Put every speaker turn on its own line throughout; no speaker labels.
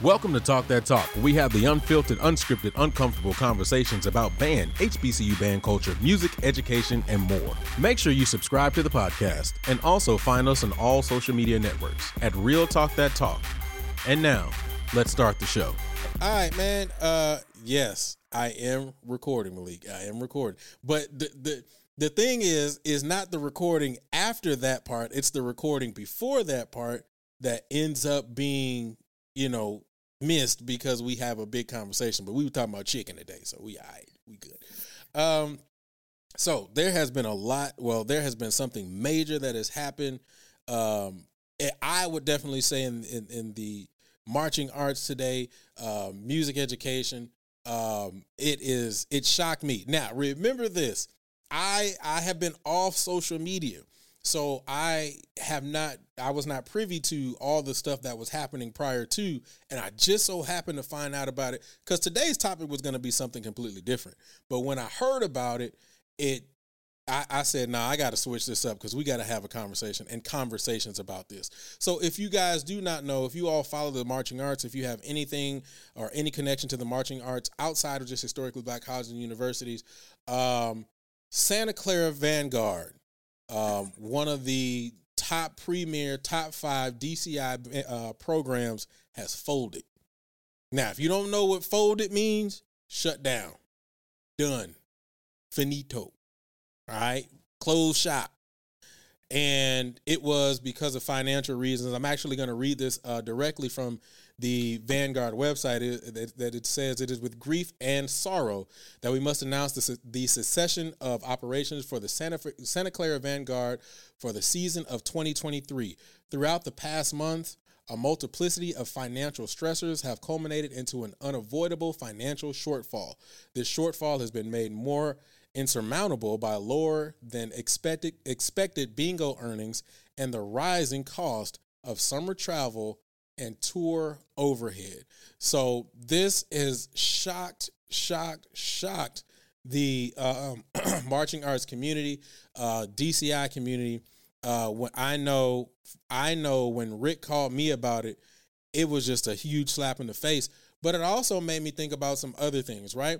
Welcome to Talk That Talk. We have the unfiltered, unscripted, uncomfortable conversations about band, HBCU band culture, music, education, and more. Make sure you subscribe to the podcast and also find us on all social media networks at Real Talk That Talk. And now, let's start the show.
All right, man. Uh yes, I am recording, Malik. I am recording. But the the the thing is is not the recording after that part, it's the recording before that part that ends up being, you know, missed because we have a big conversation. But we were talking about chicken today, so we all right, we good. Um so there has been a lot, well, there has been something major that has happened. Um I would definitely say in in, in the marching arts today, uh, music education. Um, it is it shocked me. Now remember this: I I have been off social media, so I have not I was not privy to all the stuff that was happening prior to, and I just so happened to find out about it because today's topic was going to be something completely different. But when I heard about it, it I, I said, nah, I got to switch this up because we got to have a conversation and conversations about this. So, if you guys do not know, if you all follow the marching arts, if you have anything or any connection to the marching arts outside of just historically black colleges and universities, um, Santa Clara Vanguard, um, one of the top premier, top five DCI uh, programs, has folded. Now, if you don't know what folded means, shut down, done, finito. All right, closed shop. And it was because of financial reasons. I'm actually going to read this uh, directly from the Vanguard website it, that it says it is with grief and sorrow that we must announce the, the cessation of operations for the Santa, Santa Clara Vanguard for the season of 2023. Throughout the past month, a multiplicity of financial stressors have culminated into an unavoidable financial shortfall. This shortfall has been made more insurmountable by lower than expected expected bingo earnings and the rising cost of summer travel and tour overhead. So this is shocked, shocked, shocked the uh, um, marching arts community, uh, DCI community. Uh, when I know, I know when Rick called me about it, it was just a huge slap in the face. But it also made me think about some other things, right?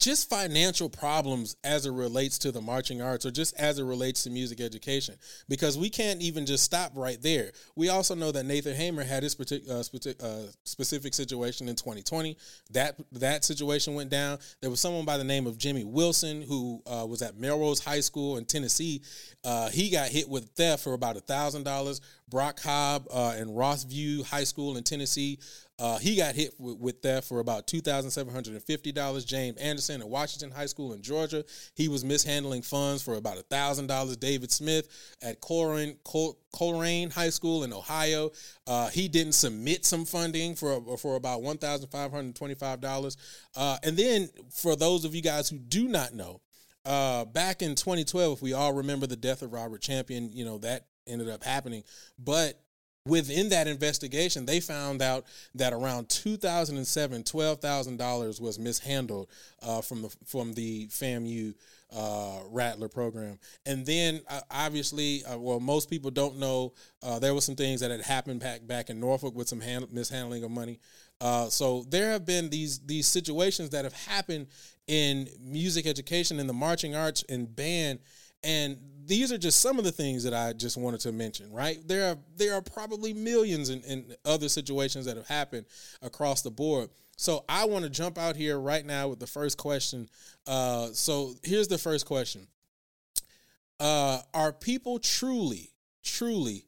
Just financial problems as it relates to the marching arts or just as it relates to music education because we can't even just stop right there. We also know that Nathan Hamer had his particular uh, uh, specific situation in 2020. That that situation went down. There was someone by the name of Jimmy Wilson who uh, was at Melrose High School in Tennessee. Uh, he got hit with theft for about a thousand dollars. Brock Cobb uh, in Rossview High School in Tennessee uh, he got hit with, with theft for about two thousand seven hundred and fifty dollars. James Anderson at Washington High School in Georgia, he was mishandling funds for about thousand dollars. David Smith at Colerain, Col- Colerain High School in Ohio, uh, he didn't submit some funding for for about one thousand five hundred twenty five dollars. Uh, and then for those of you guys who do not know, uh, back in 2012, if we all remember the death of Robert Champion, you know that ended up happening, but within that investigation, they found out that around 2007, $12,000 was mishandled uh, from the from the FAMU uh, Rattler program. And then uh, obviously, uh, well, most people don't know uh, there were some things that had happened back back in Norfolk with some hand, mishandling of money. Uh, so there have been these these situations that have happened in music education, in the marching arts, and band and these are just some of the things that I just wanted to mention, right? There are there are probably millions in, in other situations that have happened across the board. So I want to jump out here right now with the first question. Uh, so here's the first question: uh, Are people truly, truly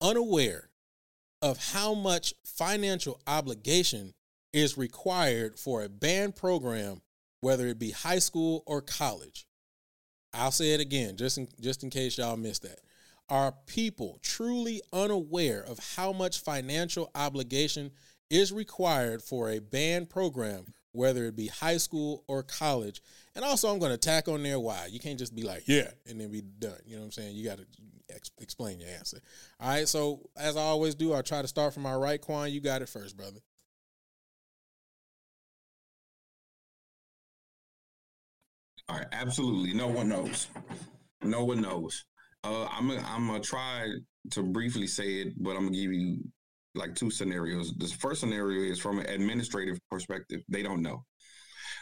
unaware of how much financial obligation is required for a band program, whether it be high school or college? I'll say it again, just in, just in case y'all missed that. Are people truly unaware of how much financial obligation is required for a band program, whether it be high school or college? And also, I'm going to tack on there why. You can't just be like, yeah, and then be done. You know what I'm saying? You got to ex- explain your answer. All right. So, as I always do, I'll try to start from my right. Quan, you got it first, brother.
All right, absolutely. No one knows. No one knows. Uh, I'm gonna, I'm try to briefly say it, but I'm gonna give you like two scenarios. The first scenario is from an administrative perspective. They don't know.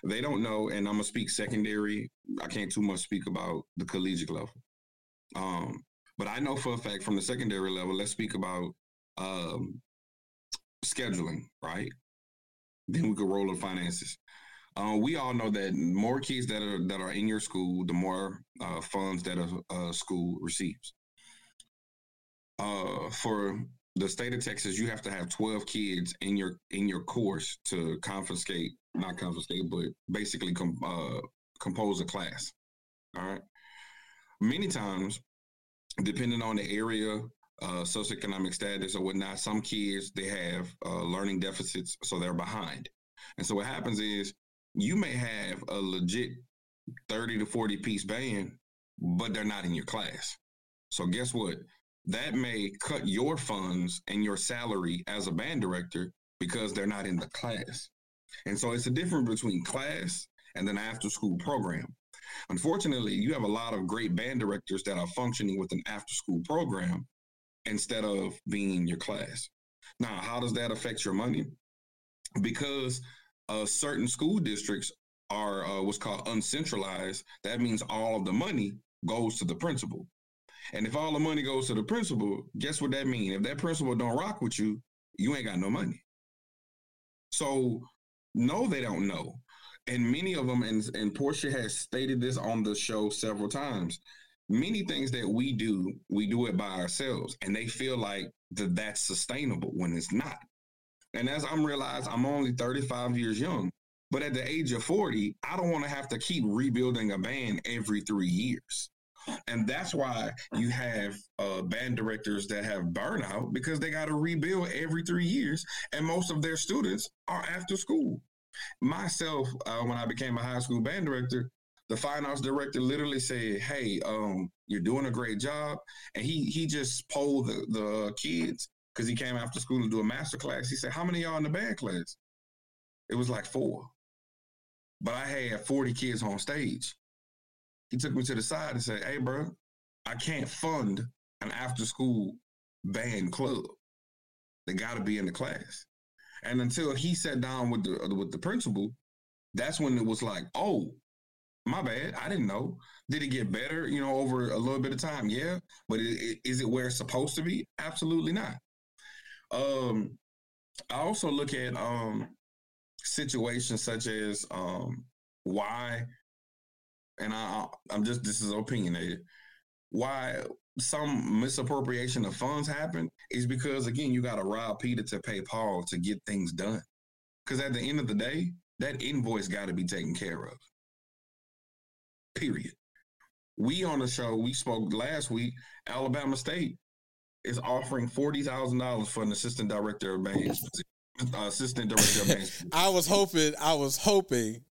They don't know, and I'm gonna speak secondary. I can't too much speak about the collegiate level. Um, but I know for a fact from the secondary level, let's speak about um, scheduling, right? Then we could roll the finances. Uh, we all know that more kids that are that are in your school, the more uh, funds that a, a, school receives. Uh, for the state of Texas, you have to have twelve kids in your in your course to confiscate, not confiscate, but basically com- uh, compose a class. All right. Many times, depending on the area, uh, socioeconomic status or whatnot, some kids they have uh, learning deficits, so they're behind. And so what happens is you may have a legit 30 to 40 piece band, but they're not in your class. So guess what? That may cut your funds and your salary as a band director because they're not in the class. And so it's a difference between class and an after school program. Unfortunately, you have a lot of great band directors that are functioning with an after school program instead of being in your class. Now, how does that affect your money? Because uh, certain school districts are uh, what's called uncentralized. That means all of the money goes to the principal. And if all the money goes to the principal, guess what that means? If that principal don't rock with you, you ain't got no money. So no, they don't know. And many of them, and, and Porsha has stated this on the show several times. Many things that we do, we do it by ourselves, and they feel like that that's sustainable when it's not. And as I'm realized, I'm only 35 years young. But at the age of 40, I don't want to have to keep rebuilding a band every three years. And that's why you have uh, band directors that have burnout because they got to rebuild every three years. And most of their students are after school. Myself, uh, when I became a high school band director, the fine arts director literally said, "Hey, um, you're doing a great job," and he he just polled the, the kids because he came after school to do a master class. He said, How many y'all in the band class? It was like four. But I had 40 kids on stage. He took me to the side and said, Hey, bro, I can't fund an after school band club. They got to be in the class. And until he sat down with the uh, with the principal, that's when it was like, oh, my bad. I didn't know. Did it get better, you know, over a little bit of time? Yeah. But is it where it's supposed to be? Absolutely not. Um, I also look at um situations such as um why, and I I'm just this is opinionated. Why some misappropriation of funds happen is because again you got to rob Peter to pay Paul to get things done. Because at the end of the day, that invoice got to be taken care of. Period. We on the show we spoke last week. Alabama State is offering forty thousand dollars for an assistant director of bands. Uh, assistant director of bands.
I was hoping. I was hoping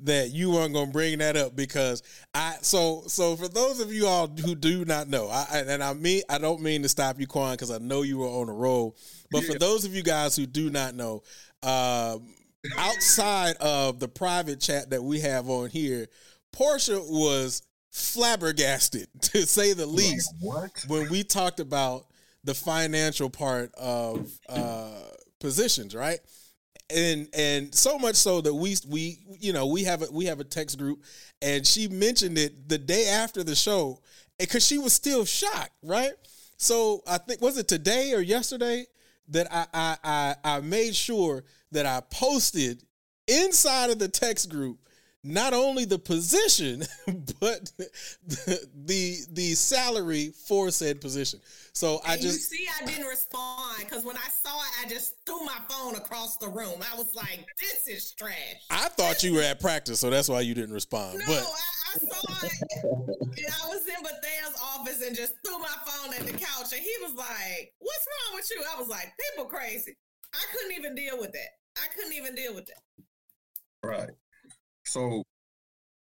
that you weren't going to bring that up because I so so for those of you all who do not know, I, and I mean I don't mean to stop you, Quan, because I know you were on a roll. But yeah. for those of you guys who do not know, um, outside of the private chat that we have on here, Porsha was flabbergasted to say the least
what?
when we talked about the financial part of uh, positions, right? And and so much so that we we you know we have a we have a text group, and she mentioned it the day after the show because she was still shocked, right? So I think was it today or yesterday that I I I, I made sure that I posted inside of the text group not only the position but the the, the salary for said position. So
and
I just
see I didn't respond because when I saw it, I just threw my phone across the room. I was like, "This is trash."
I thought you were at practice, so that's why you didn't respond.
No,
but
I, I saw it, and I was in Bethea's office and just threw my phone at the couch, and he was like, "What's wrong with you?" I was like, "People crazy." I couldn't even deal with that. I couldn't even deal with that.
Right. So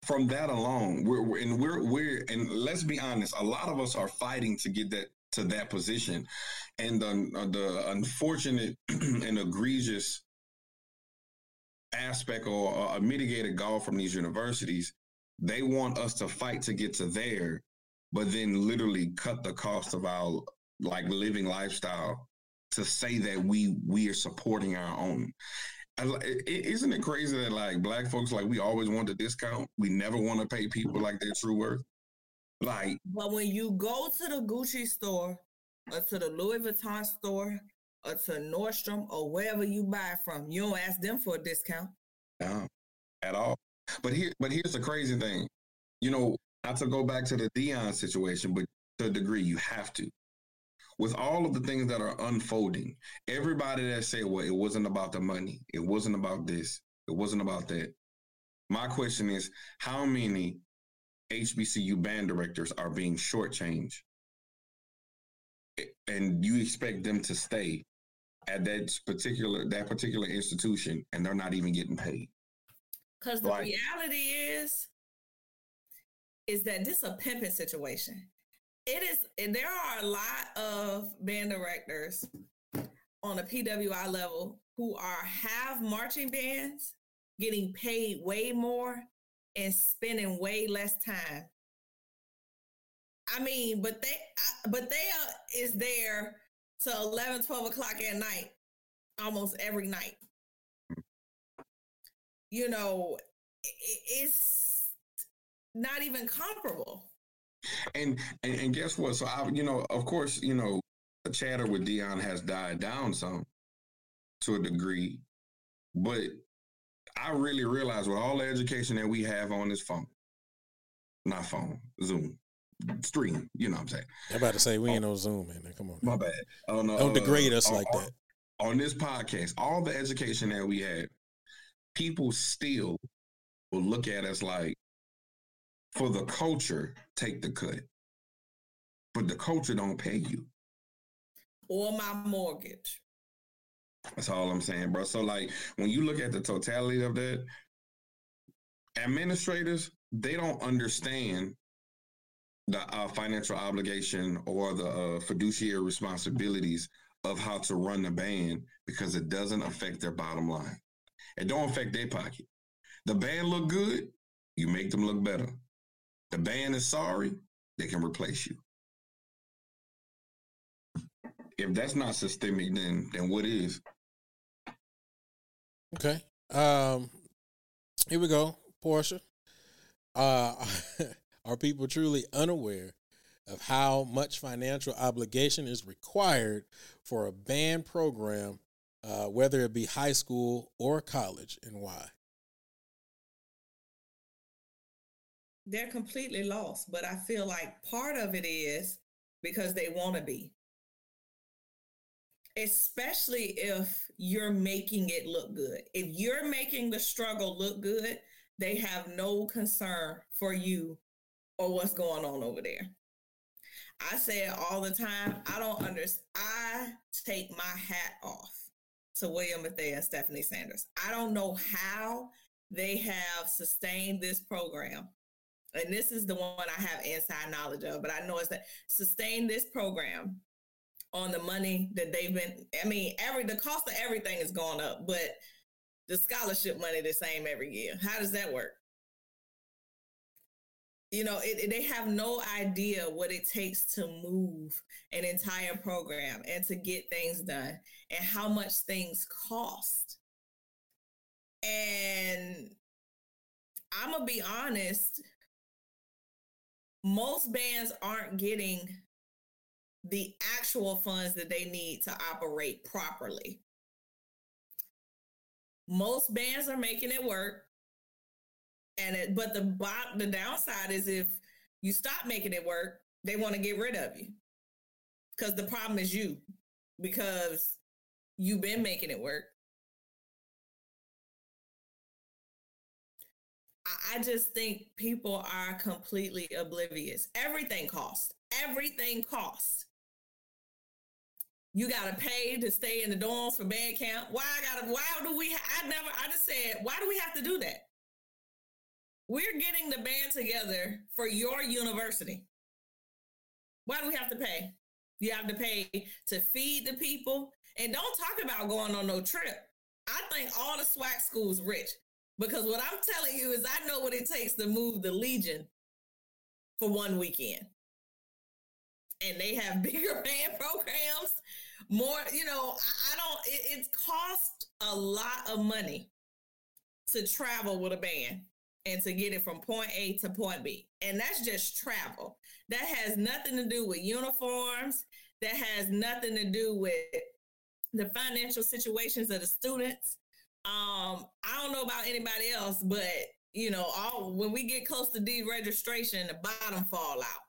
from that alone, we're, we're, and we're we're and let's be honest, a lot of us are fighting to get that to that position, and the uh, the unfortunate and egregious aspect or a mitigated goal from these universities, they want us to fight to get to there, but then literally cut the cost of our like living lifestyle to say that we we are supporting our own. Isn't it crazy that like black folks like we always want the discount, we never want to pay people like their true worth. Like,
but when you go to the Gucci store or to the Louis Vuitton store or to Nordstrom or wherever you buy from, you don't ask them for a discount.
No, at all. But here, but here's the crazy thing. You know, not to go back to the Dion situation, but to a degree, you have to. With all of the things that are unfolding, everybody that say, well, it wasn't about the money, it wasn't about this, it wasn't about that. My question is, how many HBCU band directors are being shortchanged? And you expect them to stay at that particular that particular institution and they're not even getting paid.
Because the like, reality is, is that this is a pimping situation. It is, and there are a lot of band directors on a PWI level who are have marching bands getting paid way more and spending way less time. I mean, but they, but they are, is there to 11, 12 o'clock at night, almost every night. You know, it's not even comparable.
And, and and guess what? So I, you know, of course, you know, the chatter with Dion has died down some to a degree, but I really realize with all the education that we have on this phone, not phone, Zoom, stream. You know what I'm saying?
I'm about to say we ain't oh, no Zoom, man. Come on.
My bad.
Oh, no, Don't degrade us uh, like
on,
that.
On this podcast, all the education that we had, people still will look at us like, for the culture, take the cut. But the culture don't pay you.
Or my mortgage.
That's all I'm saying, bro. So like when you look at the totality of that, administrators, they don't understand the uh, financial obligation or the uh, fiduciary responsibilities of how to run the band because it doesn't affect their bottom line. It don't affect their pocket. The band look good, you make them look better. The band is sorry, they can replace you. If that's not systemic, then then what is?
Okay. Um here we go. Porsha. Uh Are people truly unaware of how much financial obligation is required for a band program, uh, whether it be high school or college, and why?
They're completely lost, but I feel like part of it is because they want to be. Especially if you're making it look good. If you're making the struggle look good, they have no concern for you or what's going on over there. I say it all the time. I don't understand. I take my hat off to William Bethea and Stephanie Sanders. I don't know how they have sustained this program. And this is the one I have inside knowledge of, but I know it's that sustain this program on the money that they've been. I mean, every the cost of everything is going up, but the scholarship money the same every year. How does that work? you know it, they have no idea what it takes to move an entire program and to get things done and how much things cost and i'm gonna be honest most bands aren't getting the actual funds that they need to operate properly. Most bands are making it work. And it, but the bot, the downside is if you stop making it work, they want to get rid of you. Because the problem is you because you've been making it work. I just think people are completely oblivious. Everything costs. Everything costs. You gotta pay to stay in the dorms for band camp. Why I gotta? Why do we? I never. I just said. Why do we have to do that? We're getting the band together for your university. Why do we have to pay? You have to pay to feed the people. And don't talk about going on no trip. I think all the SWAC schools rich because what I'm telling you is I know what it takes to move the Legion for one weekend. And they have bigger band programs, more, you know, I, don't. It, it costs a lot of money to travel with a band and to get it from point A to point B, and that's just travel. That has nothing to do with uniforms. That has nothing to do with the financial situations of the students. Um, I don't know about anybody else, but you know, all when we get close to deregistration, the bottom fall out.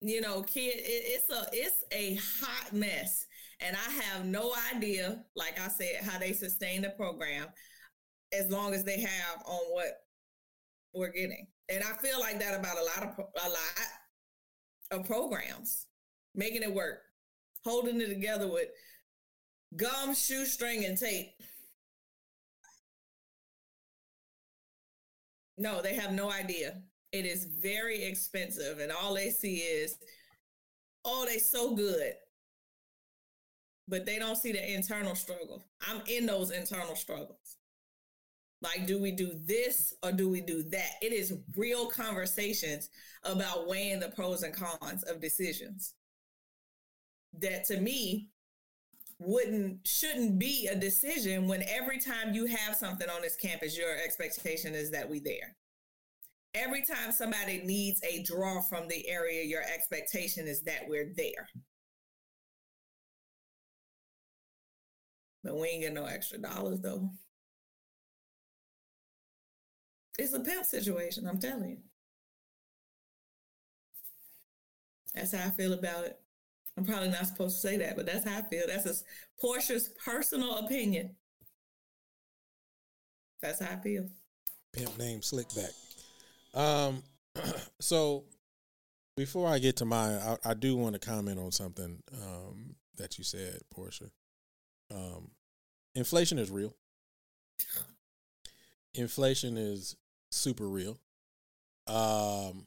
You know, kid, it, it's a it's a hot mess, and I have no idea, like I said, how they sustain the program as long as they have on what we're getting. And I feel like that about a lot of a lot of programs, making it work, holding it together with gum, shoestring, and tape. No, they have no idea. It is very expensive, and all they see is, oh, they so good. But they don't see the internal struggle. I'm in those internal struggles. Like, do we do this or do we do that? It is real conversations about weighing the pros and cons of decisions. That to me wouldn't shouldn't be a decision when every time you have something on this campus, your expectation is that we there. Every time somebody needs a draw from the area, your expectation is that we're there. But we ain't get no extra dollars though. It's a pimp situation, I'm telling you. That's how I feel about it. I'm probably not supposed to say that, but that's how I feel. That's a, Porsha's personal opinion. That's how I feel.
Pimp name Slickback. Um, so before I get to mine, I, I do want to comment on something um, that you said, Porsha. Um, inflation is real. Inflation is super real. Um,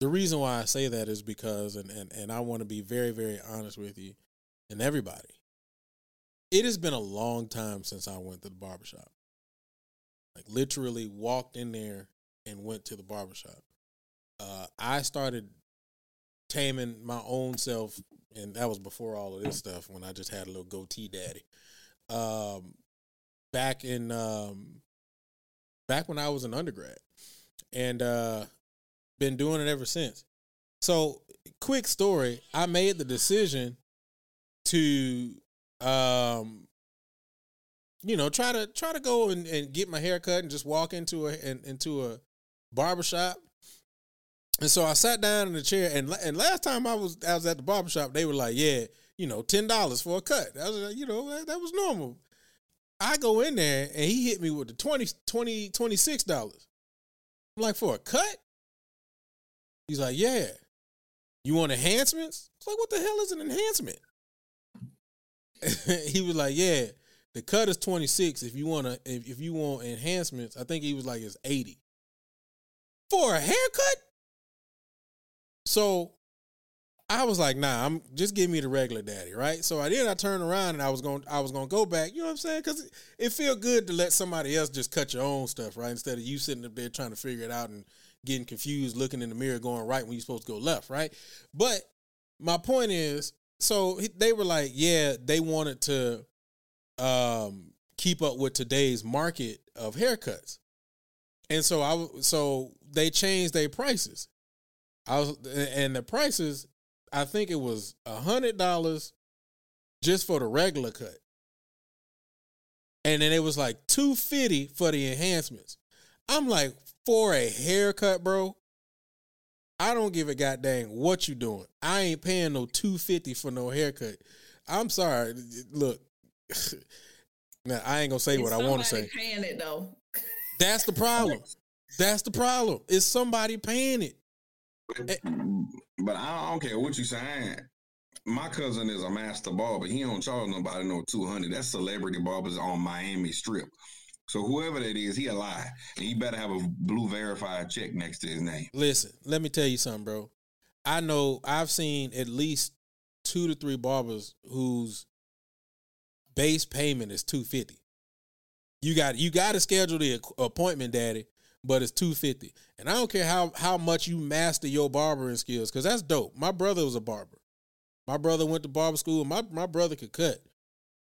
the reason why I say that is because, and, and, and I want to be very, very honest with you and everybody. It has been a long time since I went to the barbershop. Like literally walked in there and went to the barbershop. Uh, I started taming my own self, and that was before all of this stuff when I just had a little goatee daddy. Um, back in um, back when I was an undergrad, and uh, been doing it ever since. So, quick story: I made the decision to, um, you know, try to try to go and, and get my hair cut and just walk into a in, into a barbershop. And so I sat down in the chair, and and last time I was I was at the barbershop, they were like, "Yeah, you know, ten dollars for a cut." That was like, you know that, that was normal. I go in there and he hit me with the 20 20 26 dollars. I'm like, for a cut? He's like, yeah. You want enhancements? It's like, what the hell is an enhancement? he was like, yeah, the cut is 26. If you want to, if, if you want enhancements, I think he was like, it's 80. For a haircut? So I was like, nah, I'm just give me the regular daddy, right? So I did. I turned around and I was going, I was going to go back. You know what I'm saying? Because it, it feel good to let somebody else just cut your own stuff, right? Instead of you sitting up there trying to figure it out and getting confused, looking in the mirror, going right when you're supposed to go left, right? But my point is, so they were like, yeah, they wanted to um, keep up with today's market of haircuts, and so I, so they changed their prices. I was, and the prices I think it was a hundred dollars just for the regular cut. And then it was like 250 for the enhancements. I'm like, for a haircut, bro, I don't give a goddamn what you doing. I ain't paying no 250 for no haircut. I'm sorry. Look, now I ain't gonna say what I want to say.
Paying it though.
That's the problem. That's the problem. Is somebody paying it?
But, but I don't care what you saying. My cousin is a master barber. He don't charge nobody no two hundred. That's celebrity barbers on Miami Strip. So whoever that is, he a lie, and he better have a blue verified check next to his name.
Listen, let me tell you something, bro. I know I've seen at least two to three barbers whose base payment is two fifty. You got you got to schedule the appointment, daddy. but it's two fifty. And I don't care how how much you master your barbering skills, because that's dope. My brother was a barber. My brother went to barber school. My my brother could cut,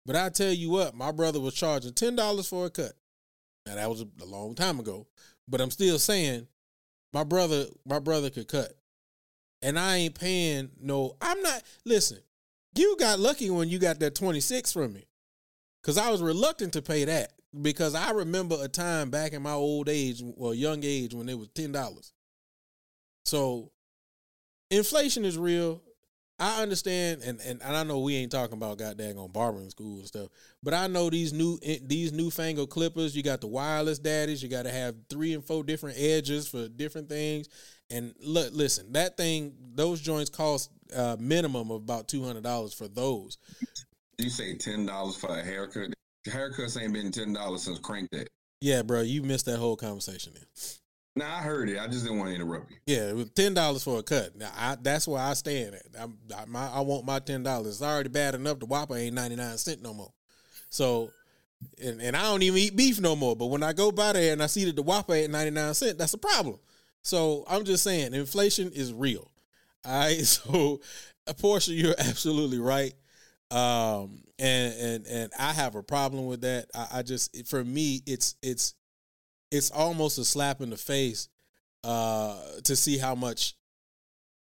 but I tell you what, my brother was charging ten dollars for a cut. Now that was a, long time ago, but I'm still saying, my brother my brother could cut, and I ain't paying no. I'm not. Listen, you got lucky when you got that twenty six from me, because I was reluctant to pay that because I remember a time back in my old age, well, young age, when it was ten dollars. So, inflation is real. I understand, and, and I know we ain't talking about goddamn on barbering school and stuff, but I know these new eh, these newfangled clippers. You got the wireless daddies. You got to have three and four different edges for different things. And look, listen, that thing, those joints cost uh, minimum of about two hundred dollars for those.
You say ten dollars for a haircut? Haircuts ain't been ten dollars since Crank That.
Yeah, bro, you missed that whole conversation. Then.
Now I heard it. I just didn't want to interrupt you.
Yeah, it was ten dollars for a cut. Now I, that's where I stand at. I'm, I, my, I want my ten dollars. It's already bad enough. The Whopper ain't ninety nine cent no more. So, and, and I don't even eat beef no more. But when I go by there and I see that the Whopper ain't ninety nine cent, that's a problem. So I'm just saying, inflation is real. All right. So, a portion, you're absolutely right. Um, and and and I have a problem with that. I, I just, for me, it's it's it's almost a slap in the face uh, to see how much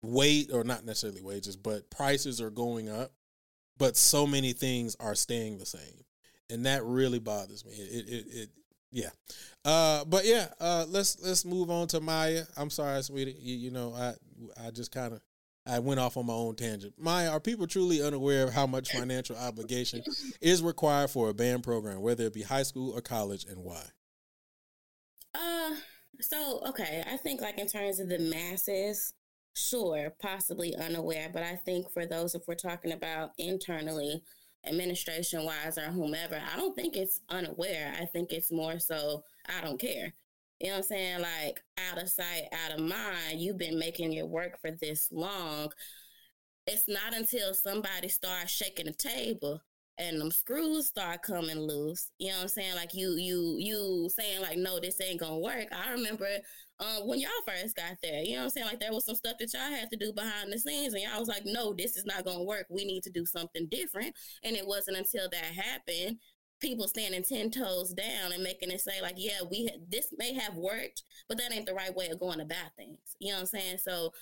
weight, or not necessarily wages, but prices are going up, but so many things are staying the same, and that really bothers me. It it, it yeah, uh, but yeah, uh, let's let's move on to Maya. I'm sorry, sweetie. You, you know, I I just kind of I went off on my own tangent. Maya, are people truly unaware of how much financial obligation is required for a band program, whether it be high school or college, and why?
Uh, so okay, I think like in terms of the masses, sure, possibly unaware, but I think for those if we're talking about internally, administration wise or whomever, I don't think it's unaware. I think it's more so I don't care. You know what I'm saying? Like out of sight, out of mind. You've been making your work for this long. It's not until somebody starts shaking the table and them screws start coming loose. You know what I'm saying? Like you, you, you saying like, no, this ain't gonna work. I remember um, when y'all first got there. You know what I'm saying? Like there was some stuff that y'all had to do behind the scenes, and y'all was like, no, this is not gonna work. We need to do something different. And it wasn't until that happened. People standing ten toes down and making it say like, yeah, we this may have worked, but that ain't the right way of going about things. You know what I'm saying? So,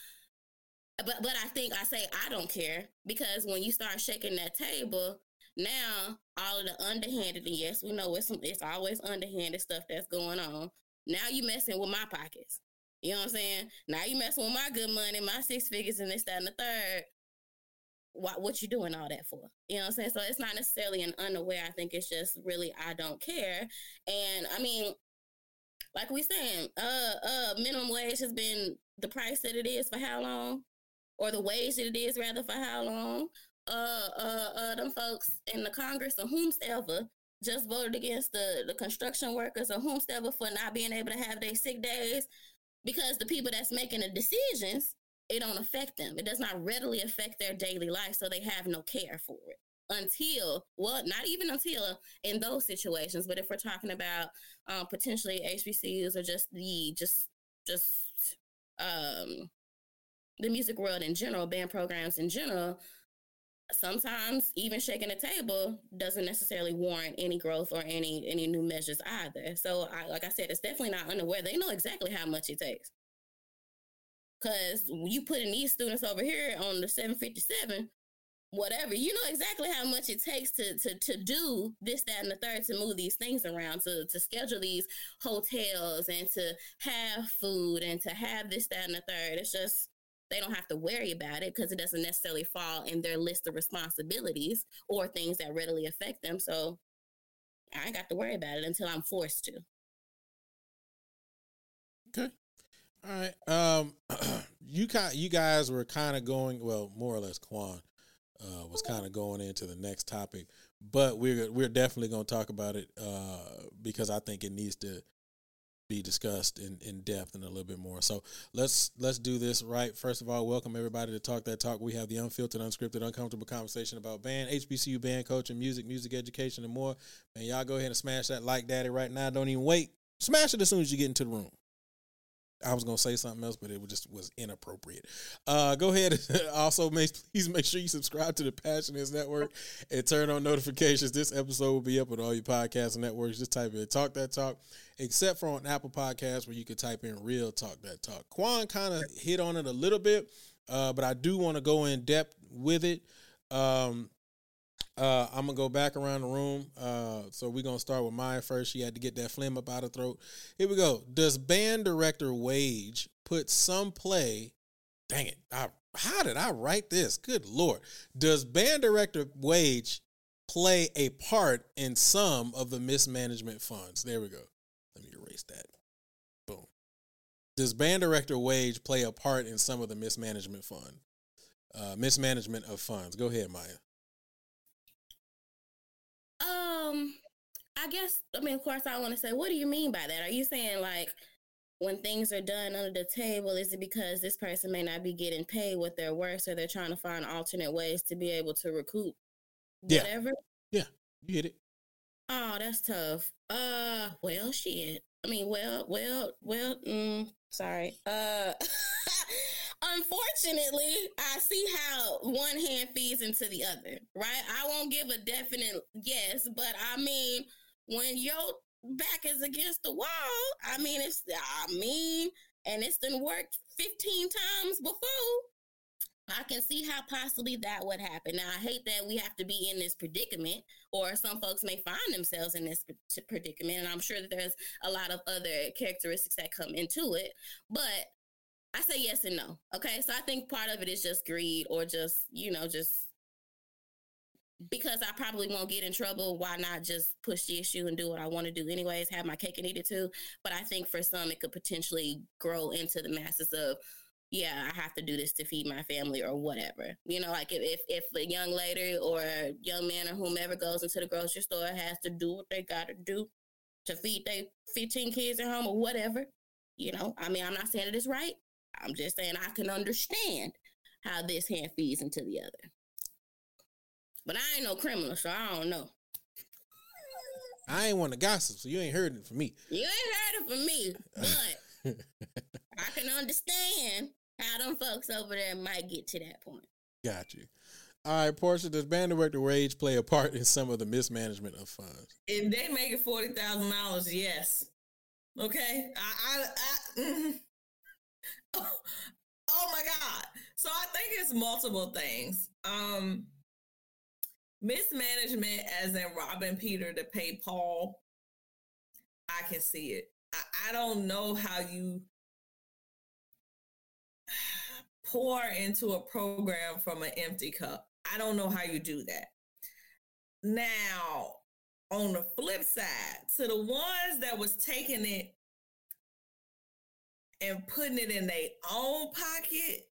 but but I think I say I don't care because when you start shaking that table, now, all of the underhanded, and yes, we know it's some, it's always underhanded stuff that's going on. Now you messing with my pockets. You know what I'm saying? Now you messing with my good money, my six figures, and this, that, and the third. What what you doing all that for? You know what I'm saying? So it's not necessarily an unaware. I think it's just really I don't care. And I mean, like we saying, uh, uh, minimum wage has been the price that it is for how long, or the wage that it is rather for how long uh, uh, uh, them folks in the Congress or whomsoever just voted against the, the construction workers or whomsoever for not being able to have their sick days because the people that's making the decisions, it don't affect them. It does not readily affect their daily life, so they have no care for it until well not even until in those situations but if we're talking about um, potentially hbcus or just the just just um the music world in general band programs in general sometimes even shaking a table doesn't necessarily warrant any growth or any any new measures either. So I like I said, it's definitely not unaware. They know exactly how much it takes. Cause you putting these students over here on the 757, whatever, you know exactly how much it takes to to to do this, that, and the third to move these things around, to to schedule these hotels and to have food and to have this, that, and the third. It's just they don't have to worry about it because it doesn't necessarily fall in their list of responsibilities or things that readily affect them. So I ain't got to worry about it until I'm forced to.
Okay. All right. Um, you kind, you guys were kind of going well, more or less. Quan uh, was kind of going into the next topic, but we're we're definitely going to talk about it uh, because I think it needs to be discussed in, in depth and a little bit more. So let's let's do this right. First of all, welcome everybody to Talk That Talk. We have the unfiltered, unscripted, uncomfortable conversation about band, HBCU band coaching, music, music education, and more. Man, y'all go ahead and smash that like daddy right now. Don't even wait. Smash it as soon as you get into the room. I was gonna say something else, but it just was inappropriate. Uh, go ahead. also, make, please make sure you subscribe to the Passion Is Network and turn on notifications. This episode will be up on all your podcast networks. Just type in "Talk That Talk," except for on Apple Podcasts where you can type in "Real Talk That Talk." Quan kind of hit on it a little bit, uh, but I do want to go in depth with it. Um, uh, I'm gonna go back around the room. Uh, so we're gonna start with Maya first. She had to get that phlegm up out of throat. Here we go. Does band director Wage put some play? Dang it! I, how did I write this? Good lord! Does band director Wage play a part in some of the mismanagement funds? There we go. Let me erase that. Boom. Does band director Wage play a part in some of the mismanagement fund? Uh, mismanagement of funds. Go ahead, Maya.
Um, I guess I mean, of course, I want to say, what do you mean by that? Are you saying like when things are done under the table, is it because this person may not be getting paid what they're worth, so they're trying to find alternate ways to be able to recoup whatever?
Yeah, yeah you get it.
Oh, that's tough. Uh, well, shit. I mean, well, well, well. Mm, sorry. Uh. unfortunately, I see how one hand feeds into the other, right? I won't give a definite yes, but I mean, when your back is against the wall, I mean, it's, I mean, and it's been worked 15 times before. I can see how possibly that would happen. Now, I hate that we have to be in this predicament, or some folks may find themselves in this predicament. And I'm sure that there's a lot of other characteristics that come into it. But I say yes and no. Okay. So I think part of it is just greed or just, you know, just because I probably won't get in trouble, why not just push the issue and do what I want to do anyways, have my cake and eat it too. But I think for some it could potentially grow into the masses of, yeah, I have to do this to feed my family or whatever. You know, like if if a young lady or a young man or whomever goes into the grocery store has to do what they gotta do to feed their 15 kids at home or whatever. You know, I mean, I'm not saying it is right. I'm just saying I can understand how this hand feeds into the other. But I ain't no criminal, so I don't know.
I ain't want to gossip, so you ain't heard it from me.
You ain't heard it from me, but I can understand how them folks over there might get to that point.
Got you. All right, Porsha, does band director Wage play a part in some of the mismanagement of funds?
If they make it forty thousand dollars, yes. Okay, I, I, I mm, oh my God. So I think it's multiple things. Um, mismanagement, as in robbing Peter to pay Paul, I can see it. I, I don't know how you pour into a program from an empty cup. I don't know how you do that. Now, on the flip side, to the ones that was taking it and putting it in their own pocket.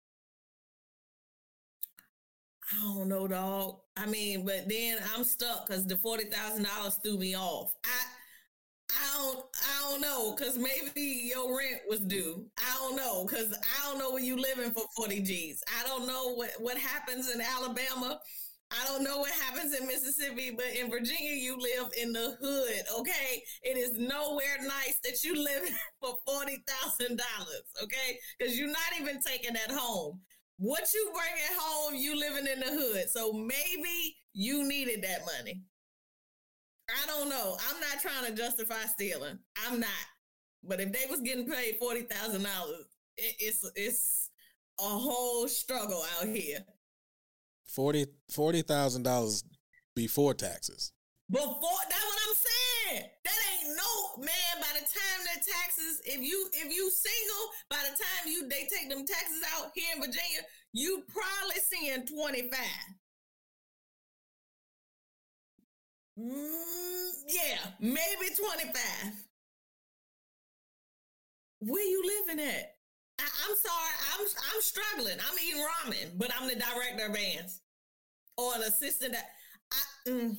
I don't know, dog. I mean, but then I'm stuck because the forty thousand dollars threw me off. I I don't I don't know because maybe your rent was due. I don't know because I don't know where you living for forty G's. I don't know what what happens in Alabama I don't know what happens in Mississippi, but in Virginia, you live in the hood. Okay, it is nowhere nice that you live for forty thousand dollars. Okay, because you're not even taking that home. What you bring at home, you living in the hood. So maybe you needed that money. I don't know. I'm not trying to justify stealing. I'm not. But if they was getting paid forty thousand dollars, it's it's a whole struggle out here.
Forty forty thousand dollars before taxes.
Before that's what I'm saying. That ain't no man. By the time that taxes, if you if you single, by the time you they take them taxes out here in Virginia, you probably seeing twenty five. Mm, yeah, maybe twenty five. Where you living at? I, am sorry, I'm I'm struggling. I'm eating ramen, but I'm the director of bands or an assistant. That I mm,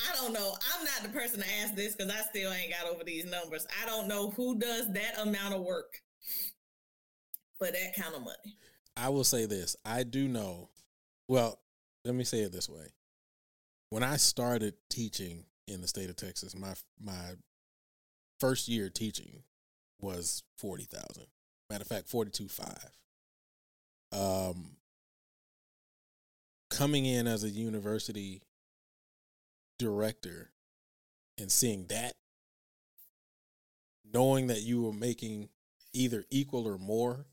I don't know. I'm not the person to ask this because I still ain't got over these numbers. I don't know who does that amount of work for that kind of money.
I will say this: I do know. Well, let me say it this way: when I started teaching in the state of Texas, my my first year teaching was forty thousand. Matter of fact, forty two five. Um, coming in as a university director and seeing that, knowing that you were making either equal or more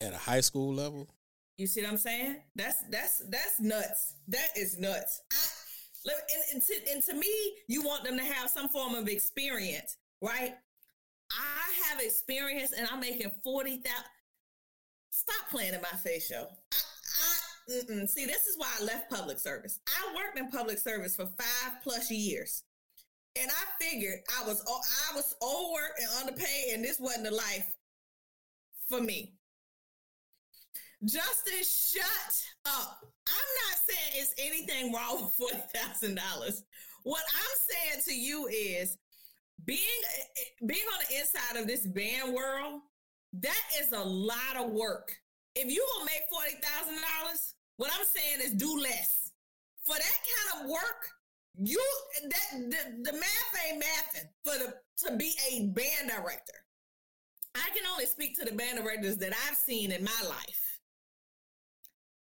at a high school level.
You see what I'm saying? That's that's that's nuts. That is nuts. I, and, and, to, and to me, you want them to have some form of experience, right? I have experience, and I'm making forty thousand. Stop playing in my face, show. I, mm-mm. see. This is why I left public service. I worked in public service for five plus years, and I figured I was I was overworked and underpaid, and this wasn't the life for me. Justin, shut up. I'm not saying it's anything wrong with forty thousand dollars. What I'm saying to you is being being on the inside of this band world, that is a lot of work. If you gonna make forty thousand dollars, what I'm saying is do less. For that kind of work, you that the, the math ain't mathing for the to be a band director. I can only speak to the band directors that I've seen in my life.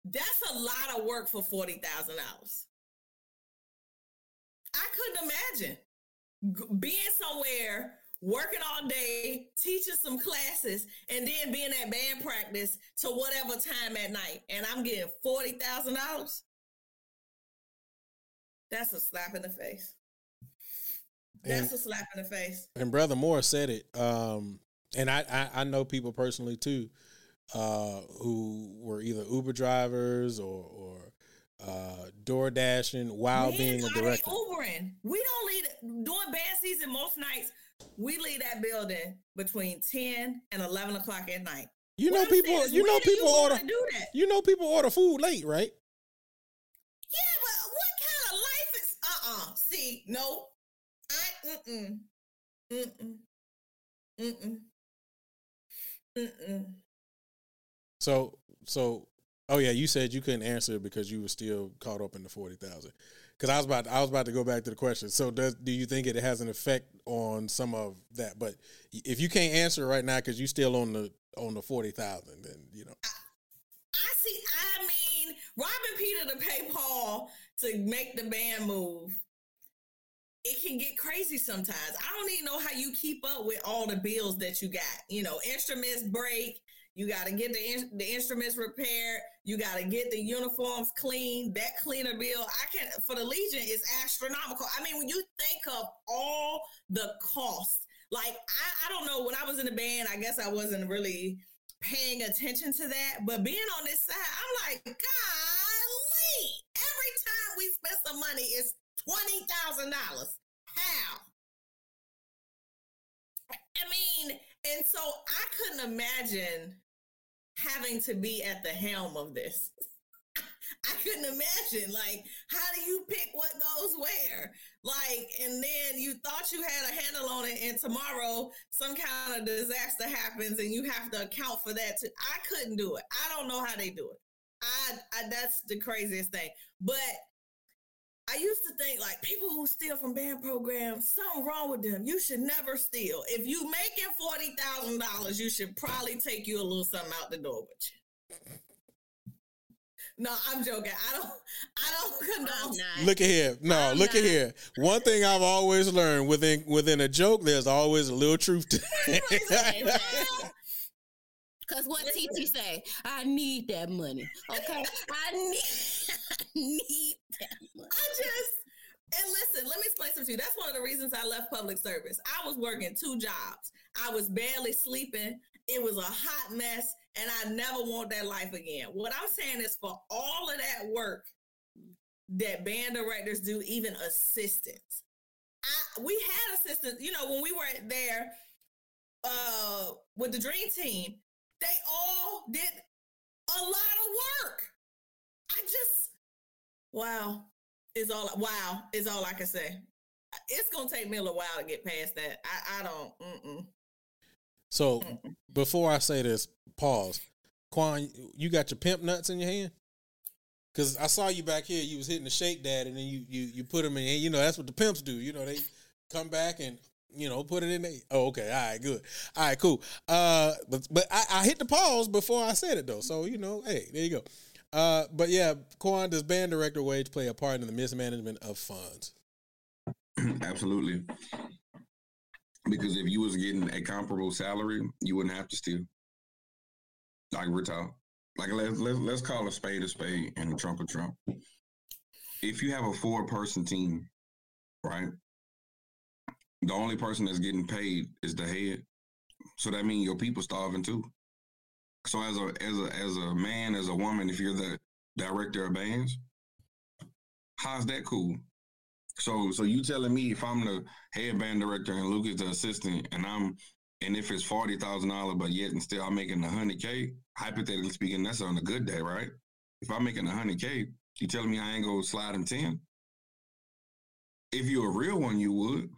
That's a lot of work for forty thousand dollars. I couldn't imagine being somewhere working all day, teaching some classes, and then being at band practice to whatever time at night, and I'm getting forty thousand dollars. That's a slap in the face. That's and, a slap in the face.
And brother Moore said it. Um, and I, I, I know people personally too uh, who were either Uber drivers or, or uh, door dashing while Man, being a director.
Ubering. We don't leave during band season most nights. We leave that building between ten and eleven o'clock at night.
You know, people. You know, people order. Do that? You know, people order food late, right?
Yeah, but what kind of life is? Uh, uh-uh. uh See, no, I. Mm. Mm mm. Mm mm.
Mm so so oh yeah, you said you couldn't answer because you were still caught up in the forty thousand. Because I was about I was about to go back to the question. So does do you think it has an effect on some of that? But if you can't answer right now because you're still on the on the forty thousand, then you know. I,
I see. I mean, robbing Peter to pay Paul to make the band move it can get crazy sometimes. I don't even know how you keep up with all the bills that you got. You know, instruments break, you got to get the in, the instruments repaired. You got to get the uniforms clean. That cleaner bill, I can for the Legion is astronomical. I mean, when you think of all the costs, like I, I don't know when I was in the band, I guess I wasn't really paying attention to that. But being on this side, I'm like, golly, every time we spend some money, it's twenty thousand dollars. How? I mean, and so I couldn't imagine having to be at the helm of this. I couldn't imagine. Like, how do you pick what goes where? Like, and then you thought you had a handle on it, and tomorrow some kind of disaster happens, and you have to account for that. Too. I couldn't do it. I don't know how they do it. I, I that's the craziest thing. But I used to think like people who steal from band programs, something wrong with them. You should never steal. If you making forty thousand dollars, you should probably take you a little something out the door with you. No, I'm joking. I don't. I don't condone.
Look at here. No, I'm look not. at here. One thing I've always learned within within a joke, there's always a little truth to it.
Cause what TT say? I need that money. Okay, I need, I need that money.
I just and listen. Let me explain something to you. That's one of the reasons I left public service. I was working two jobs. I was barely sleeping. It was a hot mess, and I never want that life again. What I'm saying is, for all of that work that band directors do, even assistants. I, we had assistants. You know, when we were there uh, with the Dream Team, they all did a lot of work. I just, wow, is all, wow, is all I can say. It's going to take me a little while to get past that. I, I don't, mm-mm.
So mm-mm. before I say this, pause. Quan, you got your pimp nuts in your hand? Cause I saw you back here. You was hitting the shake dad, and then you you you put them in. You know that's what the pimps do. You know they come back and you know, put it in there. Oh, okay. All right, good. All right, cool. Uh, but but I, I hit the pause before I said it though. So you know, hey, there you go. Uh, but yeah, Quan, does band director wage play a part in the mismanagement of funds?
Absolutely. Because if you was getting a comparable salary, you wouldn't have to steal. Like we're talking. Like let's let's let's call a spade a spade and a trump a trump. If you have a four person team, right? The only person that's getting paid is the head. So that means your people starving too. So as a as a as a man, as a woman, if you're the director of bands, how's that cool? So so you telling me if I'm the head band director and Luke is the assistant and I'm and if it's forty thousand dollars, but yet and still I'm making a hundred K, hypothetically speaking, that's on a good day, right? If I'm making a hundred K, you telling me I ain't gonna slide in ten? If you're a real one, you would.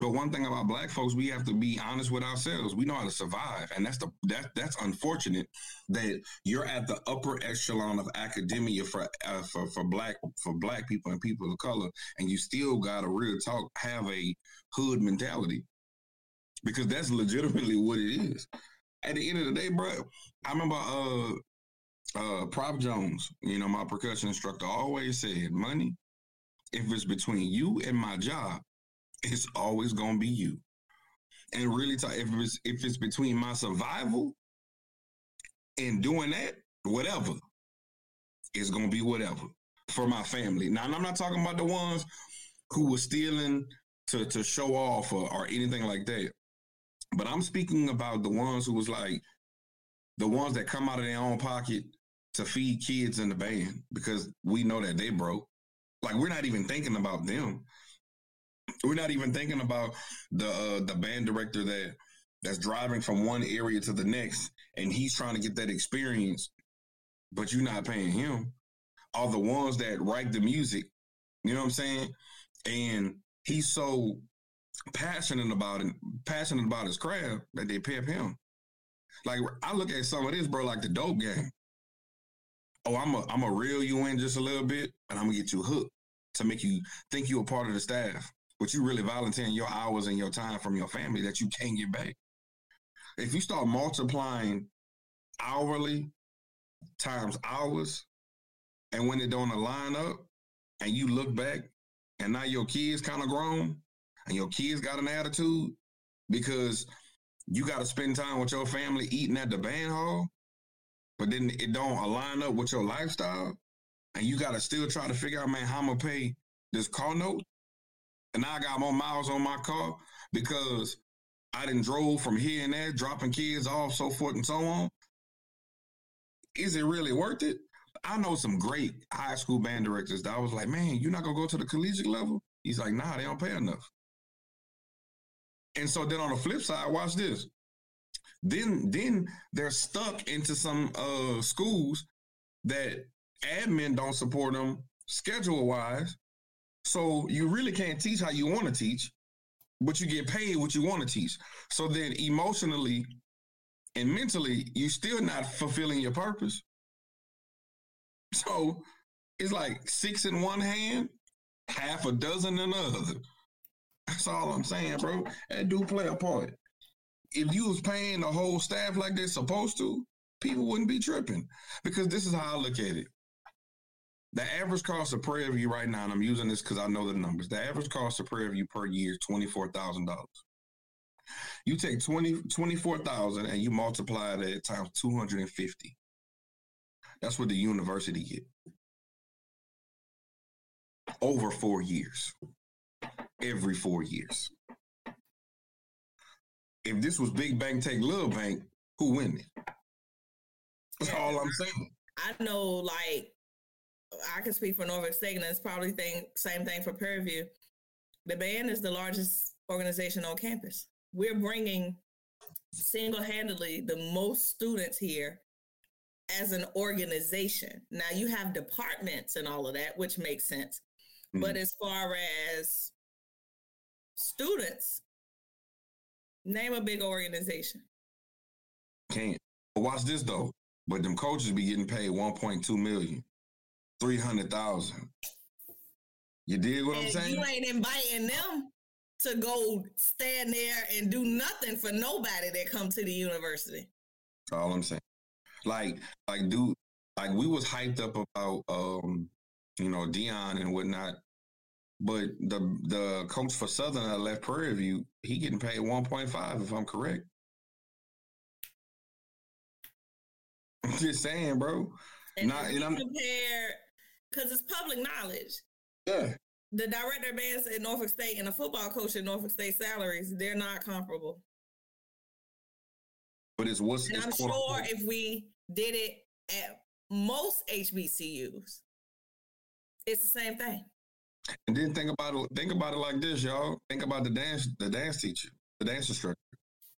But one thing about black folks, we have to be honest with ourselves. We know how to survive, and that's the that that's unfortunate that you're at the upper echelon of academia for uh, for for black for black people and people of color, and you still got to real talk have a hood mentality because that's legitimately what it is. At the end of the day, bro, I remember uh uh Prop Jones, you know, my percussion instructor always said, money, if it's between you and my job, it's always gonna be you. And really if it's if it's between my survival and doing that, whatever, it's gonna be whatever for my family. Now I'm not talking about the ones who were stealing to to show off or, or anything like that. But I'm speaking about the ones who was like the ones that come out of their own pocket to feed kids in the band because we know that they broke. Like we're not even thinking about them. We're not even thinking about the uh, the band director that that's driving from one area to the next and he's trying to get that experience, but you're not paying him. Are the ones that write the music, you know what I'm saying? And he's so passionate about it, passionate about his craft that they pimp him. Like I look at some of this, bro, like the dope game. Oh, I'm a I'm a reel you in just a little bit, and I'm gonna get you hooked to make you think you're a part of the staff. But you really volunteering your hours and your time from your family that you can't get back. If you start multiplying hourly times hours, and when it don't align up, and you look back, and now your kids kind of grown, and your kids got an attitude because you got to spend time with your family eating at the band hall, but then it don't align up with your lifestyle, and you got to still try to figure out, man, how I'm gonna pay this car note, and now I got more miles on my car because I didn't drove from here and there, dropping kids off, so forth and so on. Is it really worth it? I know some great high school band directors that I was like, man, you're not gonna go to the collegiate level. He's like, nah, they don't pay enough. And so then on the flip side, watch this. Then then they're stuck into some uh schools that admin don't support them schedule wise. So you really can't teach how you want to teach, but you get paid what you want to teach. So then emotionally and mentally, you're still not fulfilling your purpose. So it's like six in one hand, half a dozen in the other. That's all I'm saying, bro. That do play a part. If you was paying the whole staff like they're supposed to, people wouldn't be tripping. Because this is how I look at it. The average cost of Prairie View right now, and I'm using this because I know the numbers. The average cost of Prairie View per year is twenty four thousand dollars. You take 20, 24,000 and you multiply that times 250. That's what the university get. Over four years every four years. If this was big bank take little bank, who win it? That's all I'm saying.
I know, like, I can speak for Norfolk State, and it's probably thing same thing for Prairie View. The band is the largest organization on campus. We're bringing single handedly the most students here as an organization. Now you have departments and all of that, which makes sense. Mm-hmm. But as far as students, name a big organization.
Can't. Watch this though. But them coaches be getting paid 1.2 million, 300,000. You dig what
and
I'm saying?
You ain't inviting them to go stand there and do nothing for nobody that come to the university.
That's all I'm saying. Like, like, dude, like we was hyped up about, um, you know, Deion and whatnot, but the the coach for Southern that left Prairie View, he getting paid 1.5 if I'm correct. I'm just saying, bro.
And
Not- and I'm-
compare because it's public knowledge.
Yeah.
The director of bands at Norfolk State and the football coach at Norfolk State salaries, they're not comparable.
But it's what's
And
it's
I'm sure
unquote-
if we did it at most HBCUs, it's the same thing.
And then think about it. Think about it like this, y'all. Think about the dance, the dance teacher, the dance instructor.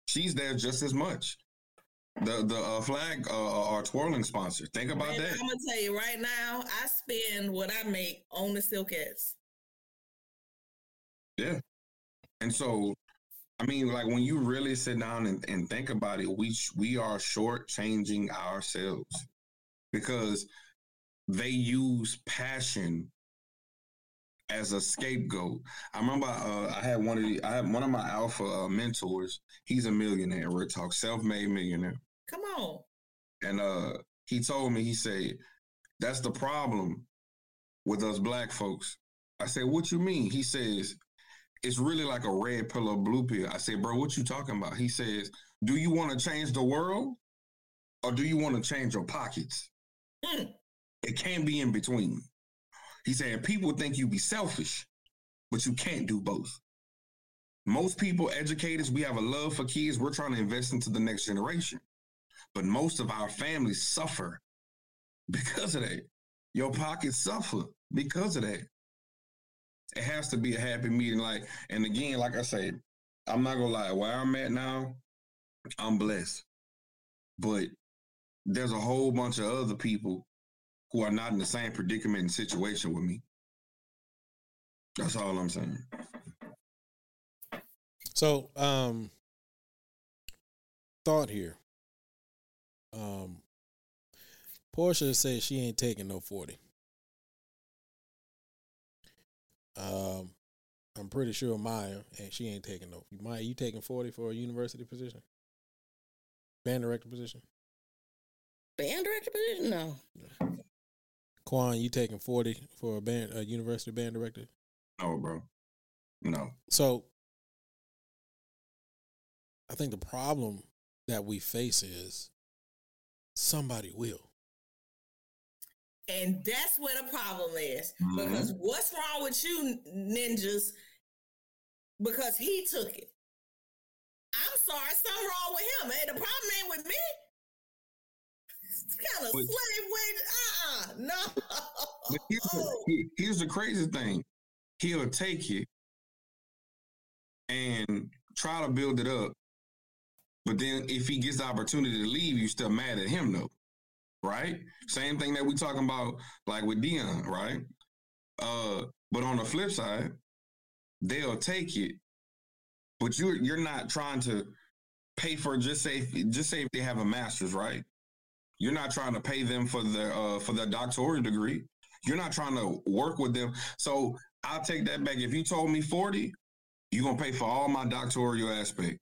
She's there just as much. The the uh, flag uh, our twirling sponsor. Think about
And
that.
I'm gonna tell you right now, I spend what I make on the Silkettes.
Yeah. And so, I mean, like when you really sit down and, and think about it, we sh- we are shortchanging ourselves because they use passion as a scapegoat. I remember uh, I had one of the I had one of my alpha uh, mentors. He's a millionaire. We're talk self-made millionaire.
Come on.
And uh, he told me, he said, that's the problem with us black folks. I said, what you mean? He says, it's really like a red pill or blue pill. I said, bro, what you talking about? He says, do you want to change the world or do you want to change your pockets?
Hmm.
It can't be in between. He said, people think you be selfish, but you can't do both. Most people, educators, we have a love for kids. We're trying to invest into the next generation. But most of our families suffer because of that. Your pockets suffer because of that. It has to be a happy meeting. Like, and again, like I said, I'm not gonna lie, where I'm at now, I'm blessed. But there's a whole bunch of other people who are not in the same predicament and situation with me. That's all I'm saying.
So, um, thought here. Um, Porsha says she ain't taking no forty. Um, I'm pretty sure Maya and she ain't taking no. Maya, you taking forty for a university position? Band director position?
Band director position? No.
Quan, you taking forty for a band, a university band director?
No, bro. No.
So I think the problem that we face is somebody will.
And that's where the problem is.
Mhm.
Because what's wrong with you ninjas? Because he took it. I'm sorry, something wrong with him. Hey, the problem ain't with me. It's kind of
But-
slave way. Ah, no.
Here's the, here's the crazy thing. He'll take it and try to build it up. But then if he gets the opportunity to leave, you still mad at him though. Right? Same thing that we talking about like with Deion, right? Uh, but on the flip side, they'll take it, but you're you're not trying to pay for just say just say if they have a master's, right? You're not trying to pay them for their uh, for their doctoral degree. You're not trying to work with them. So I'll take that back. If you told me 40, you're gonna pay for all my doctoral aspect.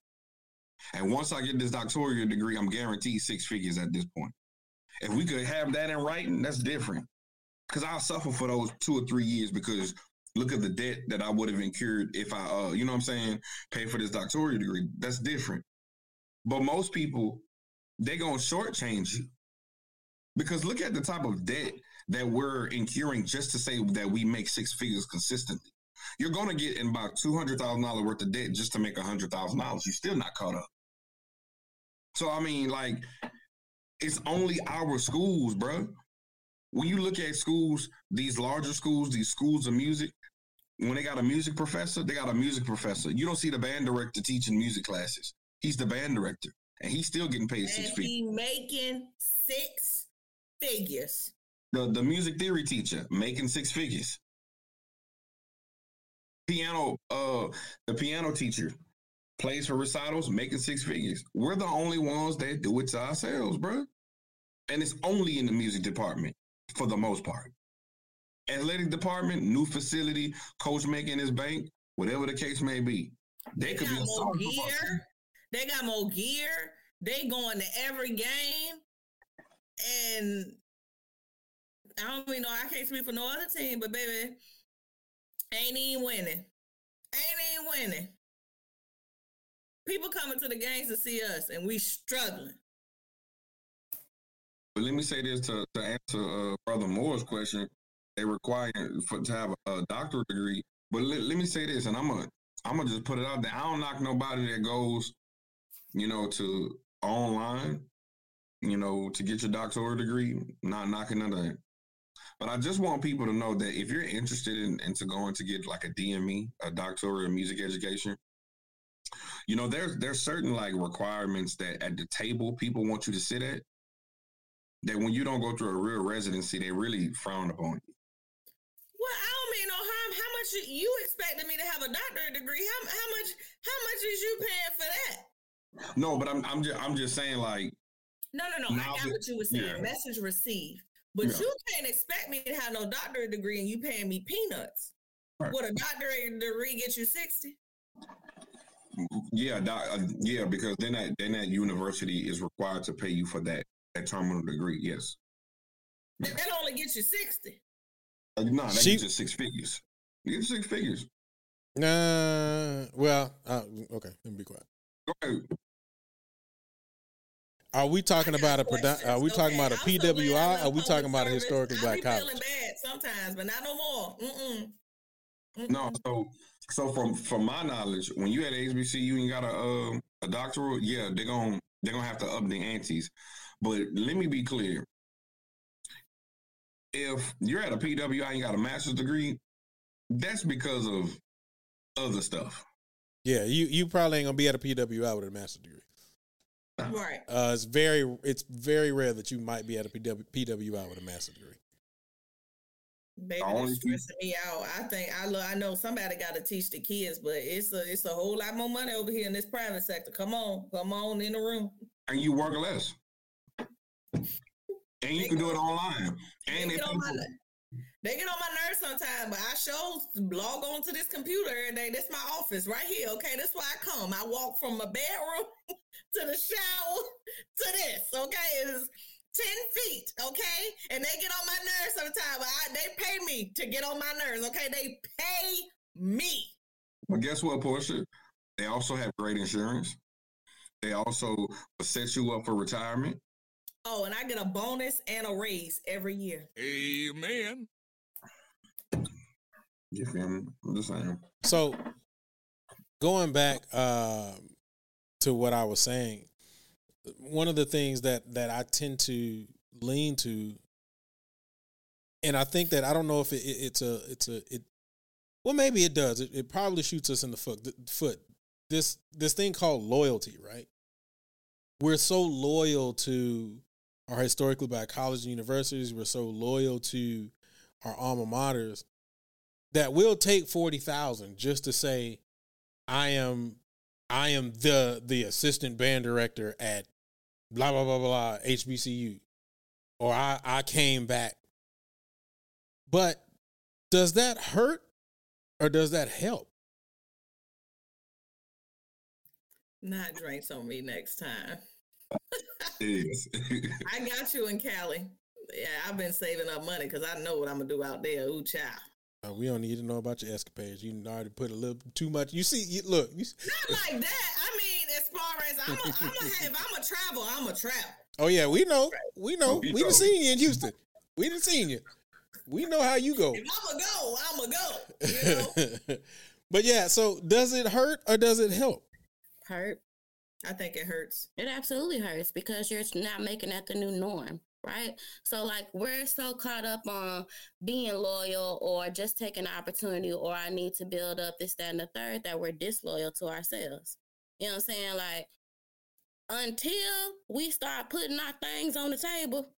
And once I get this doctoral degree, I'm guaranteed six figures at this point. If we could have that in writing, that's different. Because I'll suffer for those two or three years because look at the debt that I would have incurred if I, uh, you know what I'm saying, pay for this doctoral degree. That's different. But most people, they're going to shortchange you. Because look at the type of debt that we're incurring just to say that we make six figures consistently. You're going to get in about $200,000 worth of debt just to make $100,000. You're still not caught up. So, I mean, like, it's only our schools, bro. When you look at schools, these larger schools, these schools of music, when they got a music professor, they got a music professor. You don't see the band director teaching music classes. He's the band director, and he's still getting paid six figures.
he making six figures.
The the music theory teacher making six figures. Piano, uh, the piano teacher plays for recitals, making six figures. We're the only ones that do it to ourselves, bro. And it's only in the music department for the most part. Athletic department, new facility, coach making his bank. whatever the case may be. They,
They
could
got
be
more
sorry football team.
gear. They got more gear. They going to every game. And I don't even know. I can't speak for no other team, but baby, ain't even winning. Ain't even winning. People coming to the games to see us, and we struggling.
But let me say this to, to answer uh, Brother Moore's question. They require for to have a, a doctorate degree. But let, let me say this, and I'm gonna I'm gonna just put it out there. I don't knock nobody that goes, you know, to online, you know, to get your doctorate degree. Not knocking none of that. But I just want people to know that if you're interested in into going to get like a DME, a doctorate in music education, you know, there's there's certain like requirements that at the table people want you to sit at that when you don't go through a real residency, they really frown upon you.
Well, I don't mean no harm. How much you, you expected me to have a doctorate degree? How, how much? How much is you paying for that?
No, but I'm I'm just I'm just saying like
No, no, no. I got what you were saying.
yeah.
Message received. But
Yeah.
you can't expect me to have no doctorate degree and you paying me peanuts.
Right.
Would a doctorate degree get you 60?
yeah doc, uh, yeah because then that then that university is required to pay you for that that terminal degree. Yes,
That that only gets you 60.
uh, no, that
She-
gets you six figures. You get six figures.
Uh, well, uh, okay, let me be quiet.
Go ahead.
Are we talking about a produ- Are we talking about a
I'm so
PWI? Are we talking about a
service.
historically
I
black college?
feeling bad sometimes, but not no more. Mm-mm. Mm-mm.
No, so so from from my knowledge, when you at HBCU and you got a um a doctoral, yeah, they're gonna they're gonna have to up the antes. But let me be clear: if you're at a PWI and you got a master's degree, that's because of other stuff.
Yeah, you you probably ain't gonna be at a PWI with a master's degree.
Right.
Uh, it's very it's very rare that you might be at a PW, PWI with a master's degree.
Baby,
only
that's stressing me out. I think I lo- I know somebody got to teach the kids, but it's a it's a whole lot more money over here in this private sector. Come on, come on in the room.
And you work less. And you can do it online. And they
get,
pay
on my, they get on my nerves sometimes, but I show log on to this computer and they this my office right here. Okay, that's why I come. I walk from my bedroom to the shower to this. Okay, it is ten feet. Okay, and they get on my nerves sometimes. But I, they pay me to get on my nerves. Okay, they pay me.
But guess what, Porsha? They also have great insurance. They also set you up for retirement.
Oh, and I get a bonus and a raise every year.
Amen.
You feel me? I'm just saying.
So going back uh, to what I was saying, one of the things that that I tend to lean to, and I think that I don't know if it, it, it's a it's a it. Well, maybe it does. It, it probably shoots us in the foot. The foot. This this thing called loyalty, right? We're so loyal to our historically black colleges and universities. We're so loyal to our alma maters that we'll take forty thousand just to say, I am, I am the the assistant band director at blah blah blah blah HBCU, or I I came back. But does that hurt, or does that help?
Not drinks on me next time. I got you in Cali. Yeah, I've been saving up money because I know what I'm gonna do out there. Ooh, child.
Uh, we don't need to know about your escapades. You already put a little too much. You see, you, look, you,
Not like that. I mean, as far as I'm, a, I'm a, if I'm a travel, I'm a travel.
oh yeah, we know, we know,
We
we done
know.
seen you in Houston. We done seen you. We know how you go.
If I'm a go, I'm a go. You know,
but yeah, so does it hurt or does it help?
Hurt.
I think it hurts.
It absolutely hurts because you're not making that the new norm, right? So, like, we're so caught up on being loyal or just taking the opportunity or I need to build up this, that, and the third that we're disloyal to ourselves. You know what I'm saying? Like, until we start putting our things on the table,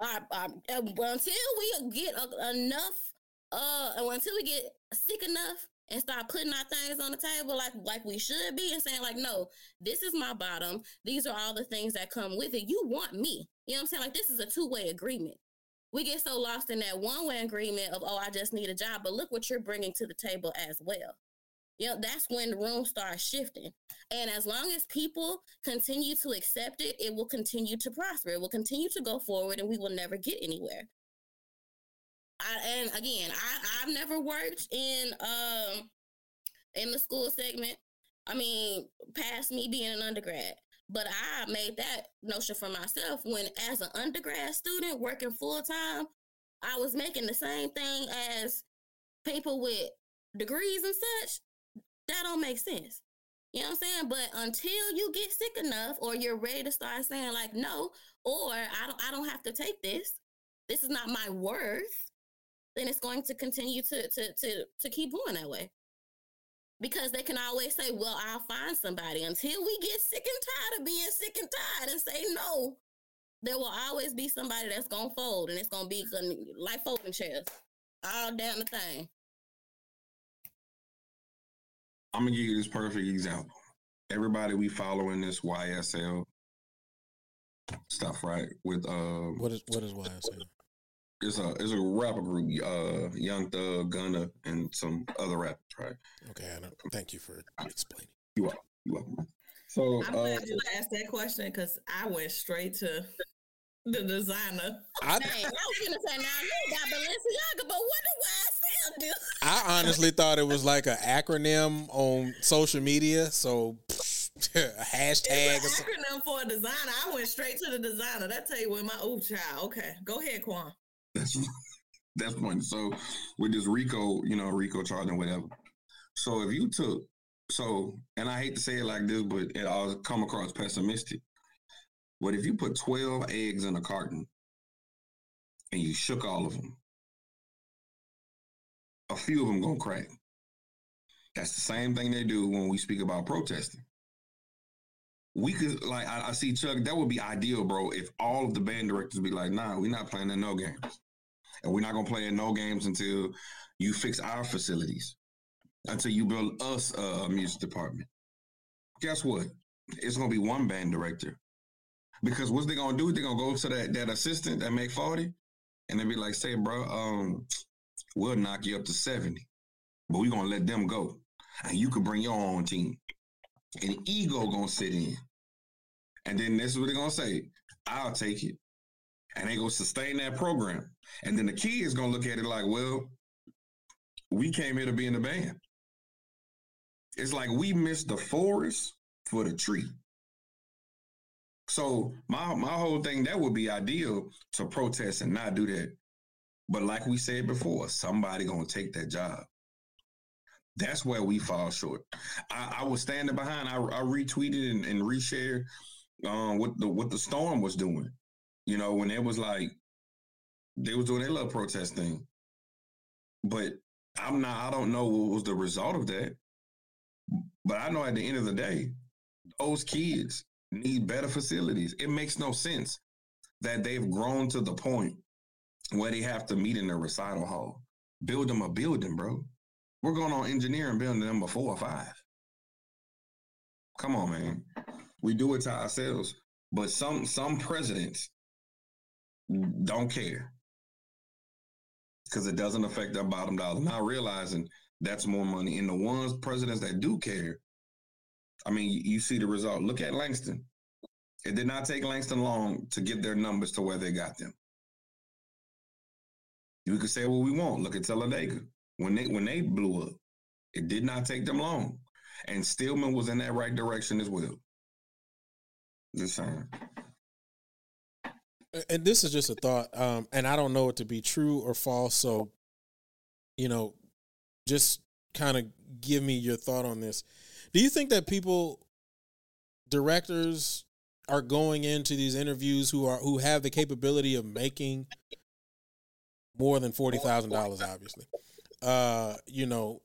until we get enough, uh, until we get sick enough and start putting our things on the table like like we should be and saying like no this is my bottom these are all the things that come with it you want me you know what i'm saying like this is a two-way agreement we get so lost in that one way agreement of, oh, I just need a job. But look what you're bringing to the table as well. You know, that's when the room starts shifting. And as long as people continue to accept it, it will continue to prosper. It will continue to go forward and we will never get anywhere. I, and again, I, I've never worked in um in the school segment. I mean, past me being an undergrad. But I made that notion for myself when, as an undergrad student working full time, I was making the same thing as people with degrees and such. That don't make sense. You know what I'm saying? But until you get sick enough or you're ready to start saying like no, or I don't I don't have to take this. This is not my worth, then it's going to continue to to to to keep going that way because they can always say, well, I'll find somebody until we get sick and tired of being sick and tired and say no. There will always be somebody that's gonna fold, and it's gonna be like folding chairs, all down the thing.
I'm gonna give you this perfect example. Everybody we follow in this YSL stuff, right? With uh,
what is what is YSL?
It's a it's a rapper group, uh, Young Thug, Gunna, and some other rappers, right?
Okay, Anna, thank you for explaining.
You are. You are. So
I'm glad uh, you asked that question because I went straight to the designer.
I, hey, I was gonna say now you got Balenciaga, but what do YSL do?
I honestly thought it was like an acronym on social media, so. a hashtag.
It's an acronym for a designer. I went straight to the designer. That tell you where my ooh child. Okay, go ahead, Quan.
That's that's one. So with this RICO, you know, RICO charging whatever. So if you took so, and I hate to say it like this, but it all come across pessimistic. But if you put twelve eggs in a carton and you shook all of them, a few of them gonna crack. That's the same thing they do when we speak about protesting. We could like I, I, see Chuck. That would be ideal, bro. If all of the band directors be like, "Nah, we're not playing in no games, and we're not gonna play in no games until you fix our facilities, until you build us a music department." Guess what? It's gonna be one band director, because what's they gonna do? They're gonna go to that that assistant that make forty, and they be like, "Say, bro, um, we'll knock you up to seventy, but we're gonna let them go, and you could bring your own team." And ego gonna sit in. And then this is what they're gonna say. I'll take it. And they gonna sustain that program. And then the kids gonna look at it like, well, we came here to be in the band. It's like we missed the forest for the tree. So my my whole thing that would be ideal to protest and not do that. But like we said before, somebody gonna take that job. That's where we fall short. I, I was standing behind. I, I retweeted and, and reshared um, what the what the storm was doing. You know, when it was like they was doing their little protest thing. But I'm not. I don't know what was the result of that. But I know at the end of the day, those kids need better facilities. It makes no sense that they've grown to the point where they have to meet in a recital hall. Build them a building, bro. We're going on engineering building number four or five. Come on, man. We do it to ourselves. But some some presidents don't care. Because it doesn't affect their bottom dollar. Not realizing that's more money. And the ones presidents that do care, I mean, you, you see the result. Look at Langston. It did not take Langston long to get their numbers to where they got them. We could say what we want. Look at Talladega when they when they blew up. It did not take them long, and Stillman was in that right direction as well. Just saying.
And this is just a thought, um, and I don't know it to be true or false. So, you know, just kind of give me your thought on this. Do you think that people, directors, are going into these interviews who are who have the capability of making more than forty thousand dollars, obviously, uh, you know,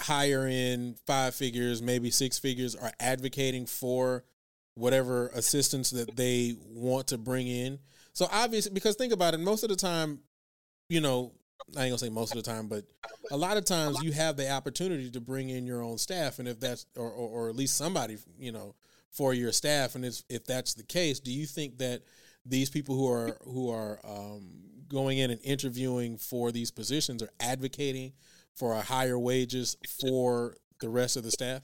higher in five figures, maybe six figures, are advocating for whatever assistance that they want to bring in. So obviously, because think about it, most of the time, you know, I ain't gonna say most of the time, but a lot of times you have the opportunity to bring in your own staff, and if that's or or, or at least somebody, you know, for your staff, and if if that's the case, do you think that these people who are who are um, going in and interviewing for these positions or advocating for a higher wages for the rest of the staff?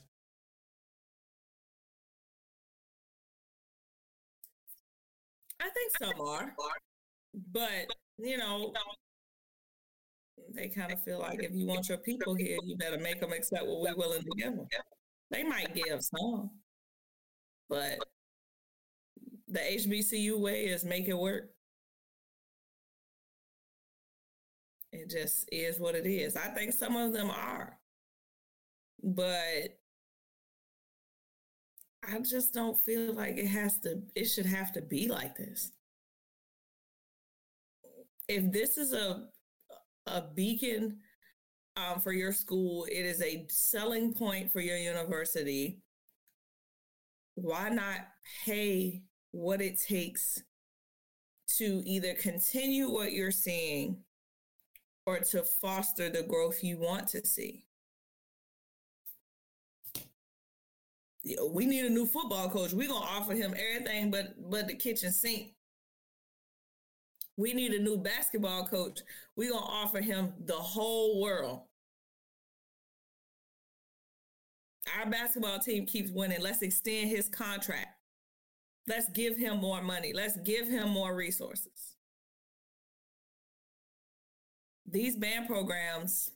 I think some are, but you know, they kind of feel like if you want your people here, you better make them accept what we're willing to give them. They might give some, but the HBCU way is make it work. It just is what it is. I think some of them are, but I just don't feel like it has to, it should have to be like this. If this is a, a beacon um, for your school, it is a selling point for your university. Why not pay what it takes to either continue what you're seeing or to foster the growth you want to see? we need a new football coach. We're gonna offer him everything but but the kitchen sink. We need a new basketball coach. We're gonna offer him the whole world. Our basketball team keeps winning. Let's extend his contract. Let's give him more money. Let's give him more resources. These band programs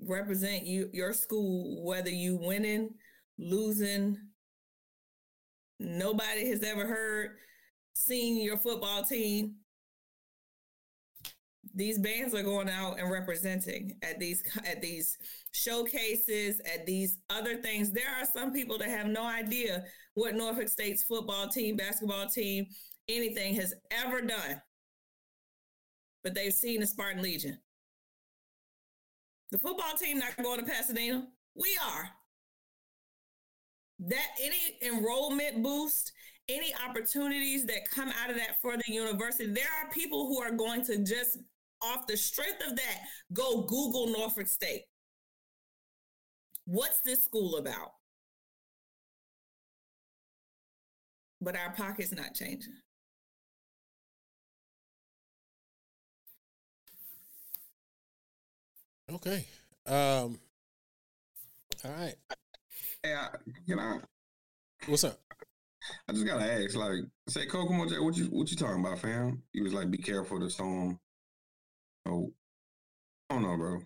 represent you your school whether you winning losing. Nobody has ever heard seen your football team. These bands are going out and representing at these at these showcases at these other things. There are some people that have no idea what norfolk state's football team basketball team anything has ever done but they've seen the spartan legion the football team not going to Pasadena. We are. That any enrollment boost, any opportunities that come out of that for the university, there are people who are going to just off the strength of that go Google Norfolk State. What's this school about? But our pocket's not changing.
Okay. Um. All right.
Hey, I, can I?
What's up?
I just gotta ask, like, say, Kokomo what you what you talking about, fam? He was like, be careful the storm. Oh, I don't know, bro.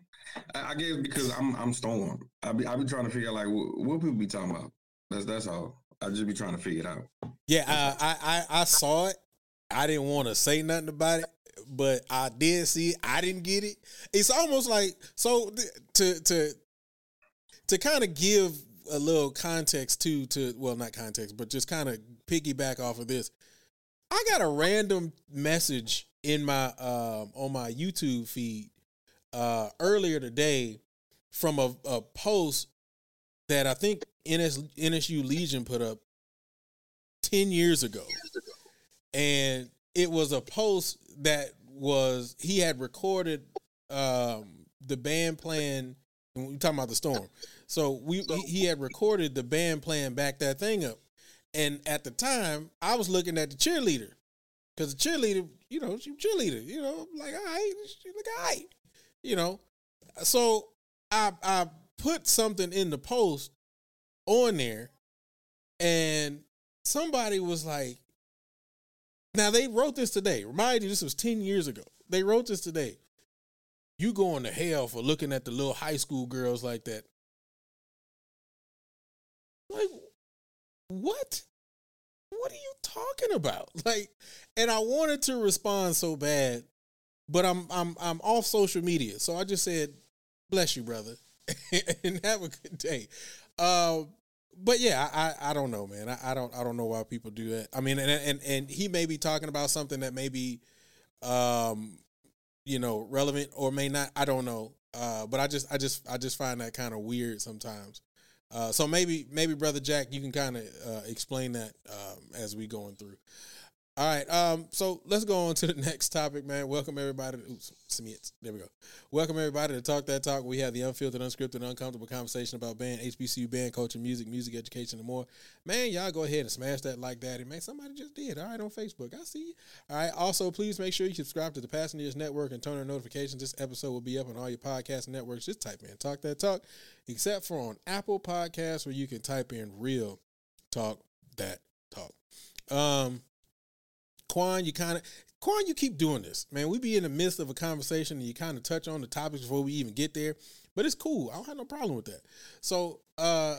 I, I guess because I'm I'm storm. I be I be trying to figure out like what, what people be talking about. That's that's all. I just be trying to figure it out.
Yeah, I I I, I saw it. I didn't want to say nothing about it but I did see it. I didn't get it. It's almost like so to to to kind of give a little context to to well not context but just kind of piggyback off of this. I got a random message in my um on my YouTube feed uh earlier today from a, a post that I think NS, NSU Legion put up 10 years ago. And it was a post that was he had recorded um, the band playing. We're talking about the storm, so we he had recorded the band playing back that thing up, and at the time I was looking at the cheerleader. Because the cheerleader, you know, she cheerleader, you know, like all right, she look all right, you know, so I I put something in the post on there, and somebody was like, now they wrote this today. Remind you, this was 10 years ago. They wrote this today. You going to hell for looking at the little high school girls like that. Like, what? What are you talking about? Like, and I wanted to respond so bad, but I'm I'm I'm off social media. So I just said, bless you, brother. and have a good day. Um, but yeah, I, I don't know, man. I, I don't I don't know why people do that. I mean, and and and he may be talking about something that may be, um, you know, relevant or may not. I don't know. Uh, but I just I just I just find that kind of weird sometimes. Uh, so maybe maybe brother Jack, you can kind of uh, explain that um, as we going through. All right. Um, so let's go on to the next topic, man. Welcome everybody. To, oops. There we go. Welcome everybody to Talk That Talk. We have the unfiltered, unscripted, uncomfortable conversation about band, HBCU band culture, music, music education, and more. Man, y'all go ahead and smash that like daddy. Man, somebody just did. All right, on Facebook. I see you. All right. Also, please make sure you subscribe to the Passion Is Network and turn on notifications. This episode will be up on all your podcast networks. Just type in Talk That Talk, except for on Apple Podcasts where you can type in real talk that talk. Um, Quan, you kind of Quan, you keep doing this, man. We be in the midst of a conversation and you kind of touch on the topics before we even get there, but it's cool. I don't have no problem with that. So, uh,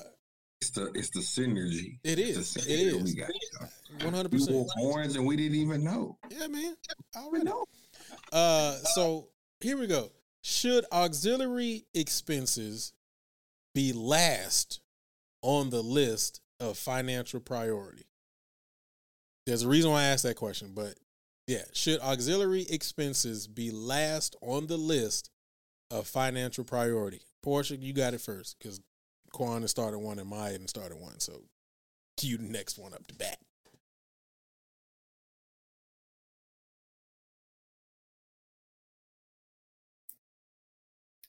It's the it's the synergy.
It is.
the
It
synergy
is.
We got.
one hundred
We
percent.
wore orange and we didn't even know.
Yeah, man.
We
Already.
know.
Uh, so here we go. Should auxiliary expenses be last on the list of financial priority? There's a reason why I asked that question, but yeah, should auxiliary expenses be last on the list of financial priority? Porsha, you got it first because Quan has started one and Maya has started one. So you the next one up to bat.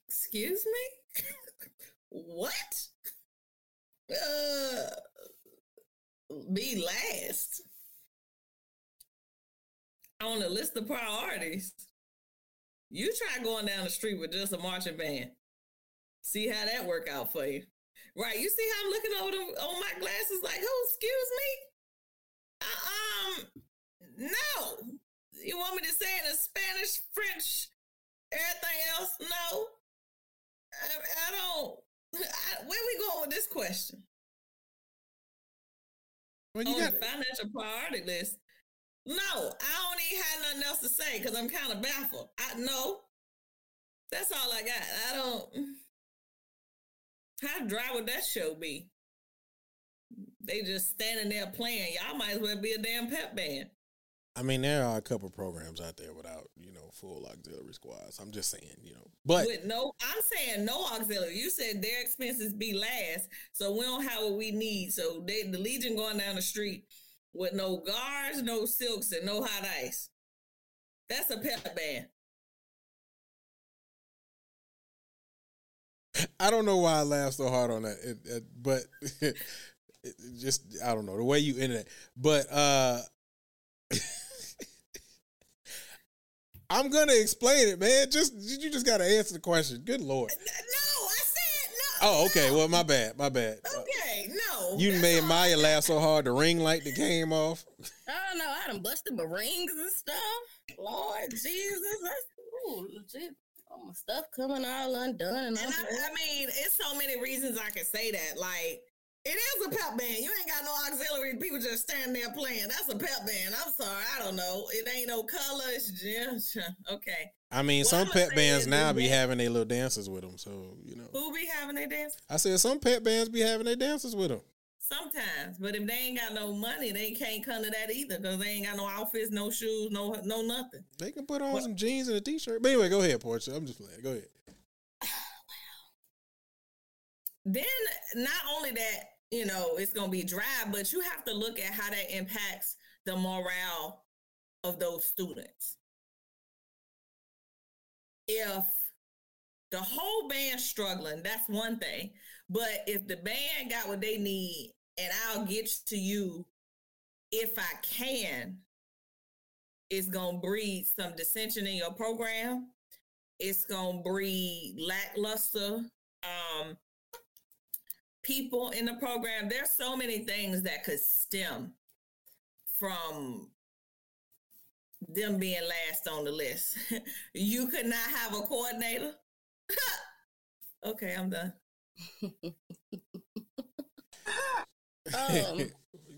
Excuse me? what? Uh, be last on the list of priorities. You try going down the street with just a marching band. See how that work out for you. Right. You see how I'm looking over them on my glasses like, oh, excuse me? Uh, um, no. You want me to say it in Spanish, French, everything else? No. I, I don't. I, where we going with this question?
Well, you
on
got
the financial priority list. No, I don't even have nothing else to say because I'm kind of baffled. I know. That's all I got. I don't. How dry would that show be? They just standing there playing. Y'all might as well be a damn pep band.
I mean, there are a couple programs out there without, you know, full auxiliary squads. I'm just saying, you know, but
With no, I'm saying no auxiliary. You said their expenses be last, so we don't have what we need. So they, the Legion going down the street with no guards, no silks, and no hot ice. That's a pep band.
I don't know why I laughed so hard on that. It, it, but it, just, I don't know the way you ended it. But uh I'm gonna explain it, man. Just you just gotta answer the question. Good lord.
No, I said no.
Oh, okay.
no.
Well, my bad. My bad. Uh,
Okay, no.
You made Maya laugh so hard the ring light that came off.
I don't know. I done busted my rings and stuff. Lord Jesus, that's ooh, legit. All my stuff coming all undone and,
And
all
I, I mean, it's so many reasons I can say that. Like, it is a pep band. You ain't got no auxiliary. People just standing there playing. That's a pep band. I'm sorry. I don't know. It ain't no color. It's just okay.
I mean,
What
some pep
say
bands now be having their little dances with them. So you know,
Who be having their dance?
I said some pet bands be having their dances with them.
Sometimes, but if they ain't got no money, they can't come to that either because they ain't got no outfits, no shoes, no no nothing.
They can put on
What-
some jeans and a t-shirt. But anyway, go ahead, Porsha. I'm just playing. Go ahead.
then not only that, you know, it's gonna be dry, but you have to look at how that impacts the morale of those students. If the whole band's struggling, that's one thing. But if the band got what they need, and I'll get to you if I can, it's gonna breed some dissension in your program. It's gonna breed lackluster um people in the program. There's so many things that could stem from them being last on the list. you could not have a coordinator. okay, I'm done.
Um,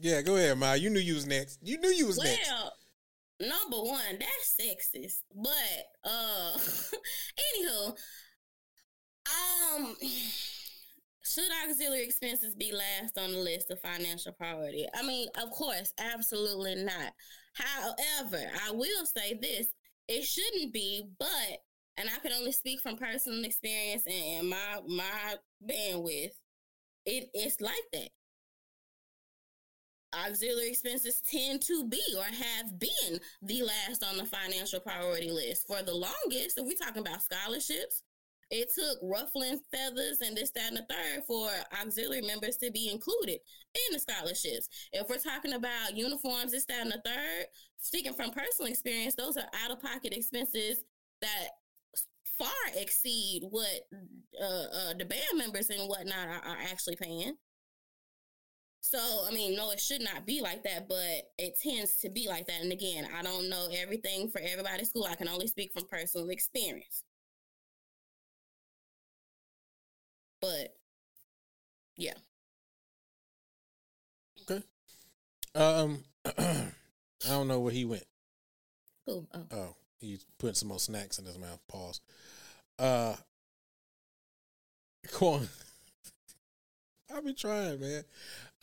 yeah, go ahead, Ma. You knew you was next. You knew you was next.
well, number one, that's sexist. But uh anywho, um should auxiliary expenses be last on the list of financial priority? I mean, of course, absolutely not. However, I will say this: it shouldn't be, but and I can only speak from personal experience and, my my bandwidth. It it's like that. auxiliary expenses tend to be or have been the last on the financial priority list for the longest. If we're talking about scholarships, it took ruffling feathers and this, that, and the third for auxiliary members to be included in the scholarships. If we're talking about uniforms, this, that, and the third, speaking from personal experience, those are out of pocket expenses that far exceed what uh, uh, the band members and whatnot are, are actually paying. So, I mean, no, it should not be like that, but it tends to be like that. And again, I don't know everything for everybody's school. I can only speak from personal experience. But yeah.
Okay. Um, I don't know where he went.
Cool. Oh.
Oh, he's putting some more snacks in his mouth. Pause. Uh, Quan. I be trying, man.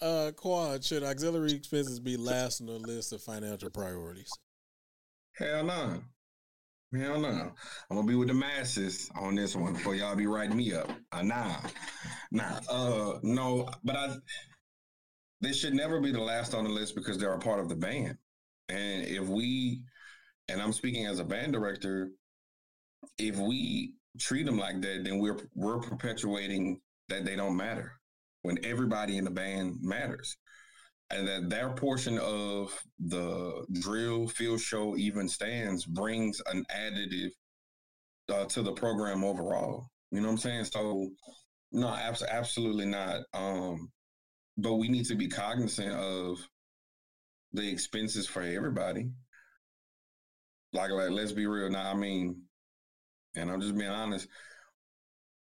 Uh, Quan, should auxiliary expenses be last on the list of financial priorities?
Hell no. Hell no. I'm gonna be with the masses on this one before y'all be writing me up. Uh, nah, nah. Uh, no. But I, they should never be the last on the list because they're a part of the band. And if we, and I'm speaking as a band director, if we treat them like that, then we're we're perpetuating that they don't matter when everybody in the band matters and that their portion of the drill field show even stands brings an additive uh, to the program overall. You know what i'm saying? So no abs- absolutely not. Um but we need to be cognizant of the expenses for everybody. Like, like let's be real. Now i mean and i'm just being honest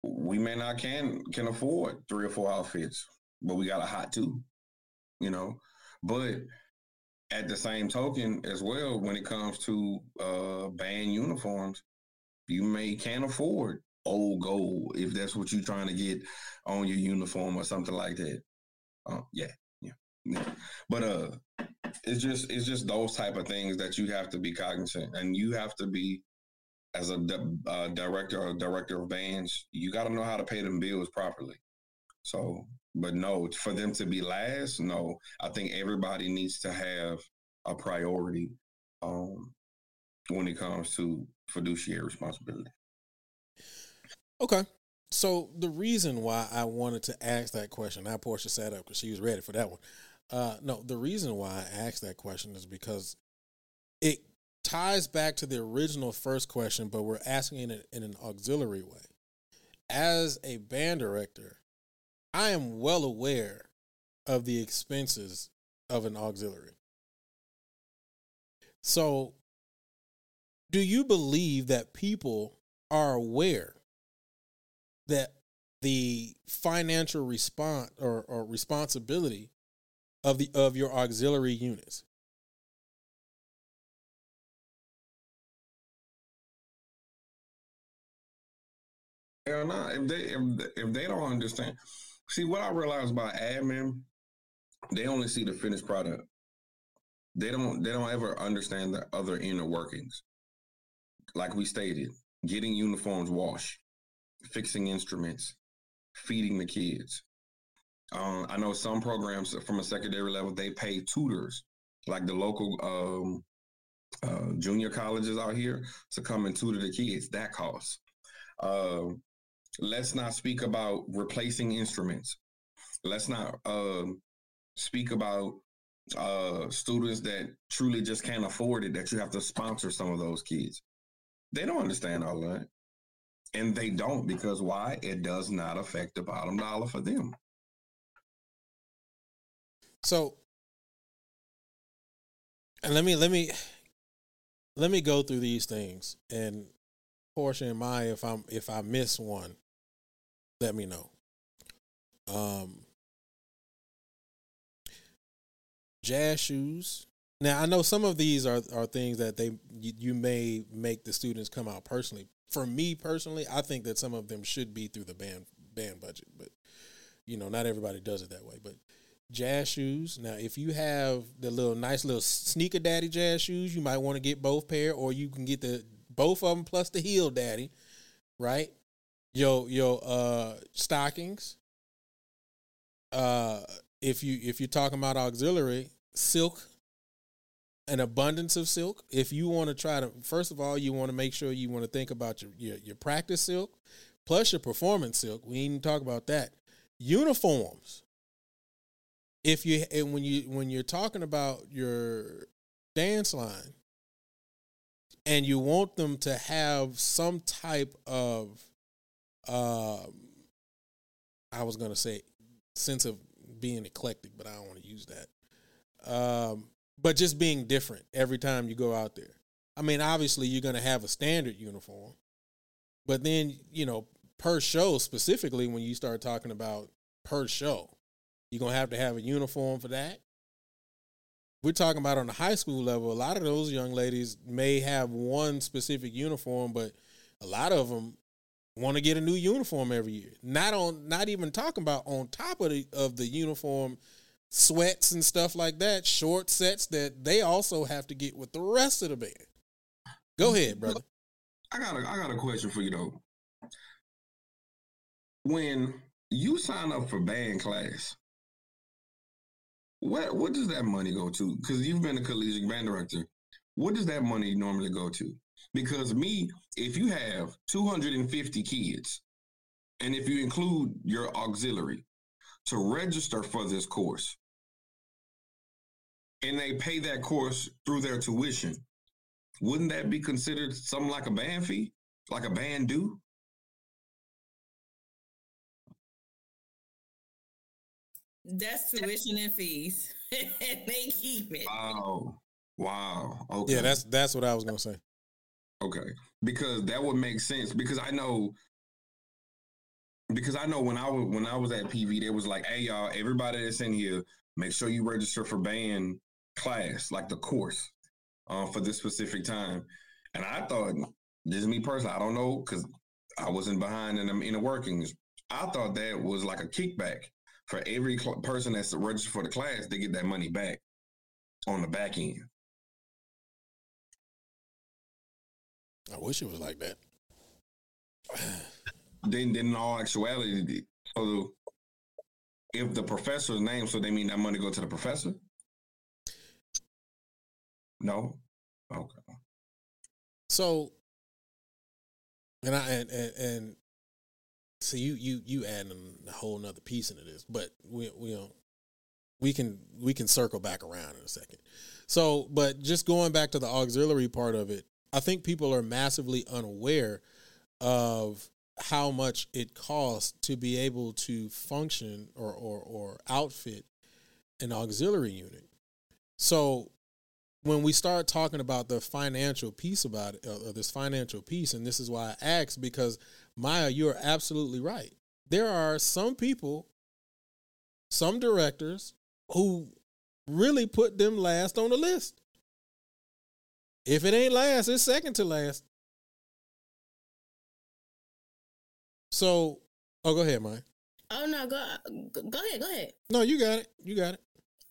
we may not can can afford three or four outfits but we got a hot two you know. But at the same token, as well, when it comes to uh, band uniforms, you may can't afford old gold if that's what you're trying to get on your uniform or something like that. Uh, yeah, yeah, yeah. But uh, it's just it's just those type of things that you have to be cognizant, and you have to be as a uh, director or director of bands, you got to know how to pay them bills properly. So but no, for them to be last, no. I think everybody needs to have a priority um, when it comes to fiduciary responsibility.
Okay. So the reason why I wanted to ask that question, now Porsha sat up because she was ready for that one. Uh, no, the reason why I asked that question is because it ties back to the original first question, but we're asking it in an auxiliary way. As a band director, I am well aware of the expenses of an auxiliary. So, do you believe that people are aware that the financial response or, or responsibility of the of your auxiliary units?
Hell no. If they if, if they don't understand, See, what I realized about admin, they only see the finished product. They don't they don't ever understand the other inner workings. Like we stated, getting uniforms washed, fixing instruments, feeding the kids. Um, I know some programs from a secondary level they pay tutors, like the local um, uh, junior colleges out here, to come and tutor the kids. That costs. Uh, let's not speak about replacing instruments. Let's not uh, speak about uh, students that truly just can't afford it, that you have to sponsor some of those kids. They don't understand all that. And they don't because why? It does not affect the bottom dollar for them.
So, and let me let me let me go through these things and portion my if I'm if I miss one, let me know. Um, jazz shoes. Now I know some of these are are things that they you, you may make the students come out personally. For me personally, I think that some of them should be through the band band budget, but you know not everybody does it that way. But jazz shoes. Now, if you have the little nice little sneaker daddy jazz shoes, you might want to get both pair, or you can get the both of them plus the heel daddy, right? Your your uh stockings, uh if you if you're talking about auxiliary silk, an abundance of silk. If you want to try to, first of all, you want to make sure you want to think about your your, your practice silk, plus your performance silk. We didn't talk about that. Uniforms. If you and when you when you're talking about your dance line, and you want them to have some type of, um, I was gonna say, sense of being eclectic, but I don't want to use that. Um, but just being different every time you go out there. I mean, obviously you're to have a standard uniform, but then you know per show specifically when you start talking about per show, you're to have to have a uniform for that. We're talking about on the high school level. A lot of those young ladies may have one specific uniform, but a lot of them want to get a new uniform every year. Not on, not even talking about on top of the of the uniform sweats and stuff like that, short sets that they also have to get with the rest of the band. Go ahead, brother.
I got a I got a question for you though. When you sign up for band class, what what does that money go to? Because you've been a collegiate band director. What does that money normally go to? Because me, if you have 250 kids, and if you include your auxiliary to register for this course, and they pay that course through their tuition, wouldn't that be considered something like a band fee, like a band due?
That's tuition and fees. they keep it.
Wow. Wow. Okay.
Yeah, that's that's what I was gonna say.
Okay. Because that would make sense. Because I know because I know when I was when I was at PV, they was like, hey y'all, everybody that's in here, make sure you register for band class, like the course, uh, for this specific time. And I thought, this is me personally, I don't know, because I wasn't behind in the, in the workings. I thought that was like a kickback for every cl- person that's registered for the class, they get that money back on the back end.
I wish it was like that.
then, then in all actuality, so if the professor's name, so they mean that money go to the professor? No. Okay.
So, and I and and, and so you you you adding a whole nother piece into this, but we we know, we can we can circle back around in a second. So, but just going back to the auxiliary part of it, I think people are massively unaware of how much it costs to be able to function or or, or outfit an auxiliary unit. So when we start talking about the financial piece about it, uh, this financial piece, and this is why I asked because Maya, you're absolutely right. There are some people, some directors who really put them last on the list. If it ain't last, it's second to last. So, oh, go ahead, Maya.
Oh no, go go ahead, go ahead.
No, you got it. You got it.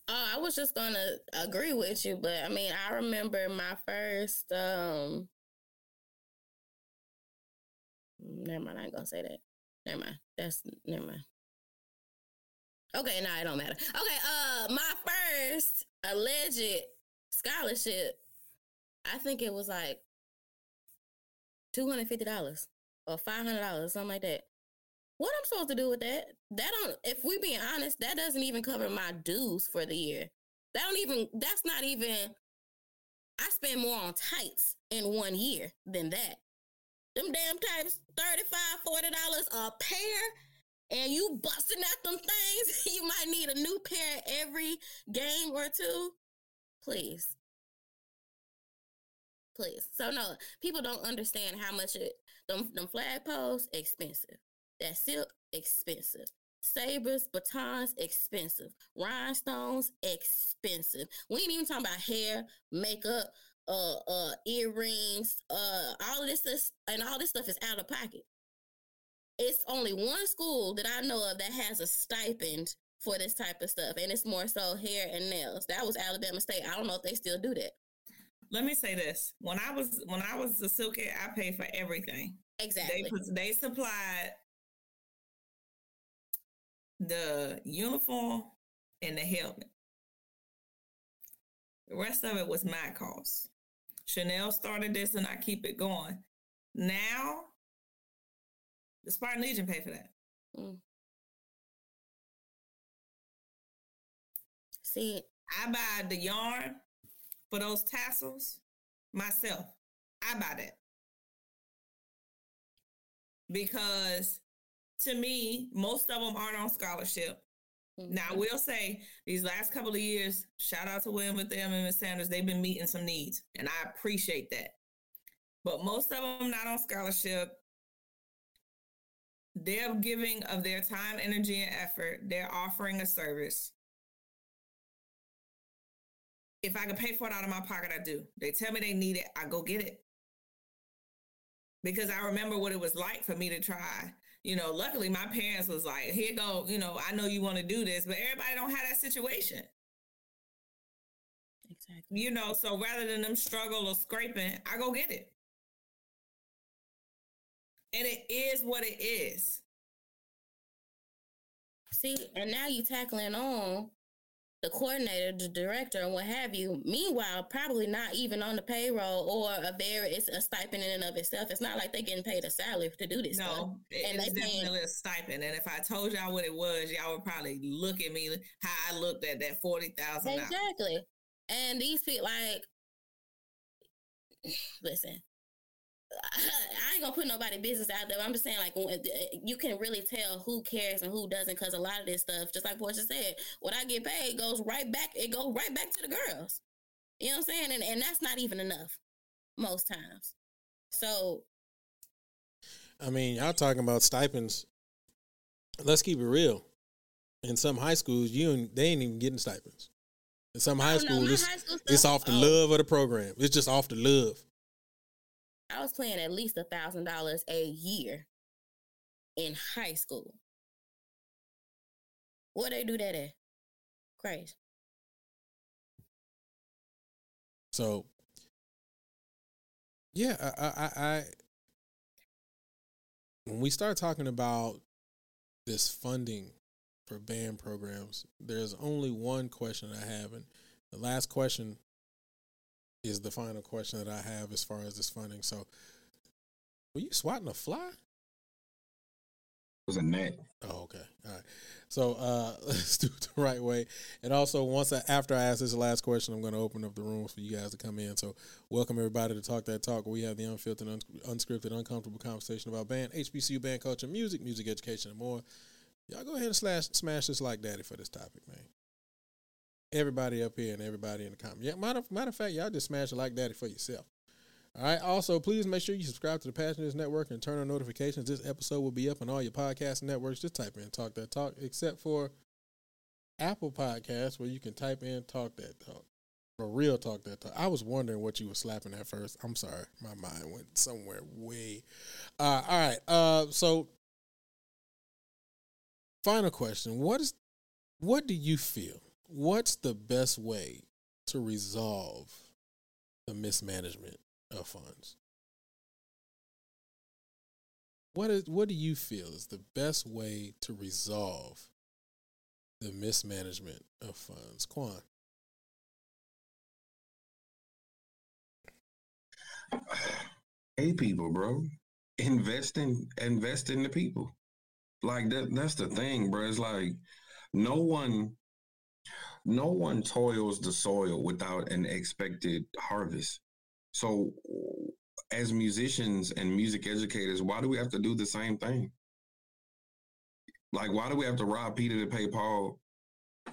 Oh, I was just gonna agree with you, but I mean, I remember my first. um Never mind, I ain't gonna say that. Never mind. That's never mind. Okay, no, it don't matter. Okay, uh, my first alleged scholarship, I think it was like two hundred fifty dollars or five hundred dollars, something like that. What I'm supposed to do with that? That don't. If we being honest, that doesn't even cover my dues for the year. That don't even. That's not even. I spend more on tights in one year than that. Them damn tights, 35 40 dollars a pair, and you busting at them things. you might need a new pair every game or two. Please, please. So no, people don't understand how much it. Them, them flag posts expensive. That silk, expensive. Sabers, batons, expensive. Rhinestones, expensive. We ain't even talking about hair, makeup, uh, uh, earrings, uh, all of this stuff, and all this stuff is out of pocket. It's only one school that I know of that has a stipend for this type of stuff, and it's more so hair and nails. That was Alabama State. I don't know if they still do that.
Let me say this: when I was when I was a silk I paid for everything.
Exactly.
They they supplied the uniform, and the helmet. The rest of it was my cost. Chanel started this and I keep it going. Now, the Spartan Legion pay for that. Mm.
See,
I buy the yarn for those tassels myself. I buy that. Because to me, most of them aren't on scholarship. Mm-hmm. Now, I will say these last couple of years, shout out to William with them and Ms. Sanders, they've been meeting some needs, and I appreciate that. But most of them not on scholarship. They're giving of their time, energy, and effort. They're offering a service. If I can pay for it out of my pocket, I do. They tell me they need it, I go get it. Because I remember what it was like for me to try you know, luckily my parents was like, here go, you know, I know you want to do this, but everybody don't have that situation. Exactly. You know, so rather than them struggle or scraping, I go get it. And it is what it is.
See, and now you tackling on the coordinator, the director, and what have you. Meanwhile, probably not even on the payroll or a very it's a stipend in and of itself. It's not like they're getting paid a salary to do this. No, stuff.
and it's definitely paying, a stipend. And if I told y'all what it was, y'all would probably look at me how I looked at that forty thousand.
Exactly. And these people, like, listen, I ain't gonna put nobody business out there. I'm just saying, like, you can really tell who cares and who doesn't, because a lot of this stuff, just like Porsha said, what I get paid goes right back. It goes right back to the girls. You know what I'm saying? And and that's not even enough most times. So,
I mean, y'all talking about stipends. Let's keep it real. In some high schools, you they ain't even getting stipends. In some high schools, it's, high school it's off the oh. love of the program. It's just off the love.
I was playing at least a thousand dollars a year in high school. What they do that at? Crazy.
So yeah, I, I, I when we start talking about this funding for band programs, there's only one question I have, and the last question is the final question that I have as far as this funding. So, were you swatting a fly?
It was a net.
Oh, okay. All right. So uh, let's do it the right way. And also, once I, after I ask this last question, I'm going to open up the room for you guys to come in. So, welcome everybody to Talk That Talk. We have the unfiltered, un- unscripted, uncomfortable conversation about band, HBCU band culture, music, music education, and more. Y'all go ahead and slash, smash this like daddy for this topic, man everybody up here and everybody in the comments. Yeah, matter, matter of fact, y'all just smash it like daddy for yourself. All right. Also, please make sure you subscribe to the Passion Is Network and turn on notifications. This episode will be up on all your podcast networks. Just type in Talk That Talk, except for Apple Podcasts, where you can type in Talk That Talk. For real Talk That Talk. I was wondering what you were slapping at first. I'm sorry. My mind went somewhere way. Uh, all right. Uh, so, final question. What is what do you feel what's the best way to resolve the mismanagement of funds? What is what do you feel is the best way to resolve the mismanagement of funds? Quan.
Hey people, bro. Invest in invest in the people. Like that that's the thing, bro. It's like no one no one toils the soil without an expected harvest. So, as musicians and music educators, why do we have to do the same thing? Like, why do we have to rob Peter to pay Paul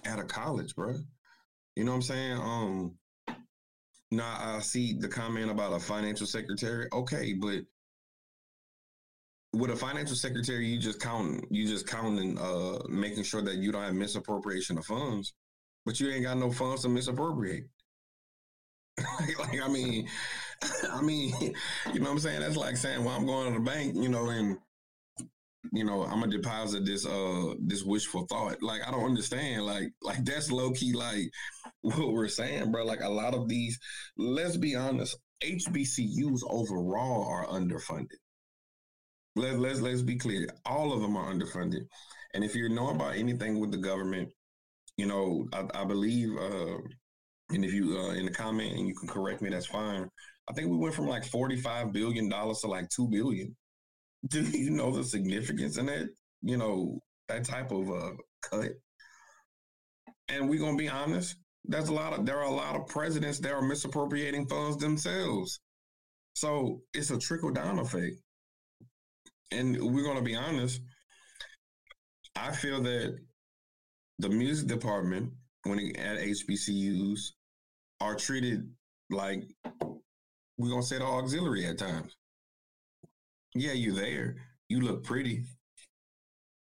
at a college, bro? You know what I'm saying? Um, now I see the comment about a financial secretary. Okay, but with a financial secretary, you just counting, you just counting, uh, making sure that you don't have misappropriation of funds but you ain't got no funds to misappropriate. like, I mean, I mean, you know what I'm saying? That's like saying, well, I'm going to the bank, you know, and you know, I'm gonna deposit this uh this wishful thought. Like, I don't understand. Like, like that's low key like what we're saying, bro. Like a lot of these, let's be honest, HBCUs overall are underfunded. Let, let's let's be clear. All of them are underfunded. And if you know about anything with the government, you know, I, I believe, uh, and if you uh, in the comment and you can correct me, that's fine. I think we went from like forty-five billion dollars to like two billion. Do you know the significance in that? You know that type of uh, cut. And we're gonna be honest. There's a lot of there are a lot of presidents that are misappropriating funds themselves. So it's a trickle down effect. And we're gonna be honest. I feel that the music department, when at HBCUs, are treated like we're gonna say the auxiliary at times. Yeah, you're there. You look pretty.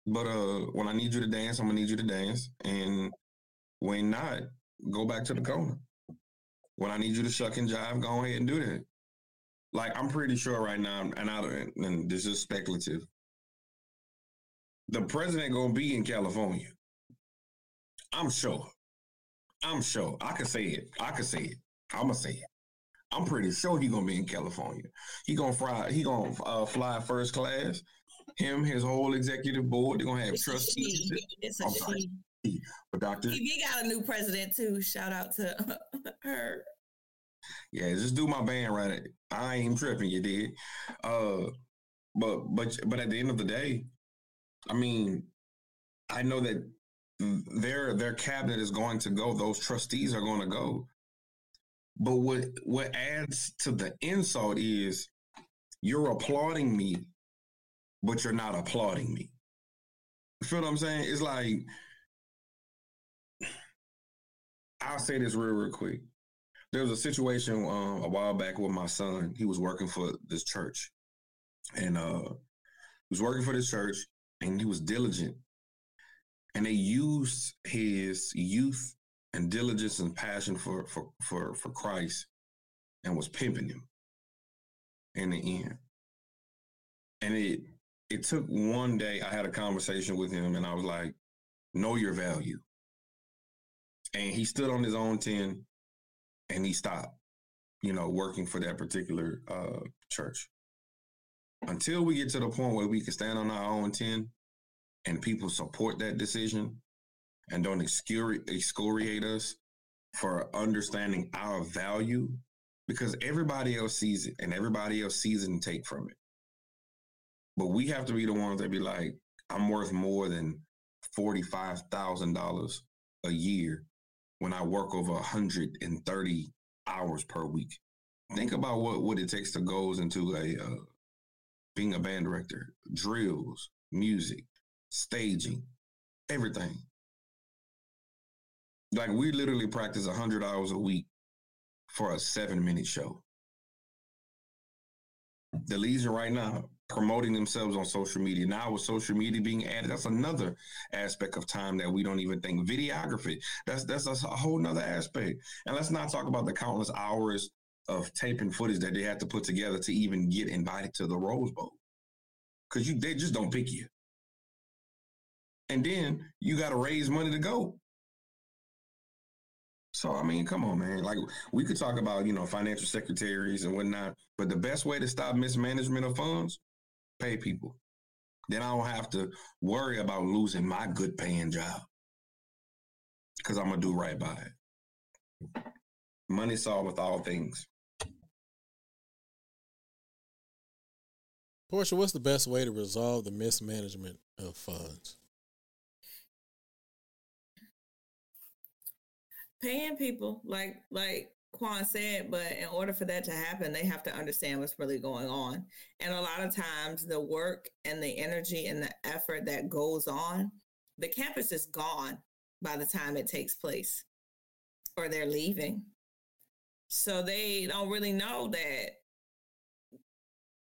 But uh when I need you to dance, I'm gonna need you to dance. And when not, go back to the corner. When I need you to shuck and jive, go ahead and do that. Like I'm pretty sure right now, and I and this is speculative. The president gonna be in California. I'm sure. I'm sure. I can say it. I can say it. I'm gonna say it. I'm pretty sure he gonna be in California. He gonna fly. He gonna uh, fly first class. Him, his whole executive board. They're gonna have
It's
trustees.
she. It's a
I'm sorry.
she.
But Doctor,
PV got a new president too. Shout out to her.
yeah, just do my band right. I ain't tripping. You did. Uh, but but but at the end of the day, I mean, I know that their their cabinet is going to go. Those trustees are going to go. But what what adds to the insult is you're applauding me, but you're not applauding me. Feel what I'm saying? It's like I'll say this real real quick. There was a situation um, a while back with my son. He was working for this church, and uh, he was working for this church, and he was diligent. And they used his youth and diligence and passion for for for for Christ, and was pimping him. In the end, and it it took one day. I had a conversation with him, and I was like, "Know your value." And he stood on his own ten, and he stopped. You know, working for that particular uh, church. Until we get to the point where we can stand on our own ten, and people support that decision, and don't excori- excoriate us for understanding our value because everybody else sees it and everybody else sees and take from it. But we have to be the ones that be like, I'm worth more than $45,000 a year when I work over 130 hours per week. Think about what, what it takes to goes into a uh, being a band director, drills, music, staging, everything. Like we literally practice 100 hours a week for a seven minute show. The Legion right now promoting themselves on social media. Now with social media being added, that's another aspect of time that we don't even think. Videography, that's that's a whole nother aspect. And let's not talk about the countless hours of taping footage that they have to put together to even get invited to the Rose Bowl. Cause you they just don't pick you. And then you gotta raise money to go. So I mean, come on, man. Like we could talk about, you know, financial secretaries and whatnot, but the best way to stop mismanagement of funds, pay people. Then I don't have to worry about losing my good paying job. Cause I'm gonna do right by it. Money solveth all things.
Porsha, what's the best way to resolve the mismanagement of funds?
Paying people like like Quan said, but in order for that to happen, they have to understand what's really going on. And a lot of times the work and the energy and the effort that goes on, the campus is gone by the time it takes place or they're leaving. So they don't really know that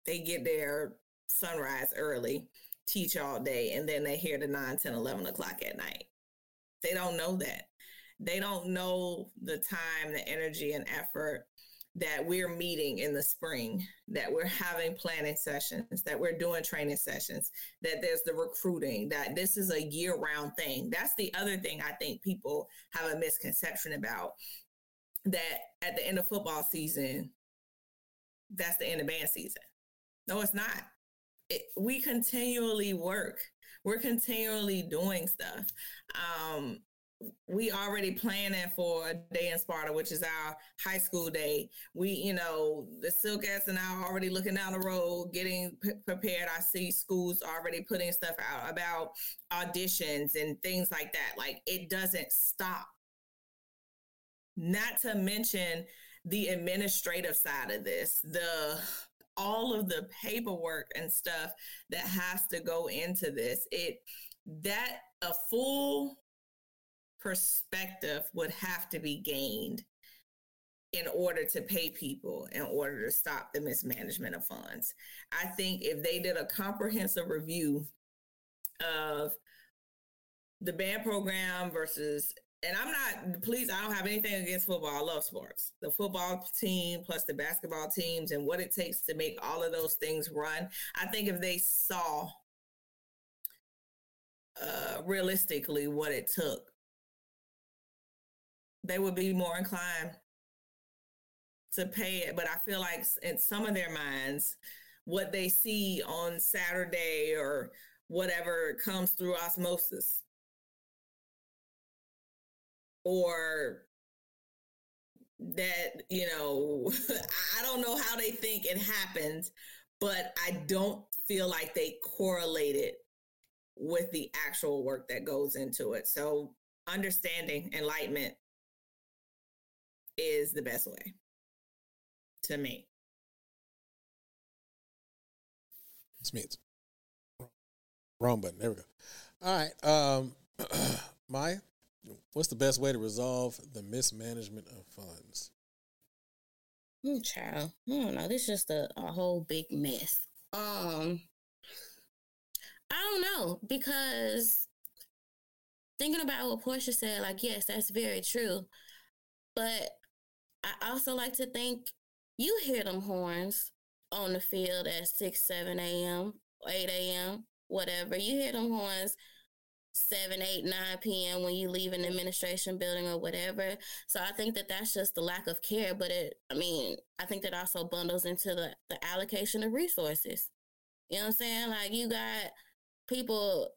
they get their sunrise early, teach all day, and then they hear the 9, 10, 11 o'clock at night. They don't know that they don't know the time, the energy, and effort that we're meeting in the spring, that we're having planning sessions, that we're doing training sessions, that there's the recruiting, that this is a year round thing. That's the other thing I think people have a misconception about that at the end of football season, that's the end of band season. No, it's not. It, we continually work. We're continually doing stuff. Um, we already planning for a day in Sparta, which is our high school day. We, you know, the Silkettes and I are already looking down the road, getting p- prepared. I see schools already putting stuff out about auditions and things like that. Like it doesn't stop. Not to mention the administrative side of this, the all of the paperwork and stuff that has to go into this. It that a full perspective would have to be gained in order to pay people in order to stop the mismanagement of funds. I think if they did a comprehensive review of the band program versus and I'm not please I don't have anything against football. I love sports. The football team plus the basketball teams and what it takes to make all of those things run. I think if they saw uh realistically what it took they would be more inclined to pay it. But I feel like in some of their minds, what they see on Saturday or whatever comes through osmosis. Or that, you know, I don't know how they think it happened, but I don't feel like they correlate it with the actual work that goes into it. So understanding, enlightenment is the best way to me.
Smith. Wrong button. There we go. All right. Um Maya, what's the best way to resolve the mismanagement of funds?
Oh, child. I don't know. This is just a, a whole big mess. Um I don't know because thinking about what Porsha said, like, yes, that's very true. But I also like to think you hear them horns on the field at 6, 7 a.m., 8 a.m., whatever. You hear them horns 7, 8, 9 p.m. when you leave an administration building or whatever. So I think that that's just the lack of care. But it, I mean, I think that also bundles into the, the allocation of resources. You know what I'm saying? Like you got people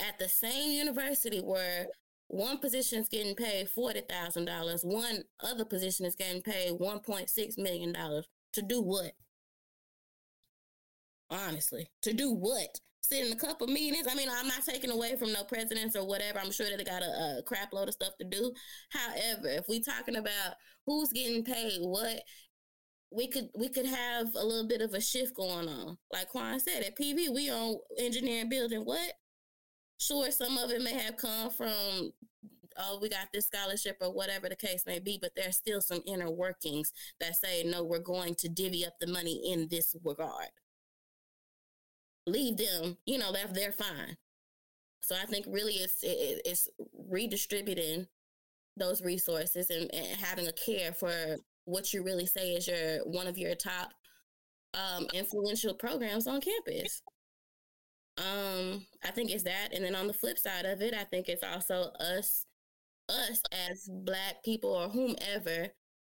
at the same university where one position is getting paid $40,000. One other position is getting paid $1.6 million. To do what? Honestly, to do what? Sit in a couple meetings. I mean, I'm not taking away from no presidents or whatever. I'm sure that they got a, a crap load of stuff to do. However, if we talking about who's getting paid what, we could we could have a little bit of a shift going on. Like Quan said, at PV, we on engineering building what? Sure, some of it may have come from, oh, we got this scholarship or whatever the case may be, but there's still some inner workings that say, no, we're going to divvy up the money in this regard. Leave them, you know, they're, they're fine. So I think really it's, it, it's redistributing those resources and, and having a care for what you really say is your one of your top um, influential programs on campus. Um, I think it's that, and then on the flip side of it, I think it's also us, us as Black people or whomever,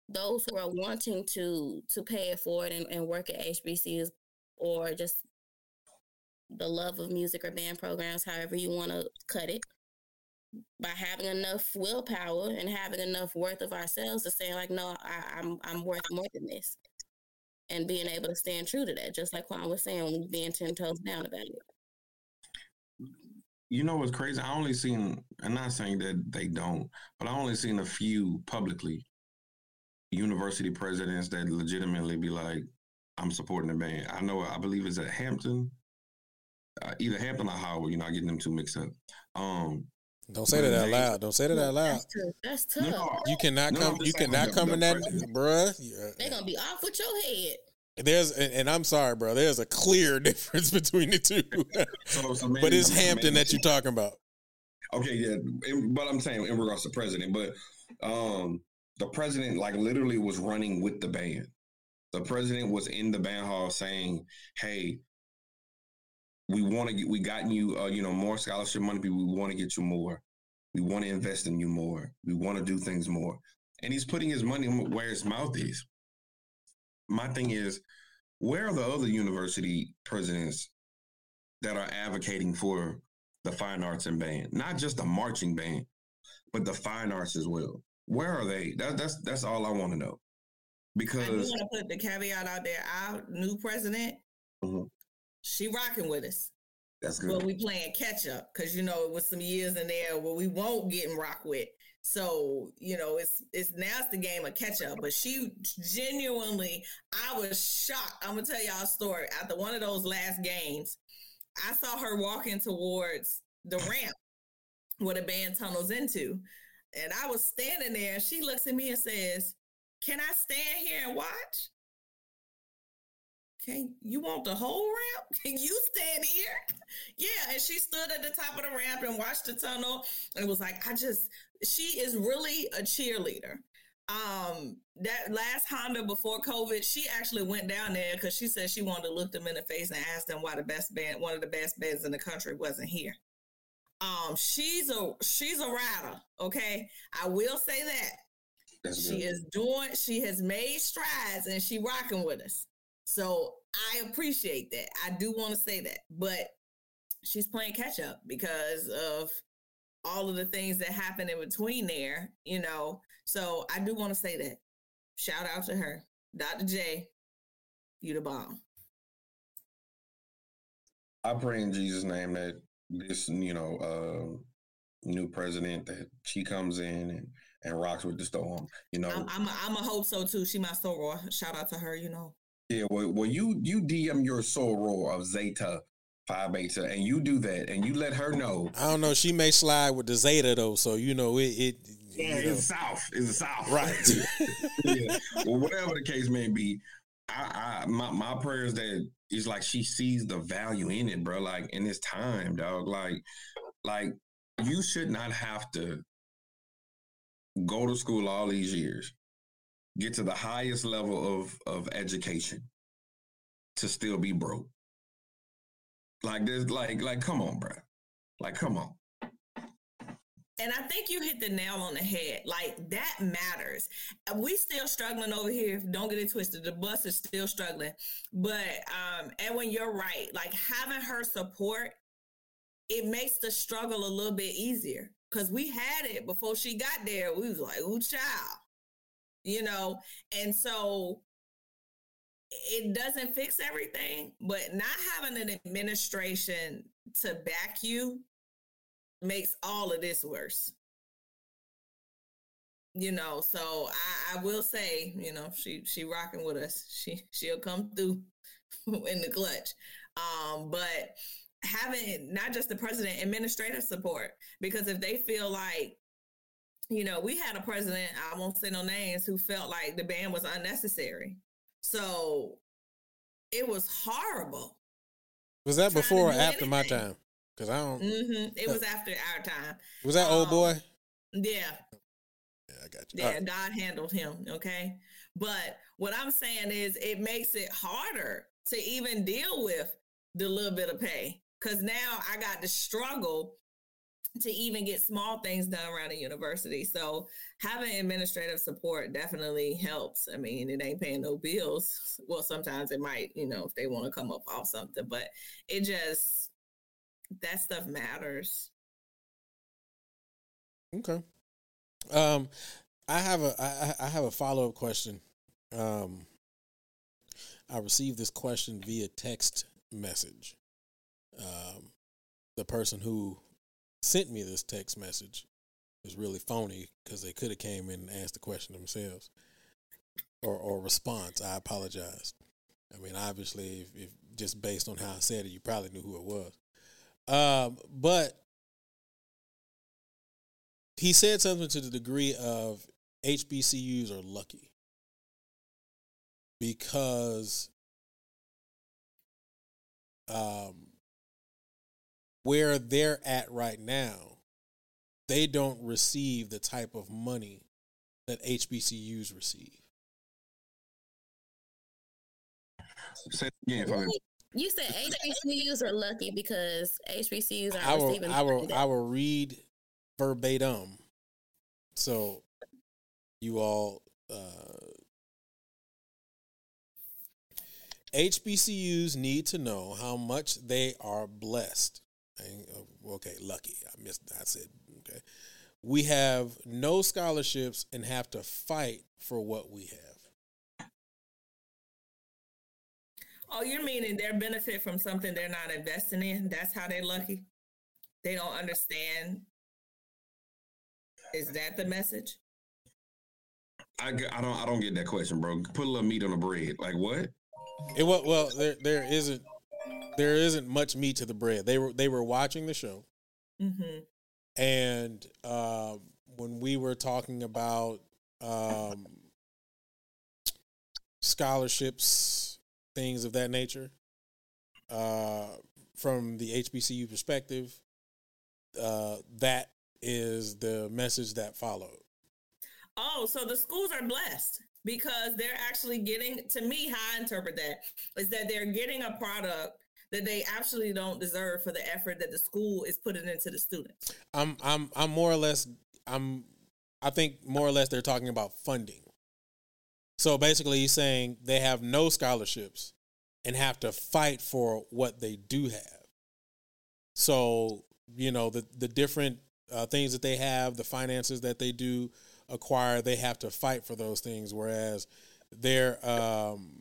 those who are wanting to to pay it forward and, and work at HBCUs or just the love of music or band programs, however you want to cut it, by having enough willpower and having enough worth of ourselves to say like, no, I, I'm I'm worth more than this, and being able to stand true to that, just like Quan was saying, being ten toes down about it.
You know what's crazy? I only seen. I'm not saying that they don't, but I only seen a few publicly university presidents that legitimately be like, "I'm supporting the band." I know. I believe it's at Hampton, uh, either Hampton or Howard. You're not getting them too mixed up. Um,
Don't say that out loud. Don't say that out loud.
That's tough. That's tough.
no,
You cannot
No,
come. You cannot come in that,
president.
bruh. Yeah.
They're gonna be off with your head.
There's and, and I'm sorry, bro. There's a clear difference between the two.
so, so
but it's
maybe-
Hampton that you're talking about.
Okay, yeah, in, but I'm saying in regards to president, but um, the president like literally was running with the band. The president was in the band hall saying, "Hey, we want to get, we gotten you, uh, you know, more scholarship money. but We want to get you more. We want to invest in you more. We want to do things more." And he's putting his money where his mouth is. My thing is, where are the other university presidents that are advocating for the fine arts and band, not just the marching band, but the fine arts as well. Where are they? That, that's that's all I want to know. Because I
want to put the caveat out there. Our new president,
Mhm.
she rocking with us,
that's
but
good.
we playing catch up because you know it was some years in there where we won't get in rock with. So you know it's it's now it's the game of catch up. But she genuinely, I was shocked. I'm gonna tell y'all a story. After one of those last games, I saw her walking towards the ramp where the band tunnels into, and I was standing there. She looks at me and says, "Can I stand here and watch?" Can you want the whole ramp? Can you stand here? Yeah, and she stood at the top of the ramp and watched the tunnel and was like, I just she is really a cheerleader. Um, that last Honda before COVID, she actually went down there because she said she wanted to look them in the face and ask them why the best band, one of the best bands in the country, wasn't here. Um, she's a she's a rider. Okay, I will say that
That's
she
good.
is doing she has made strides and she rocking with us so i appreciate that i do want to say that but she's playing catch up because of all of the things that happen in between there you know? So i do want to say that. Shout out to her. Dr j you the bomb.
I pray in Jesus' name that this, you know, uh, new president that she comes in and, and rocks with the storm. You know,
i'm i'm a, I'm a hope so too. She my soror. Shout out to her you know?
Yeah. Well, well, you you DM your soror of Zeta Phi Beta, and you do that, and you let her know.
I don't know. She may slide with the Zeta though, so you know it. it
Yeah,
you know.
it's South. It's South.
right.
yeah. Well, whatever the case may be, I, I my my prayers it's like she sees the value in it, bro. Like in this time, dog. Like, like you should not have to go to school all these years, get to the highest level of of education, to still be broke. Like there's like like come on, bro. Like come on.
And I think you hit the nail on the head. Like that matters. We still struggling over here. Don't get it twisted. The bus is still struggling. But um, when you're right, like having her support, it makes the struggle a little bit easier. Cause we had it before she got there. We was like, ooh, child. You know, and so it doesn't fix everything, but not having an administration to back you makes all of this worse. You know, so I, I will say, you know, she she rocking with us. She she'll come through in the clutch. Um, but having not just the president, administrative support, because if they feel like, you know, we had a president, I won't say no names, who felt like the ban was unnecessary. So it was horrible.
Was that before or after my time? Because I don't.
hmm It was after our time.
Was that old
Um,
boy?
Yeah,
Yeah, I got you.
Yeah,
right.
God handled him. Okay. But what I'm saying is it makes it harder to even deal with the little bit of pay. Cause now I got to struggle to even get small things done around the university. So having administrative support definitely helps. I mean, it ain't paying no bills. Well, sometimes it might, you know, if they want to come up off something, but it just that stuff matters.
Okay. Um, I have a I, I have a follow up question. Um, I received this question via text message. Um, the person who sent me this text message was really phony because they could have came in and asked the question themselves, or or response. I apologize. I mean, obviously, if, if just based on how I said it, you probably knew who it was. Um, but he said something to the degree of HBCUs are lucky because um, where they're at right now, they don't receive the type of money that HBCUs receive.
Say again, Phi Beta.
You said HBCUs are lucky because HBCUs are
I will,
receiving.
I will, I will read verbatim. So, you all, uh, HBCUs need to know how much they are blessed. I ain't- uh, Okay, lucky. I missed. I said okay. we have no scholarships and have to fight for what we have.
Oh, you're meaning they benefit from something they're not investing in? That's how they're lucky? They don't understand. Is that the message?
I, g- I don't I don't get that question, bro. Put a little meat on the bread. Like what?
It was well, there there isn't there isn't much meat to the bread. They were they were watching the show,
Mm-hmm.
and um, when we were talking about um, scholarships, things of that nature, uh, from the HBCU perspective, uh, that is the message that followed.
Oh, so the schools are blessed because they're actually getting, to me, how I interpret that is that they're getting a product that they absolutely don't deserve for the effort that the school is putting into the students.
I'm I'm I'm more or less I'm I think more or less they're talking about funding. So basically he's saying they have no scholarships and have to fight for what they do have. So, you know, the the different uh, things that they have, the finances that they do acquire, they have to fight for those things whereas they're um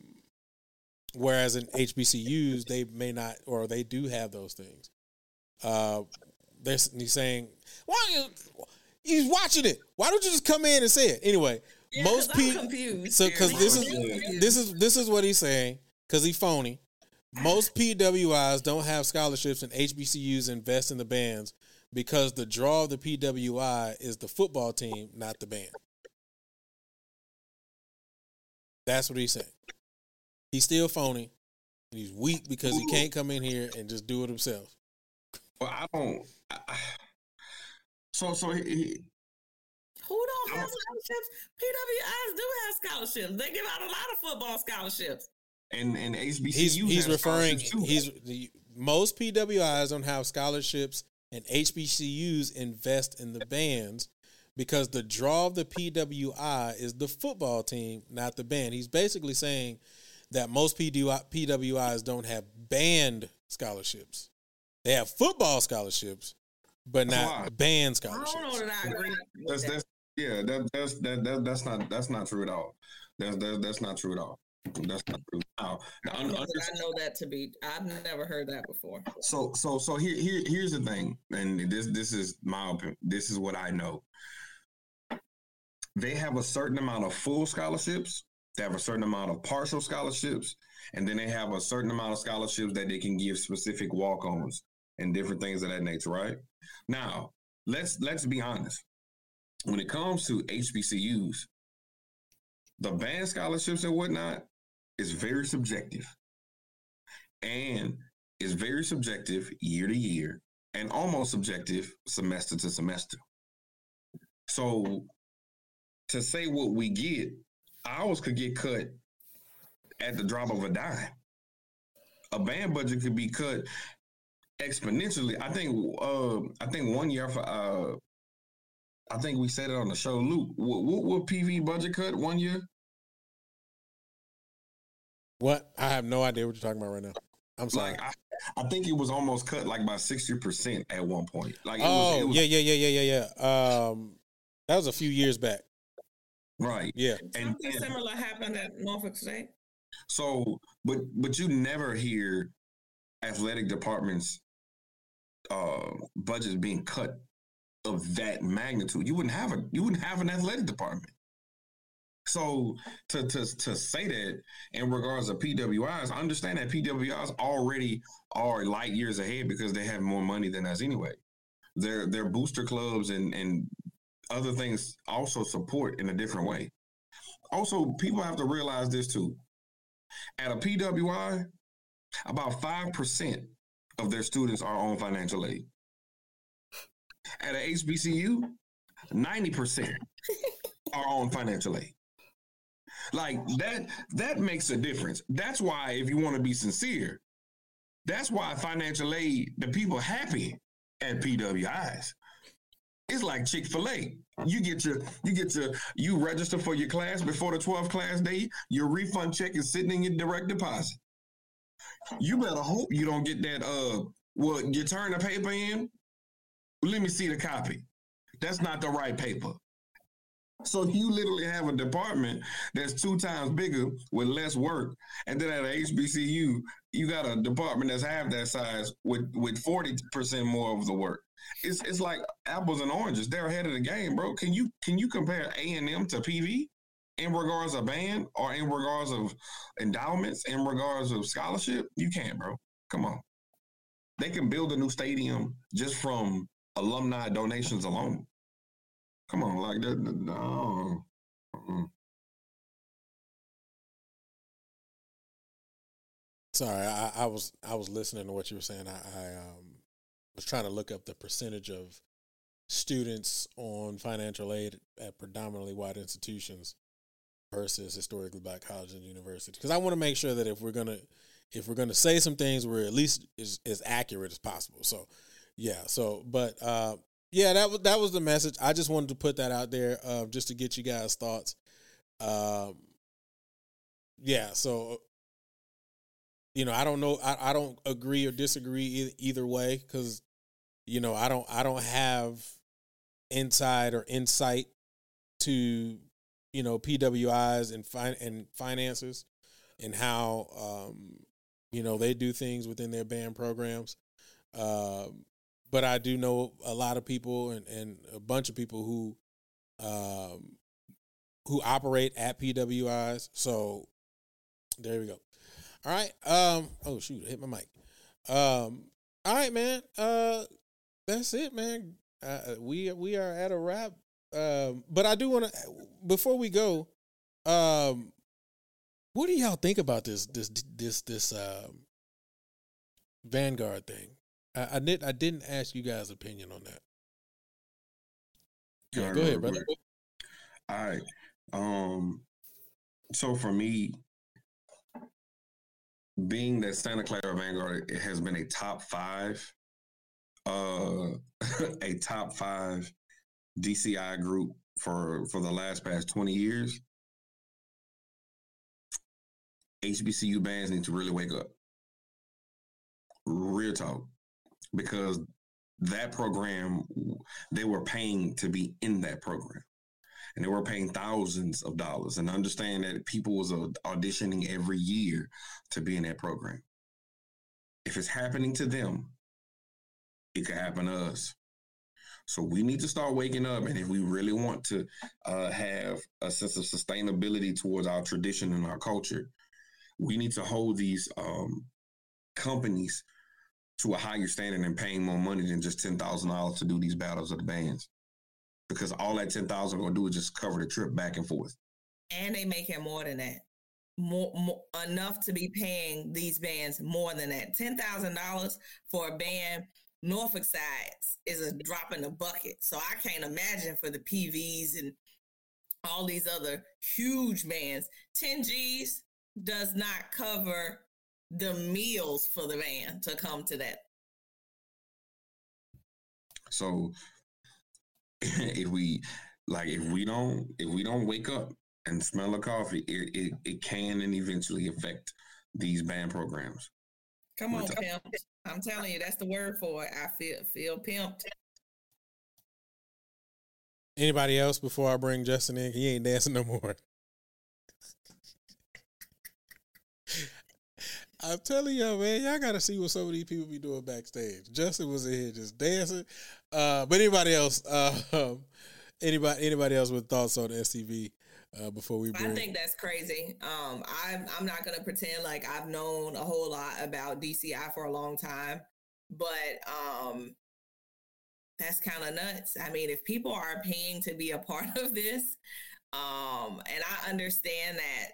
whereas in HBCUs they may not or they do have those things. Uh they're he's saying, "Why are you he's watching it? Why don't you just come in and say it?" Anyway,
Yeah,
most people so because this is this is this is what he's saying because he's phony. Most PWIs don't have scholarships, and HBCUs invest in the bands because the draw of the PWI is the football team, not the band. That's what he's saying. He's still phony, and he's weak because he can't come in here and just do it himself.
Well, I don't. I, I- so so he, he-
Who don't have scholarships? PWIs do have scholarships. They give out a lot of football scholarships.
and and HBCUs
He's he's
have
referring.
too.
He's the most PWIs don't have scholarships, and HBCUs invest in the bands because the draw of the PWI is the football team, not the band. He's basically saying that most PWIs don't have band scholarships. They have football scholarships, but
That's
not
lot.
band
I don't know
scholarships.
that I agree. with
that's that's yeah that that's that, that that's not that's not true at all. That's that, that's not true at all. That's not true. Now,
I know that I know that to be. I've never heard that before.
so so so here here here's the thing, and this this is my opinion. This is what I know. They have a certain amount of full scholarships. They have a certain amount of partial scholarships, and then they have a certain amount of scholarships that they can give specific walk-ons and different things of that nature. Right now, let's let's be honest. When it comes to HBCUs, the band scholarships and whatnot is very subjective, and is very subjective year to year and almost subjective semester to semester. So to say what we get, ours could get cut at the drop of a dime. A band budget could be cut exponentially. I think uh I think one year for uh I think we said it on the show, Luke. What, what, what PV budget cut one year?
What? I have no idea what you're talking about right now. I'm sorry.
Like I, I think it was almost cut like by sixty percent at one point. Like it
oh
was, it was
yeah, yeah, yeah, yeah, yeah, yeah. Um, that was a few years back.
Right.
Yeah.
And,
Something
and
similar happened at Norfolk State.
so, but but you never hear athletic departments uh budgets being cut of that magnitude. You wouldn't have a you wouldn't have an athletic department. So to to to say that in regards to PWIs, I understand that PWIs already are light years ahead because they have more money than us anyway. Their their booster clubs and and other things also support in a different way. Also, people have to realize this too. At a PWI, about five percent of their students are on financial aid. At a HBCU, ninety percent are on financial aid. Like that, that makes a difference. That's why, if you want to be sincere, that's why financial aid, the people happy at PWIs. It's like Chick Fil A. You get your, you get your, you register for your class before the 12th class day. Your refund check is sitting in your direct deposit. You better hope you don't get that. Uh, well, you turn the paper in. Let me see the copy. That's not the right paper. So you literally have a department that's two times bigger with less work, and then at a HBCU, you got a department that's half that size with with forty percent more of the work. It's it's like apples and oranges. They're ahead of the game, bro. Can you can you compare A and M to PV in regards of band or in regards of endowments, in regards of scholarship? You can't, bro. Come on. They can build a new stadium just from alumni donations alone. Come on, like that. No.
Sorry, I, I, was I was listening to what you were saying. I, I um, was trying to look up the percentage of students on financial aid at predominantly white institutions versus historically black colleges and universities. Because I want to make sure that if we're gonna if we're gonna say some things, we're at least as, as accurate as possible. So, yeah. So, but uh, yeah, that was that was the message. I just wanted to put that out there, uh, just to get you guys' thoughts. Um, yeah, so you know, I don't know, I, I don't agree or disagree either, either way because you know, I don't I don't have insight or insight to you know PWIs and fin- and finances and how um, you know they do things within their band programs. Um, but I do know a lot of people and, and a bunch of people who um, who operate at PWIs. So there we go. All right. Um. Oh shoot! I hit my mic. Um. All right, man. Uh. That's it, man. Uh, we we are at a wrap. Um. But I do want to before we go. Um. What do y'all think about this this this this um Vanguard thing? I, I did I didn't ask you guys' opinion on that. Yeah, go ahead, brother.
All right. Um so for me, being that Santa Clara Vanguard has been a top five, uh a top five DCI group for for the last past 20 years. HBCU bands need to really wake up. Real talk because that program they were paying to be in that program and they were paying thousands of dollars and understand that people was auditioning every year to be in that program if it's happening to them it could happen to us so we need to start waking up and if we really want to uh, have a sense of sustainability towards our tradition and our culture we need to hold these um, companies to a higher standard and paying more money than just ten thousand dollars to do these battles of the bands. Because all that ten thousand gonna do is just cover the trip back and forth.
And they make it more than that. More, more enough to be paying these bands more than that. Ten thousand dollars for a band Norfolk sides is a drop in the bucket. So I can't imagine for the PVs and all these other huge bands. 10 G's does not cover the meals for the van to come to that.
So if we like if we don't if we don't wake up and smell the coffee, it, it, it can and eventually affect these band programs.
Come on, pimp. I'm telling you, that's the word for it. I feel feel pimped.
Anybody else before I bring Justin in? He ain't dancing no more. I'm telling y'all, man, y'all gotta see what some of these people be doing backstage. Justin was in here just dancing. Uh, but anybody else, uh, anybody, anybody else with thoughts on SCV uh, before we? Bring...
I think that's crazy. Um, I'm I'm not gonna pretend like I've known a whole lot about DCI for a long time, but um, that's kind of nuts. I mean, if people are paying to be a part of this, um, and I understand that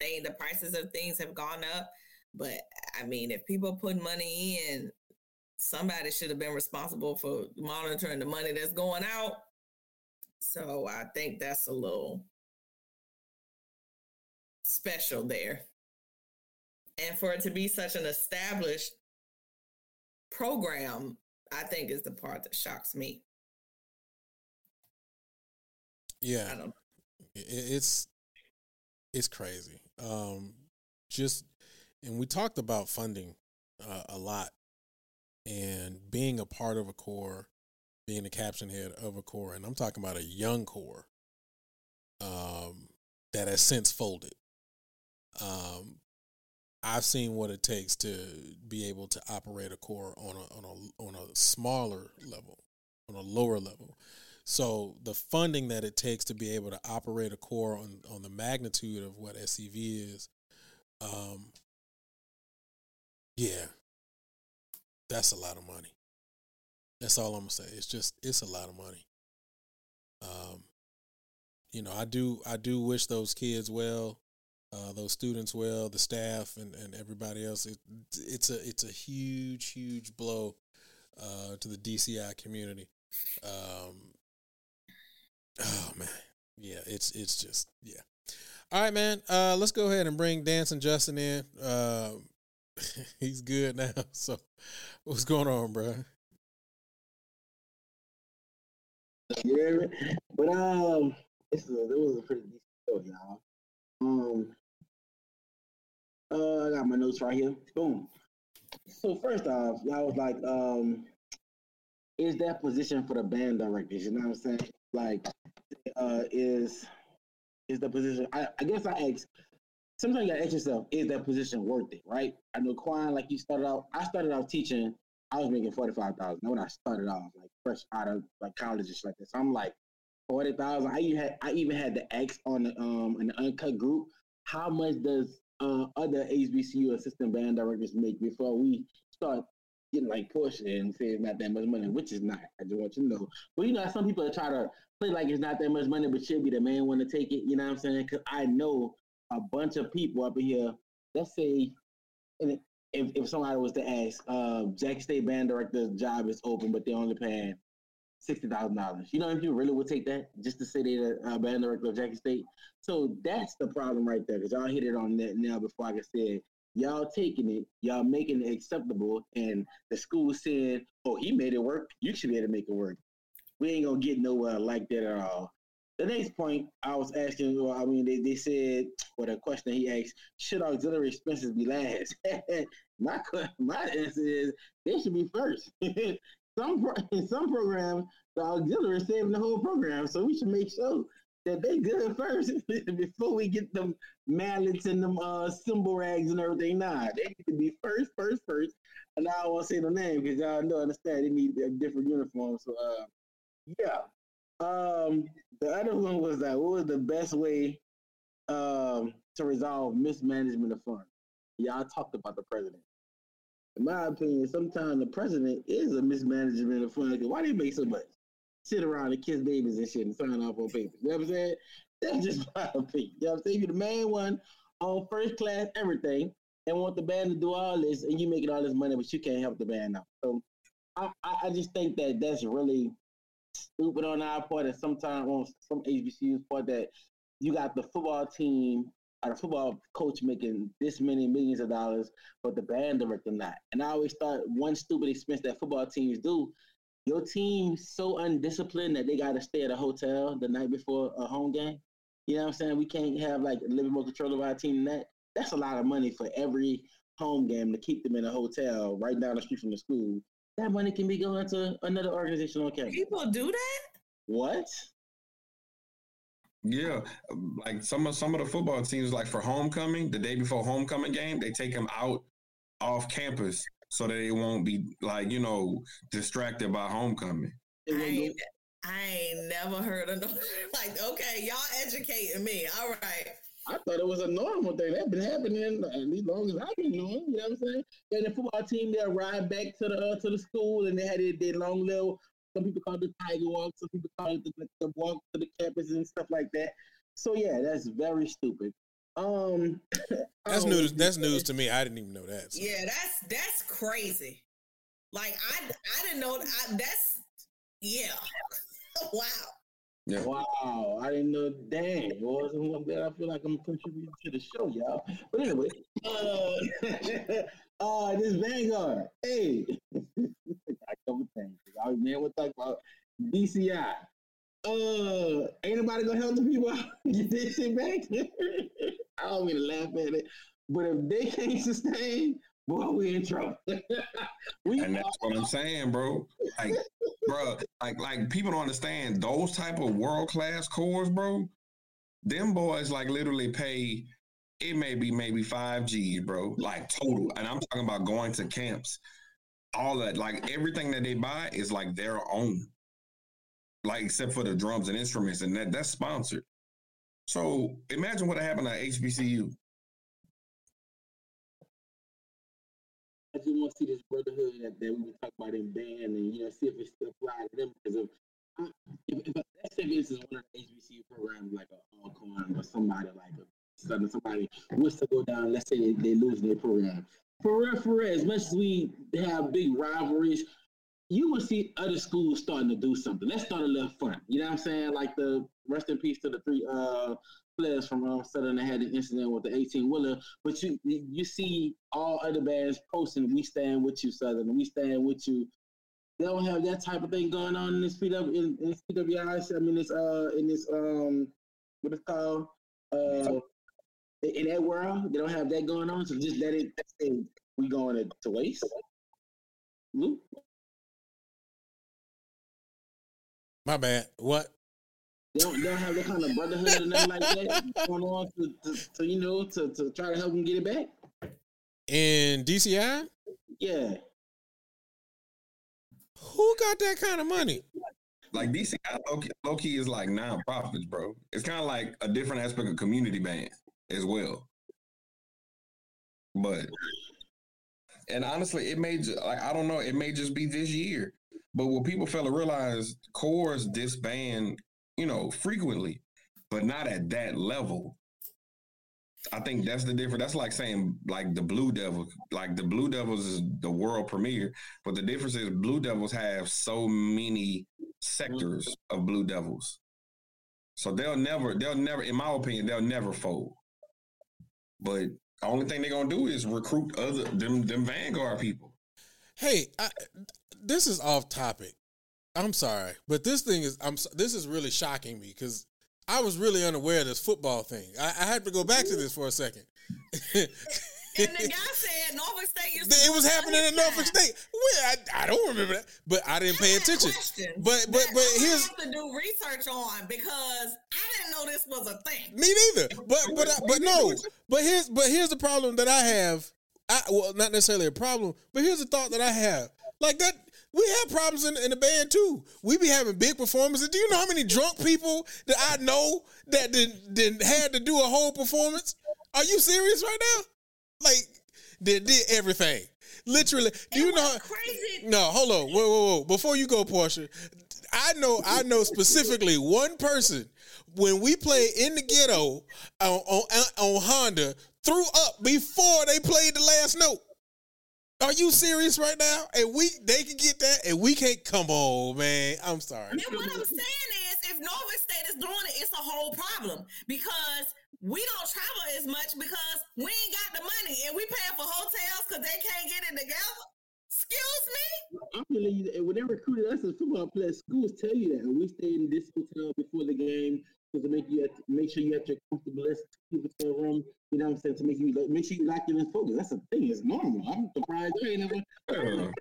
they the prices of things have gone up but I mean, if people put money in, somebody should have been responsible for monitoring the money that's going out. So I think that's a little special there. And for it to be such an established program, I think is the part that shocks me.
Yeah. It's it's crazy. Um just and we talked about funding uh, a lot and being a part of a corps being the caption head of a corps, and I'm talking about a young corps um, that has since folded. Um, I've seen what it takes to be able to operate a corps on a on a on a smaller level, on a lower level. So the funding that it takes to be able to operate a corps on on the magnitude of what SCV is, um, yeah, that's a lot of money. That's all I'm gonna say. It's just it's a lot of money. Um, you know, I do I do wish those kids well uh, those students well, the staff and, and everybody else. It, it's a it's a huge huge blow uh, to the DCI community. Um, oh man, yeah, it's it's just yeah. All right, man. Uh, let's go ahead and bring Dance and Justin in. Uh, he's good now. So, what's going on, bro?
But um, this is a, it was a pretty decent show, y'all. Um, uh, I got my notes right here. Boom. So first off, y'all was like, um, is that position for the band directors? You know what I'm saying? Like, uh, is is the position? I, I guess I ask. Sometimes you gotta ask yourself, is that position worth it? Right? I know Quan, like you started out. I started out teaching. I was making forty five thousand. When I started off, like fresh out of like college, just like this. So I'm like forty thousand. I even had I even had the X on the um in the uncut group. How much does uh, other HBCU assistant band directors make before we start getting like pushed and saying it's not that much money, which is not. I just want you to know. But you know, some people try to play like it's not that much money, but should be the man want to take it. You know what I'm saying? Because I know a bunch of people up in here. Let's say, and if, if somebody was to ask, uh, Jack State band director's job is open, but they're only paying sixty thousand dollars. You know, if you really would take that just to say they're the uh, band director of Jackson State. So that's the problem right there, because y'all hit it on that now. Before I said, y'all taking it, y'all making it acceptable, and the school saying, "Oh, he made it work. You should be able to make it work." We ain't gonna get nowhere like that at all. The next point I was asking, well, I mean, they, they said, or the question he asked, should auxiliary expenses be last? my my answer is they should be first. some in some programs, the auxiliary saving the whole program. So we should make sure that they good first before we get them mallets and them uh, cymbal rags and everything. Nah, they need to be first, first, first. And I to say the name because y'all know understand they need a different uniform. So uh, yeah. Um, the other one was that what was the best way um, to resolve mismanagement of funds? Y'all talked about the president in my opinion, sometimes the president is a mismanagement of funds. Why do they make so much? Sit around and kiss babies and shit and sign off on papers. You know what I'm saying? That's just my opinion. You know what I'm saying? You're the main one on first class everything and want the band to do all this and you making all this money, but you can't help the band out. So I, I just think that that's really stupid on our part and sometimes on some HBCU's part that you got the football team a football coach making this many millions of dollars, but the band director not. And I always thought one stupid expense that football teams do, your team so undisciplined that they got to stay at a hotel the night before a home game. You know what I'm saying? We can't have like a little more control of our team than that. That's a lot of money for every home game to keep them in a hotel right down the street from the school. That money can be going to another organization on campus.
People do that?
What?
Yeah, like some of some of the football teams, like for homecoming, the day before homecoming game, they take them out off campus so that they won't be like you know distracted by homecoming.
I ain't, I ain't never heard of no like. Okay, y'all educating me. All right.
I thought it was a normal thing. That's been happening as long as I've been knowing. You know what I'm saying? And the football team they'll ride back to the uh, to the school, and they had their, their long little some people call it the Tiger Walk. Some people call it the, the walk to the campus and stuff like that. So yeah, that's very stupid. Um,
that's um, news. That's news to me. I didn't even know that.
So. Yeah, that's that's crazy. Like I I didn't know I, that's yeah. wow.
Yeah. Wow, I didn't know. Dang, boys, I feel like I'm contributing to the show, y'all. But anyway, uh, uh this Vanguard, hey, I couple things. I man, we'll talk about DCI. Uh, ain't nobody gonna help the people out get this shit back. I don't mean to laugh at it, but if they can't sustain boy, we in trouble. we
And that's what I'm saying, bro. Like, bro, like like people don't understand those type of world class corps, bro. Them boys like literally pay. It may be maybe five G's, bro. Like total, and I'm talking about going to camps. All that, like everything that they buy is like their own. Like except for the drums and instruments, and that that's sponsored. So imagine what happened at HBCU.
I just want to see this brotherhood that, that we were talking about in band and you know see if it still applies to them because if if, if say this is one of the HBCU programs like a Alcorn or somebody like a Southern somebody wants to go down. Let's say they, lose their program. For real, for real. As much as we have big rivalries, you will see other schools starting to do something. Let's start a little fun. You know what I'm saying? Like the rest in peace to the three uh players from um, Southern that had the incident with the 18 wheeler. But you you see all other bands posting, "We stand with you, Southern. We stand with you." They don't have that type of thing going on in this PW in, in PWI. I mean, it's uh in this um what it's called uh in, in that world. They don't have that going on. So just let it. We going to, to waste. Luke?
My bad. What?
They don't, they don't have that kind of brotherhood and nothing like that going on to, to, to you know to, to try to help them get it back.
In DCI,
Yeah,
who got that kind of money?
Like DCI low key, low key is like non-profits, bro. It's kind of like a different aspect of community band as well. But and honestly, it may ju- like I don't know, it may just be this year. But what people fail to realize, corps disband, you know, frequently, but not at that level. I think that's the difference. That's like saying like the Blue Devils, like the Blue Devils is the world premiere, but the difference is Blue Devils have so many sectors of Blue Devils. So they'll never, they'll never, in my opinion, they'll never fold. But the only thing they're gonna do is recruit other them them Vanguard people.
Hey, I, this is off topic. I'm sorry, but this thing is I'm this is really shocking me because I was really unaware of this football thing. I, I had to go back to this for a second.
And the guy said Norfolk State used to
it was happening in Norfolk. State. Well, I, I don't remember that, but I didn't pay attention. But but but here's
to do research on because I didn't know this was a thing.
Me neither. But but I- but no. But here's but here's the problem that I have. I well not necessarily a problem, but here's the thought that I have. Like that we have problems in, in the band too. We be having big performances. Do you know how many drunk people that I know that didn't didn't had to do a whole performance? Are you serious right now? Like they did everything. Literally. Do you know
crazy?
no, hold on. Whoa, whoa, whoa. Before you go, Porsha, I know I know specifically one person when we played in the ghetto on, on, on Honda threw up before they played the last note. Are you serious right now? And we they can get that and we can't come on, man. I'm sorry.
And what I'm saying is, if Norfolk State is doing it, it's a whole problem because we don't travel as much because we ain't got the money and we paying for hotels because they can't get it together. Excuse me?
I'm telling you, that when they recruited us as football players, schools tell you that. And we stayed in this hotel before the game because to make you make sure you have your comfortable list people to a room. You know what I'm saying? To make you make sure you lock in and focus. That's the thing. It's normal. I'm surprised you ain't never.
Uh,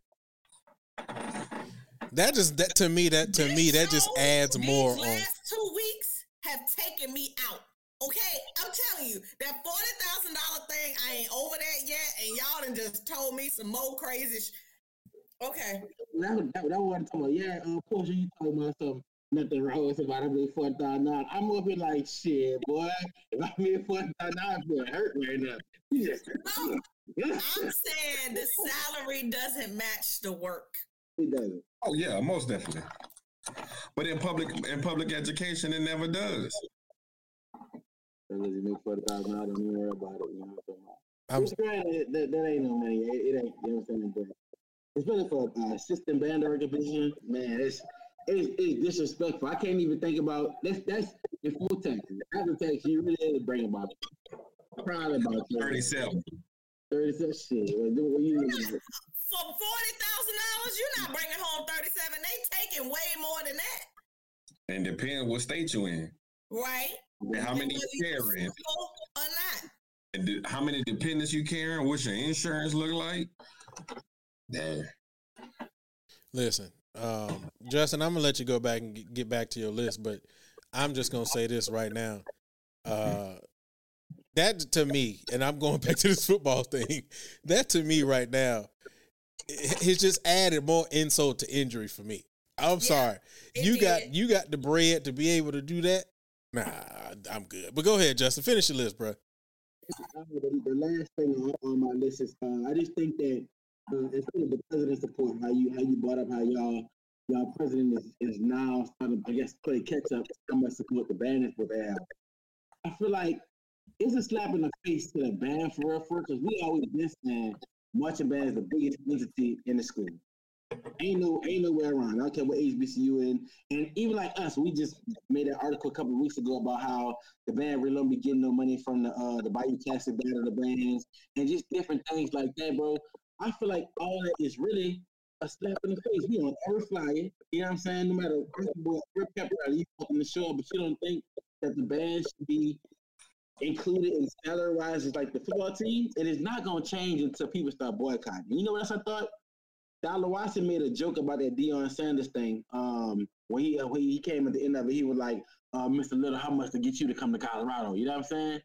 That just that to me that to
This
me that just adds
these
more on.
two weeks have taken me out. Okay, I'm telling you that forty thousand dollar thing. I ain't over that yet, and y'all done just told me some more crazy. Sh- okay,
That, that, that one talking about, yeah, uh, Porsha, you talking about some nothing wrong with somebody. I made four thousand dollars. I'm up here like shit, boy. If I made four thousand dollars, I feel hurt right now. Just,
no, I'm saying the salary doesn't match the work.
it doesn't.
oh yeah, most definitely. But in public in public education, it never does.
Unless you make forty thousand dollars, don't even worry about it. You know what I'm saying?
I'm
It's great. That, that, that ain't no money. It, it ain't. You know what I'm saying? But especially for uh, assistant band director position, man, it's, it's it's disrespectful. I can't even think about that's that's full taxes. After taxes, you really had to bring about probably about
Thirty-seven.
Thirty seven shit. Well, do what you
For forty thousand dollars, you're not bringing home thirty seven. They taking way more than that,
And depends what state you in.
right?
And how many
whether
you
you
carrying.
single or not.
And de- how many dependents you carrying? What's your insurance look like? There.
Listen, um, Justin, I'm gonna let you go back and get back to your list, but I'm just gonna say this right now. Uh, that to me, and I'm going back to this football thing. That to me right now, it- it's just added more insult to injury for me. I'm sorry,
it
you got you got the bread to be able to do that. Nah, I'm good. But go ahead, Justin. Finish your list, bro.
The, last thing on, my list is uh, I just think that uh, instead of the president support, how you how you brought up how y'all y'all president is, is now starting I guess play catch up how much support the what they have. I feel like it's a slap in the face to the band for real, because we always been saying marching band is the biggest entity in the school. Ain't no ain't no way around. I don't care what HBCU in, and even like us, we just made an article a couple of weeks ago about how the band really don't be getting no money from the uh the Bayou band or the bands, and just different things like that, bro. I feel like all that is really a slap in the face. We on every flyer, you know what I'm saying? No matter what every pep rally you in the show, but you don't think that the band should be included in salary wise as like the football team. and It is not gonna change until people start boycotting. You know what else I thought? Dollar Watson made a joke about that Deion Sanders thing. Um, when he uh, when he came at the end of it, he was like, uh, "Mr. Little, how much to get you to come to Colorado?" You know what I'm saying?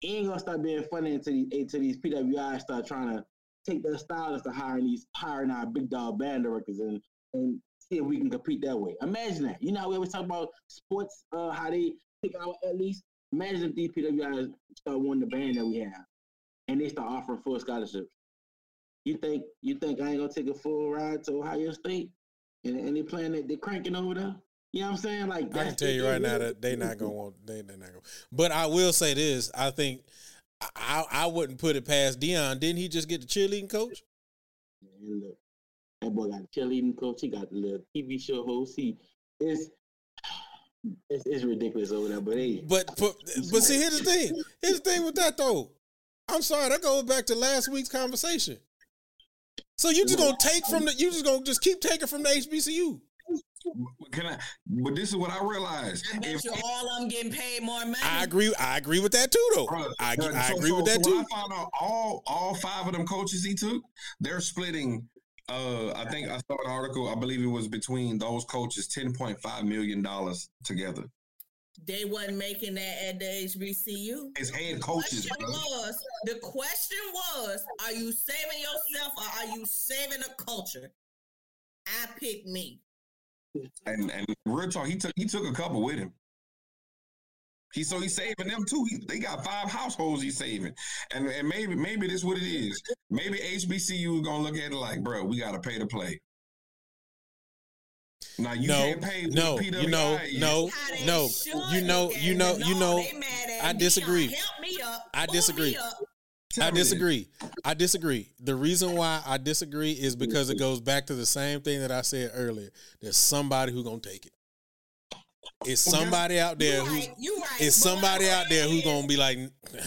He ain't gonna start being funny until these until these PWI start trying to take their stylists to hiring these hiring our big dog band directors and and see if we can compete that way. Imagine that. You know how we always talk about sports, uh, how they pick out at least. Imagine if these PWIs start wanting the band that we have, and they start offering full scholarships. You think you think I ain't gonna take a full ride to Ohio State, and, and they playing that they cranking over there? You know what I'm saying? Like
I can tell you right now that they not gonna want they they not gonna. But I will say this: I think I I, wouldn't put it past Deion. Didn't he just get the cheerleading coach?
And look, that boy got a cheerleading coach. He got the little TV show host. He is. It's, it's ridiculous over there, but hey,
But but but see, here's the thing. Here's the thing with that though. I'm sorry, that goes back to last week's conversation. So you just gonna take from the you just gonna just keep taking from the HBCU.
Can I? But this is what I realized.
I bet
If-
you all of them getting paid more money.
I agree. I agree with that too, though.
Bruh,
I,
uh,
I
so-
agree
so-
with that
so
too.
I found out all all five of them coaches he took, they're splitting. Uh, I think I saw an article. I believe it was between those coaches, ten point five million dollars together.
They wasn't making that at the HBCU.
As head coaches,
question
bro.
was the question was are you saving yourself or are you saving a culture i pick me
and and real talk, he took he took a couple with him. He so he's saving them too. He, they got five households he's saving, and and maybe maybe this what it is. Maybe HBCU is gonna look at it like, bro, we got to pay to play. Now you
no,
can't pay.
no,
PWI
you know,
is.
no, no. You know, you know, you know.
they mad at
I disagree.
help me up
I disagree.
me up.
I disagree. I disagree. The reason why I disagree is mm-hmm. because it goes back to the same thing that I said earlier. There's somebody who gonna take it. It's somebody out there
you
who's
right, you right.
it's
But
somebody out there who's gonna be like,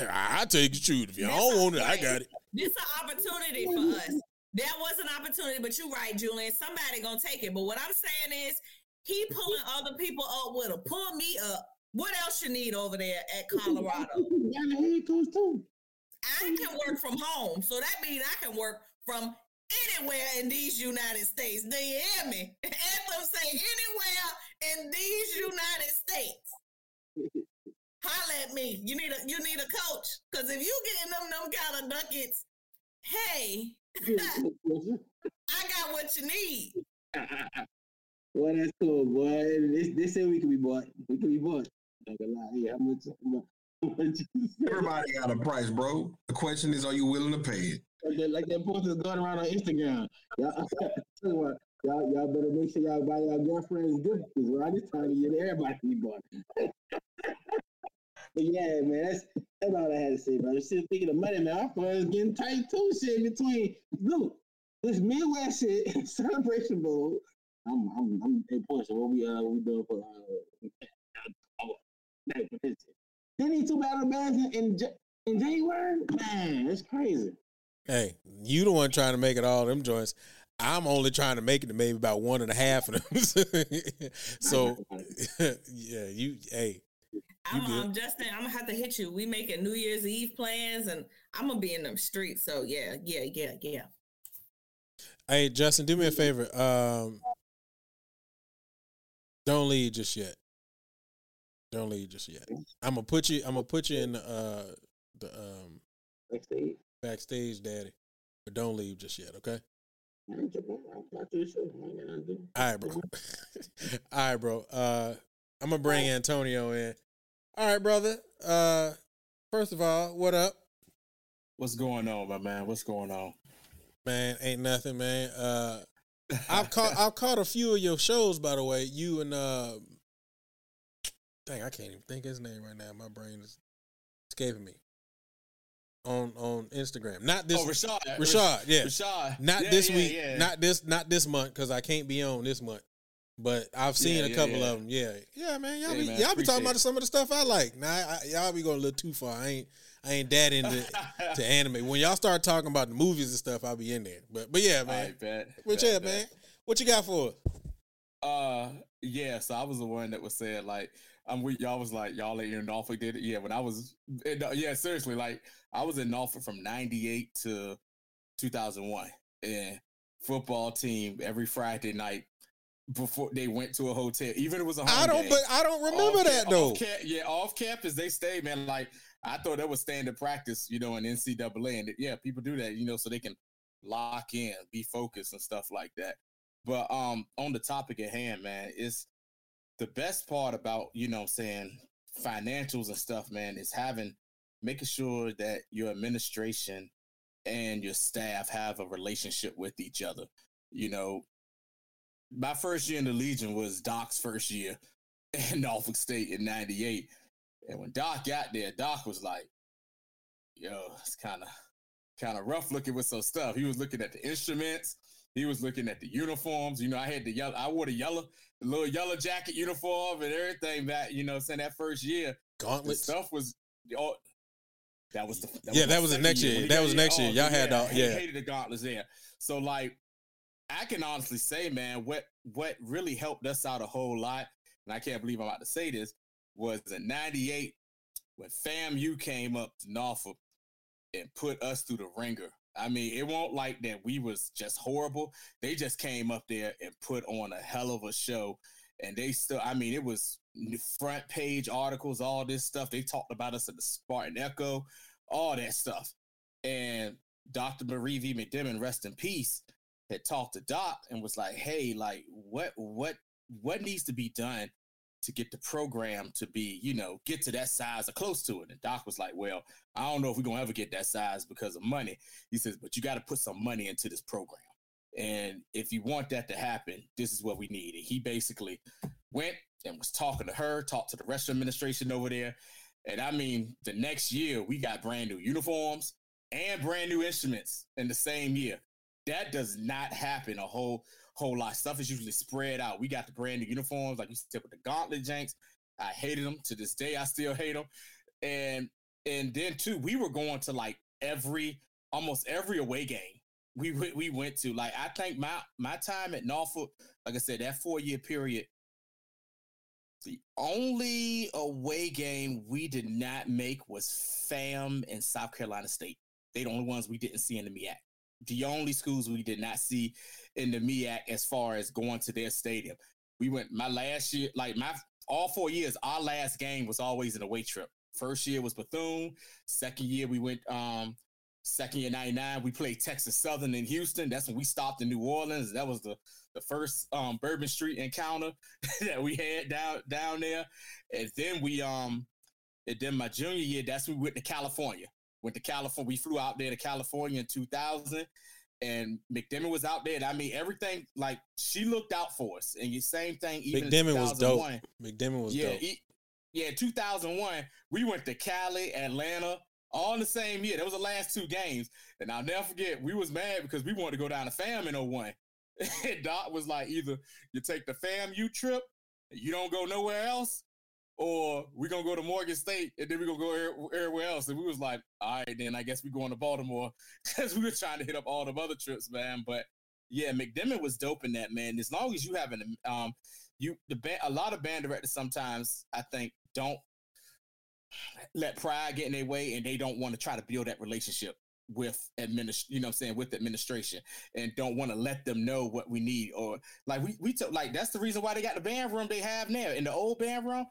I take the shoot. If you don't want it, I got it.
This is an opportunity for us. That was an opportunity, but you're right, Julian. Somebody gonna take it. But what I'm saying is, he pulling other people up with him. Pull me up. What else you need over there at Colorado?
Yeah, the head coach too.
I can work from home, so that means I can work from anywhere in these United States. Do you hear me? Anthem say anywhere in these United States. Holla at me. You need a you need a coach. Cause if you getting them them kind of ducats, hey, I got what you need.
Well, that's cool, boy. This this say we can be bought. We can be bought. Not gonna lie. Yeah, how much? How much?
Everybody got a price, bro. The question is, are you willing to pay it?
Like that, like that post is going around on Instagram. Y'all, you what, y'all, y'all better make sure y'all buy y'all girlfriends gifts because around this time of year, everybody be bought. But yeah, man, that's that's all I had to say, bro. Shit, thinking of money, man. Our funds getting tight too. Shit between look, this Midwest shit celebration bowl. I'm I'm I'm hey Porsha, what we uh what we doing for uh. They need two battle bands in, in, in January? Man, it's crazy.
Hey, you the one trying to make it all them joints. I'm only trying to make it to maybe about one and a half of them. so yeah, you hey,
I'm, I'm Justin. I'm gonna have to hit you. We making New Year's Eve plans, and I'm gonna be in them streets. So yeah, yeah, yeah, yeah.
Hey, Justin, do me a favor. Um, don't leave just yet. Don't leave just yet. I'm gonna put you. I'm gonna put you in the uh, the um
backstage.
Backstage, daddy. But don't leave just yet. Okay. All right, bro. All right, bro. Uh, I'm gonna bring Antonio in. All right, brother. Uh, first of all, what up?
What's going on, my man? What's going on?
Man, ain't nothing, man. Uh, I've caught I've caught a few of your shows, by the way. You and uh, dang, I can't even think his name right now. My brain is escaping me. On on Instagram, not this.
Oh, Rashad.
Rashad, yeah.
Rashad.
Not
Yeah,
this
yeah,
week.
yeah.
Not this. Not this month because I can't be on this month. But I've seen
Yeah,
a
yeah,
couple
yeah.
of them. Yeah, yeah, man. Y'all be
man,
y'all be talking about some of the stuff I like. Now I, y'all be going a little too far. I ain't I ain't that into to anime. When y'all start talking about the movies and stuff, I'll be in there. But but yeah, man.
right.
But yeah, man. What you got for us?
Uh, yeah. So I was the one that was saying like, I'm with y'all. Was like y'all in Norfolk did it. Yeah, when I was, it, yeah, seriously, like I was in Norfolk from '98 to 2001, and football team every Friday night before they went to a hotel, even if it was a
I don't
game.
but I don't remember
Off
that though.
Off ca- yeah, off campus they stayed, man. Like I thought that was standard practice, you know, in NCAA, and yeah, people do that, you know, so they can lock in, be focused, and stuff like that. But um, on the topic at hand, man, is the best part about you know, I'm saying financials and stuff, man, is having making sure that your administration and your staff have a relationship with each other. You know, my first year in the Legion was Doc's first year in Norfolk State in '98, and when Doc got there, Doc was like, "Yo, it's kind of kind of rough looking with some stuff." He was looking at the instruments. He was looking at the uniforms. You know, I had the yellow. I wore the yellow, the little yellow jacket uniform and everything. That you know, saying that first year,
gauntlet
stuff was. Oh, that was the
Yeah, that was the next
when
year. That was next year. Oh, Y'all had all-
I
yeah.
hated the gauntlets there. So like, I can honestly say, man, what what really helped us out a whole lot, and I can't believe I'm about to say this, was in '98 when FAMU came up to Norfolk and put us through the ringer. I mean, it won't like that we was just horrible. They just came up there and put on a hell of a show. And they still, I mean, it was front page articles, all this stuff. They talked about us at the Spartan Echo, all that stuff. And Dr. Marie V. McDemmond, rest in peace, had talked to Doc and was like, hey, like what what what needs to be done to get the program to be, you know, get to that size or close to it. And Doc was like, Well, I don't know if we're gonna ever get that size because of money. He says, but you got to put some money into this program. And if you want that to happen, this is what we need. And he basically went and was talking to her, talked to the rest of the administration over there. And I mean, the next year we got brand new uniforms and brand new instruments in the same year. That does not happen a whole whole lot. Stuff is usually spread out. We got the brand new uniforms, like you said, with the gauntlet janks. I hated them to this day. I still hate them. And and then too, we were going to like every almost every away game we we we went to. Like I think my my time at Norfolk, like I said, that four year period, the only away game we did not make was FAM and South Carolina State. They the only ones we didn't see in the MEAC. The only schools we did not see in the MEAC as far as going to their stadium. We went my last year, like my all four years, our last game was always an away trip. First year was Bethune. Second year we went um second year 99 we played texas southern in houston that's when we stopped in new orleans that was the the first um bourbon street encounter that we had down down there and then we um and then my junior year that's when we went to california went to california we flew out there to california in 2000 and mcdemmond was out there and i mean everything like she looked out for us and the same thing even
McDemmond was dope.
2001.
McDemmond was
yeah,
dope.
e- yeah, 2001, we went to Cali, Atlanta, all in the same year. That was the last two games. And I'll never forget, we was mad because we wanted to go down to FAM in 01. And Doc was like, either you take the Fam FAMU trip, you don't go nowhere else, or we're to go to Morgan State, and then we're to go er- everywhere else. And we was like, all right, then I guess we're going to Baltimore because we were trying to hit up all the other trips, man. But yeah, McDemmond was dope in that, man. As long as you have an, um, you the band, a lot of band directors sometimes I think don't let pride get in their way and they don't want to try to build that relationship with administ you know what I'm saying with administration and don't want to let them know what we need or like we we took like that's the reason why they got the band room they have now in the old band room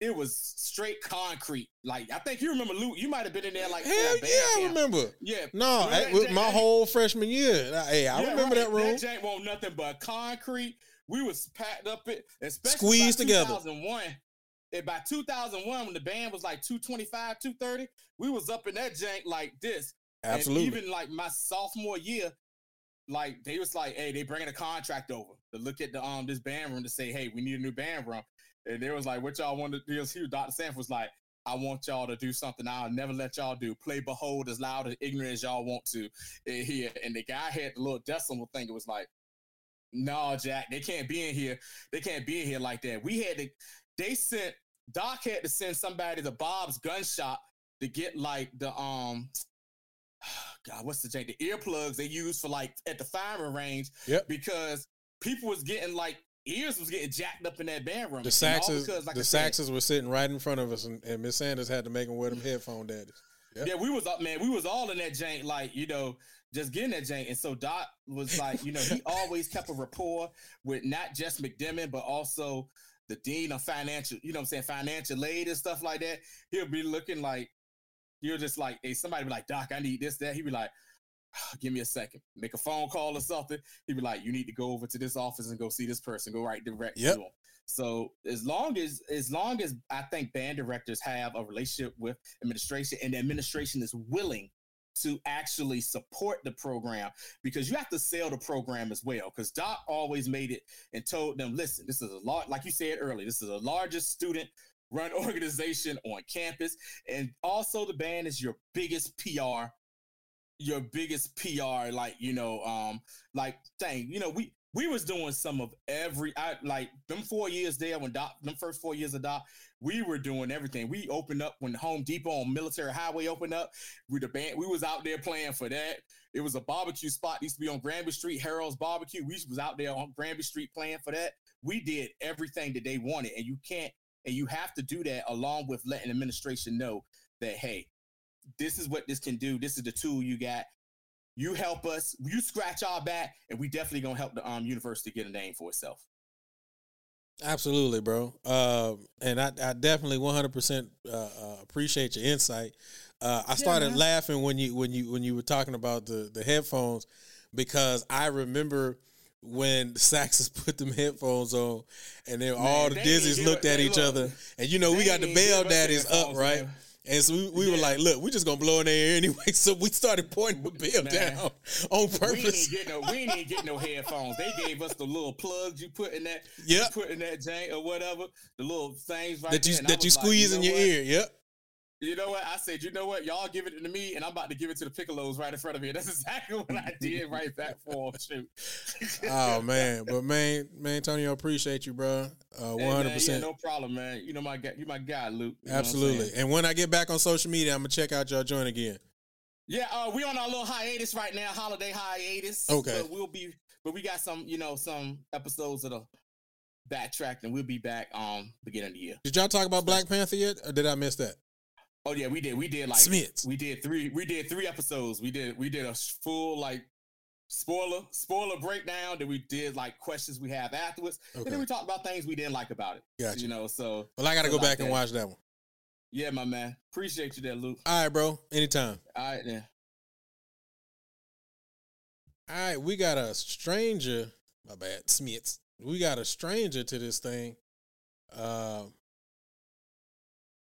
it was straight concrete like I think you remember Luke you might have been in there like
Hell yeah, I
camp.
remember.
yeah
No, I-
that
my
that-
whole freshman year. I- Hey, I
yeah,
remember
right.
that room.
That jank won't nothing but concrete. We was packed up it, especially
Squeezed together.
2001. And by 2001, when the band was like 225, 230, we was up in that jank like this. And
Absolutely.
even like my sophomore year, like they was like, hey, they bringing a contract over to look at the um this band room to say, hey, we need a new band room. And they was like, what y'all want to do? He was- Dr. Sanford was like, I want y'all to do something I'll never let y'all do. Play Behold as loud and ignorant as y'all want to in here. And the guy had the little decimal thing. It was like, no, Jack, they can't be in here. They can't be in here like that. We had to, they sent, Doc had to send somebody to Bob's gun shop to get like the, um, God, what's the thing? The earplugs they use for like at the firing range.
Yep.
Because people was getting like, ears was getting jacked up in that band room.
The saxes,
because, like
the saxes were sitting right in front of us, and, and Miss Sanders had to make them wear them headphone daddies. Yep.
Yeah, we was up, man. We was all in that jank, like you know, just getting that jank. And so Doc was like, you know, he always kept a rapport with not just McDemmond, but also the dean of financial, you know, what I'm saying financial aid and stuff like that. He'll be looking like you're just like, hey, somebody be like, Doc, I need this, that. He'd be like, ah, give me a second, make a phone call or something. He'd be like, you need to go over to this office and go see this person, go right direct
Yep.
to him. So as long as as long as I think band directors have a relationship with administration and the administration is willing to actually support the program because you have to sell the program as well. Because Doc always made it and told them, listen, this is a lot, like you said earlier, this is the largest student run organization on campus. And also the band is your biggest PR, your biggest PR, like, you know, um, like thing, you know, we we was doing some of every I like them four years there when Doc them first four years of Doc, we were doing everything. We opened up when Home Depot on Military Highway opened up. We the band we was out there playing for that. It was a barbecue spot used to be on Granby Street, Harold's Barbecue. We was out there on Granby Street playing for that. We did everything that they wanted, and you can't and you have to do that along with letting administration know that hey, this is what this can do. This is the tool you got. You help us. You scratch our back, and we definitely gonna help the um university get a name for itself.
Absolutely, bro. Uh, and I, I definitely 100% uh, uh, appreciate your insight. Uh, I started
man.
laughing when you when you when you were talking about the the headphones because I remember when the Saxons put them headphones on and then all the Dizzies looked at each
look,
other and you know we got the Bell Daddies up right.
man.
And so we, we were like, look, we just gonna blow in their ear anyway. So we started pointing the bell
Man.
down on
We
purpose.
didn't get no. We didn't get no headphones. They gave us the little plugs you put in that. You put in that jank or whatever. The little things right
That you
there.
That you
was like,
squeeze
know
in your
what?
ear. Yep.
You know what? I said, you know what? Y'all give it to me, and I'm about to give it to the piccolos right in front of me. That's exactly what I did right back for Shoot.
Oh man, but man, man, Tony, I appreciate you, bro. Uh,
man,
hundred percent,
no problem, man. You know my guy. You my guy, Luke. You know what I'm
absolutely. And when I get back on social media, I'm gonna check out y'all joint again.
Yeah, uh, we on our little hiatus right now, holiday hiatus.
Okay.
but we'll be, but we got some, you know, some episodes that are backtracked, and we'll be back um beginning of the year.
Did y'all talk about Black Panther yet, or did I miss that?
Oh yeah, we did. We did like
Smiths.
we did three. We did three episodes. We did we did a full like spoiler spoiler breakdown. Then we did like questions we have afterwards, and then we talked about things we didn't like about it.
gotcha.
You know, so
Well, I gotta go
like
back and watch that one.
yeah, my man. Appreciate you there, Luke.
All right, bro. Anytime.
All right then.
All right, we got a stranger. My bad, Smiths. We got a stranger to this thing. Um,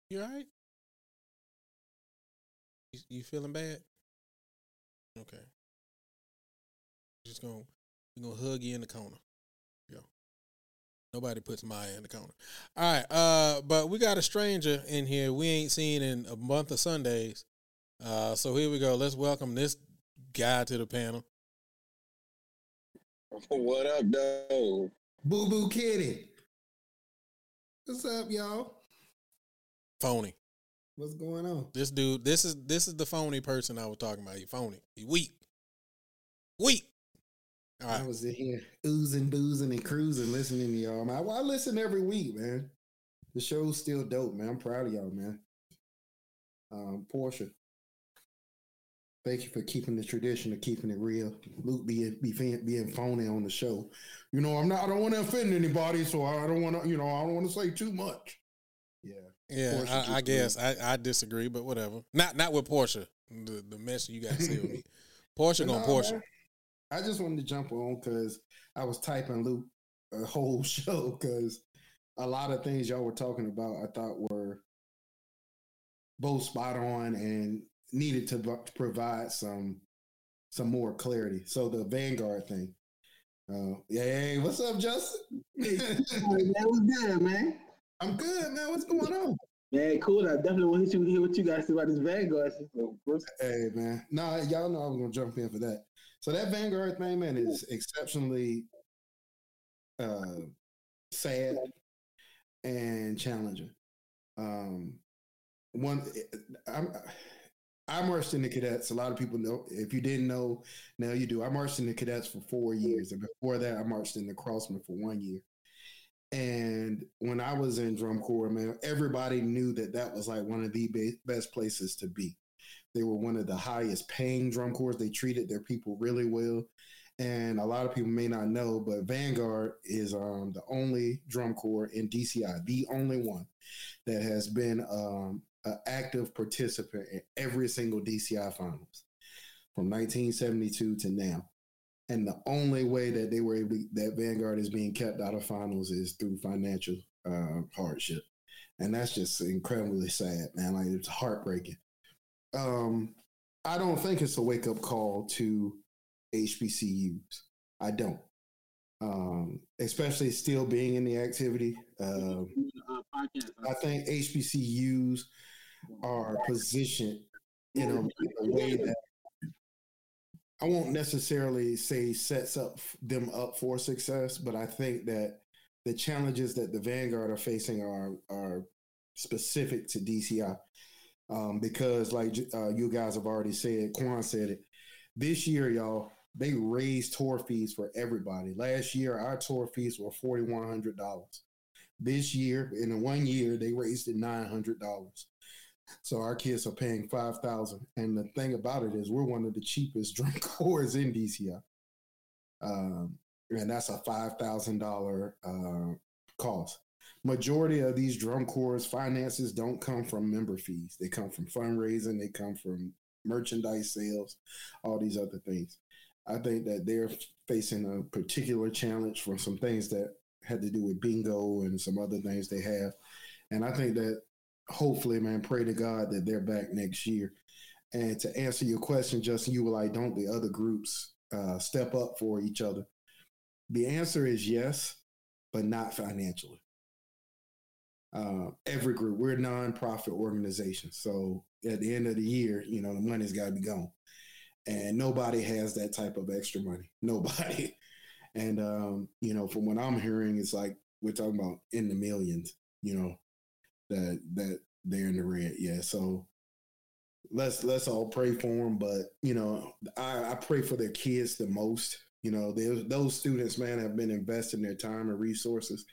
you all right? You, you feeling bad? Okay. Just gonna we gonna hug you in the corner. Yo. Nobody puts Maya in the corner. All right, uh, but we got a stranger in here we ain't seen in a month of Sundays. Uh, so here we go. Let's welcome this guy to the panel.
What up, though?
Boo Boo Kitty. What's up, y'all?
Phony.
What's going on?
This dude, this is this is the phony person I was talking about. He phony. He weak. Weak. All
I was in here oozing, boozing, and cruising, listening to y'all. Man, I, I listen every week, man. The show's still dope, man. I'm proud of y'all, man. Um, Porsha, thank you for keeping the tradition of keeping it real. Luke being be being phony on the show. You know, I'm not. I don't want to offend anybody, so I don't want to. You know, I don't want to say too much. Yeah,
Yeah, I, I guess I, I disagree, but whatever. Not not with Porsha. The the mess you got to say with me. Porsha
But
gonna
Porsha. I just wanted to jump on because I was typing Luke a whole show because a lot of things y'all were talking about I thought were both spot on and needed to bu- provide some some more clarity. So the Vanguard thing. Uh, yeah, hey, what's up, Justin?
that was good, man.
I'm good, man. What's going on?
Man, cool. I definitely want to hear what you guys say about this Vanguard.
Hey man, no, y'all know I was gonna jump in for that. So that Vanguard thing, man, is exceptionally uh, sad and challenging. Um, one, I'm I marched in the cadets. A lot of people know. If you didn't know, now you do. I marched in the cadets for four years, and before that, I marched in the Crossmen for one year. And when I was in drum corps, man, everybody knew that that was like one of the be- best places to be. They were one of the highest paying drum corps. They treated their people really well. And a lot of people may not know, but Vanguard is um, the only drum corps in DCI, the only one that has been um, an active participant in every single DCI finals from 1972 to now. And the only way that they were able to, that Vanguard is being kept out of finals is through financial uh, hardship. And that's just incredibly sad, man. Like it's heartbreaking. Um, I don't think it's a wake up call to HBCUs. I don't. Um, especially still being in the activity. Um. I think HBCUs are positioned in a, in a way that I won't necessarily say sets up them up for success, but I think that the challenges that the Vanguard are facing are are specific to DCI. Um, because like uh, you guys have already said, Quan said it. This year, y'all, they raised tour fees for everybody. Last year, our tour fees were forty one hundred dollars. This year, in one year, they raised it nine hundred dollars. So our kids are paying five thousand. And the thing about it is, we're one of the cheapest drum corps in DCI, um, and that's a five thousand dollar uh, cost. Majority of these drum corps finances don't come from member fees; they come from fundraising, they come from merchandise sales, all these other things. I think that they're facing a particular challenge from some things that had to do with bingo and some other things they have. And I think that hopefully, man, pray to God that they're back next year. And to answer your question, Justin, you were like, don't the other groups uh, step up for each other? The answer is yes, but not financially. Uh, every group, we're a nonprofit organization. So at the end of the year, you know, the money's got to be gone. And nobody has that type of extra money. Nobody. And, um, you know, from what I'm hearing, it's like we're talking about in the millions, you know, that, that they're in the red. Yeah. So let's, let's all pray for them. But, you know, I, I pray for their kids the most. You know, those students, man, have been investing their time and resources.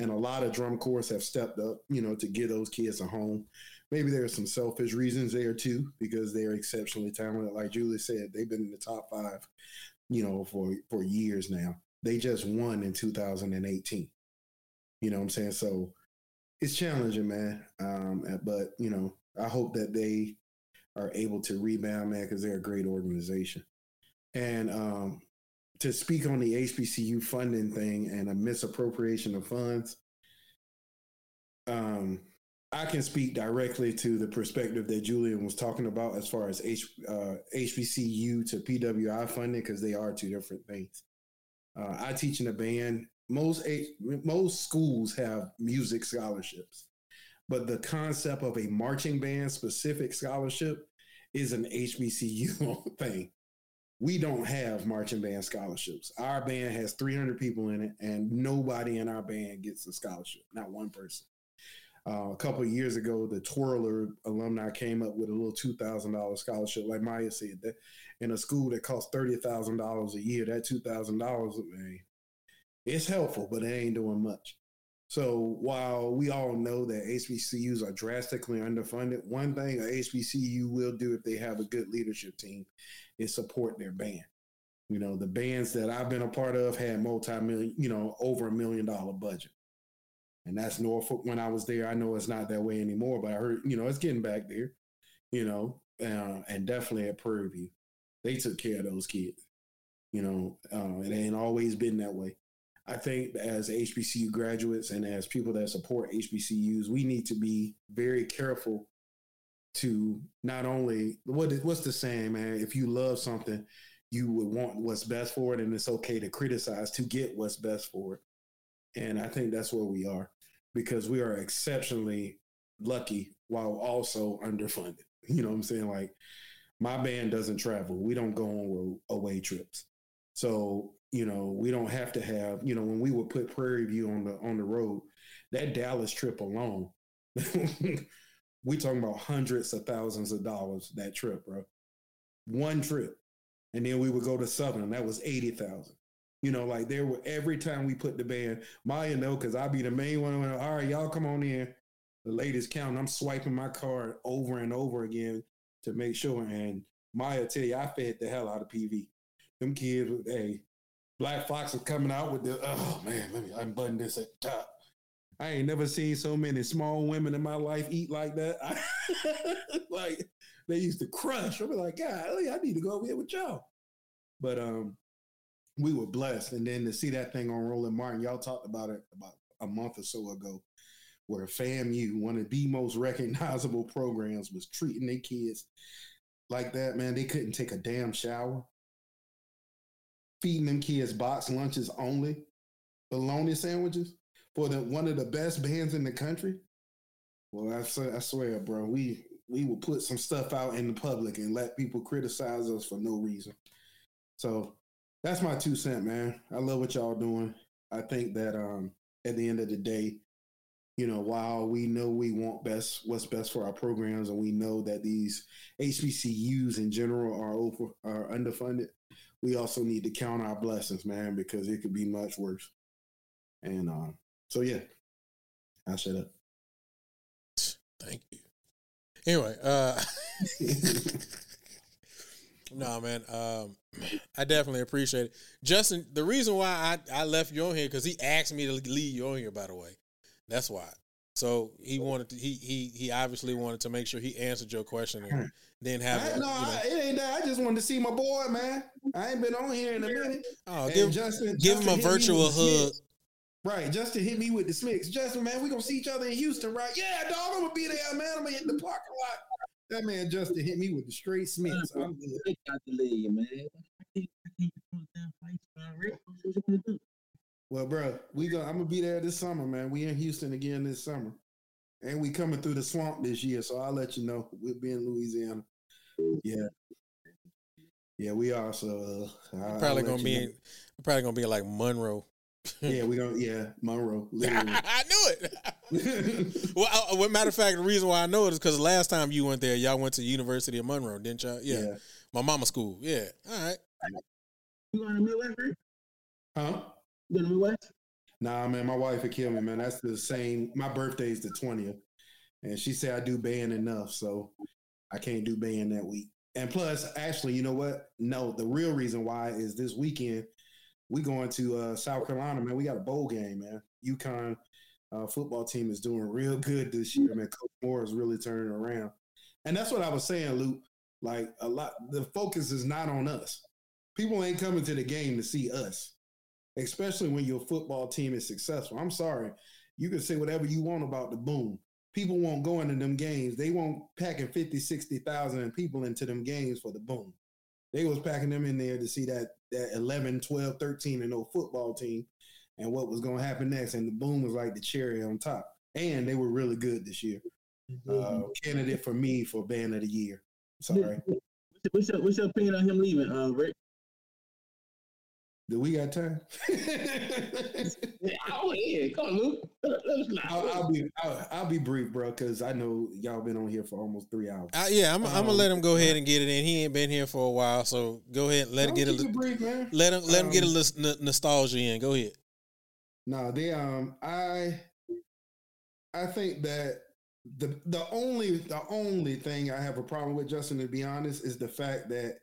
And a lot of drum corps have stepped up, you know, to give those kids a home. Maybe there's some selfish reasons there too, because they're exceptionally talented. Like Julie said, they've been in the top five, you know, for for years now. They just won in 2018. You know what I'm saying? So it's challenging, man. Um, but you know, I hope that they are able to rebound, man, because they're a great organization. And um, to speak on the HBCU funding thing and a misappropriation of funds, um, I can speak directly to the perspective that Julian was talking about as far as H, uh, HBCU to PWI funding because they are two different things. Uh, I teach in a band. Most most schools have music scholarships, but the concept of a marching band specific scholarship is an HBCU thing. We don't have marching band scholarships. Our band has 300 people in it, and nobody in our band gets a scholarship. Not one person. Uh, a couple years ago, the Twirler alumni came up with a little two thousand dollars scholarship, like Maya said. That in a school that costs thirty thousand dollars a year, that two thousand dollars, man, it's helpful, but it ain't doing much. So while we all know that HBCUs are drastically underfunded, one thing a HBCU will do if they have a good leadership team is support their band. You know, the bands that I've been a part of had multi-million, you know, over a million dollar budget. And that's Norfolk when I was there. I know it's not that way anymore, but I heard, you know, it's getting back there, you know, uh, and definitely at Prairie View. They took care of those kids, you know, uh, it ain't always been that way. I think as HBCU graduates and as people that support HBCUs, we need to be very careful to not only what what's the saying, man? If you love something, you would want what's best for it, and it's okay to criticize to get what's best for it. And I think that's where we are because we are exceptionally lucky while also underfunded. You know what I'm saying? Like my band doesn't travel. We don't go on away trips. So, you know, we don't have to have, you know, when we would put Prairie View on the on the road, that Dallas trip alone, we talking about hundreds of thousands of dollars that trip, bro. One trip. And then we would go to Southern, that was 80,000. You know, like there were every time we put the band, Maya know because I be the main one. All right, y'all come on in. The latest count. I'm swiping my card over and over again to make sure. And Maya tell you, I fed the hell out of PV. Them kids, hey, Black Fox is coming out with the oh man, let me unbutton this at the top. I ain't never seen so many small women in my life eat like that. like they used to crush. I be like, God, I need to go over here with y'all. But um, we were blessed. And then to see that thing on Roland Martin, y'all talked about it about a month or so ago, where FAMU, one of the most recognizable programs, was treating their kids like that, man. They couldn't take a damn shower. Feeding them kids box lunches only, bologna sandwiches for the one of the best bands in the country. Well, I, I swear, bro, we we will put some stuff out in the public and let people criticize us for no reason. So that's my two cent, man. I love what y'all doing. I think that um, at the end of the day, you know, while we know we want best what's best for our programs, and we know that these HBCUs in general are over are underfunded, we also need to count our blessings, man, because it could be much worse. And um, so, yeah, I shut up.
Thank you. Anyway, uh, no, man. Um, I definitely appreciate it. Justin, the reason why I, I left you on here because he asked me to leave you on here, by the way. That's why. So he wanted to, he he he obviously wanted to make sure he answered your question and then have
I, no, you know, it ain't that. I just wanted to see my boy, man. I ain't been on here in a minute.
Oh, give, Justin, give Justin him a virtual hug.
Right, Justin hit me with the smicks. Justin, man, we gonna see each other in Houston, right? Yeah, dog, I'm gonna be there, man. I'm gonna hit the parking lot. That man Justin hit me with the straight smicks. I'm good. Got the lead, man. Well, bro, we go. I'm gonna be there this summer, man. We in Houston again this summer, and we coming through the swamp this year. So I'll let you know. We'll be in Louisiana. Yeah, yeah, we are. So
uh, probably gonna be. In, probably gonna be like Monroe.
yeah, we gonna yeah Monroe. Literally.
I knew it. well, I, well, matter of fact, the reason why I know it is because last time you went there, y'all went to University of Monroe, didn't y'all? Yeah, yeah. my mama school. Yeah, all right.
You going to Midwest?
Huh?
You going to Midwest?
Nah, man, my wife would kill me, man. That's the same. My birthday is the twentieth, and she said I do band enough, so I can't do band that week. And plus, actually, you know what? No, the real reason why is this weekend we going to uh, South Carolina, man. We got a bowl game, man. UConn uh, football team is doing real good this year, man. Coach Mora is really turning around, and that's what I was saying, Luke. Like a lot, the focus is not on us. People ain't coming to the game to see us, especially when your football team is successful. I'm sorry, you can say whatever you want about the boom. People won't go into them games. They won't packing 50, 60,000 people into them games for the boom. They was packing them in there to see that that 11, 12, 13 and 0 football team and what was going to happen next. And the boom was like the cherry on top. And they were really good this year. Mm-hmm. Uh, candidate for me for band of the year. Sorry.
What's your, what's your opinion on him leaving, uh, Rick?
Do we got time?
oh yeah, come on, Luke.
I'll, I'll, be I'll, I'll, be brief, bro, because I know y'all been on here for almost three hours.
Uh, yeah, I'm, um, I'm, gonna let him go ahead and get it in. He ain't been here for a while, so go ahead and let him get a brief, man. Let him let him um, get a little nostalgia in. Go ahead.
No, they um I I think that the the only the only thing I have a problem with Justin, to be honest, is the fact that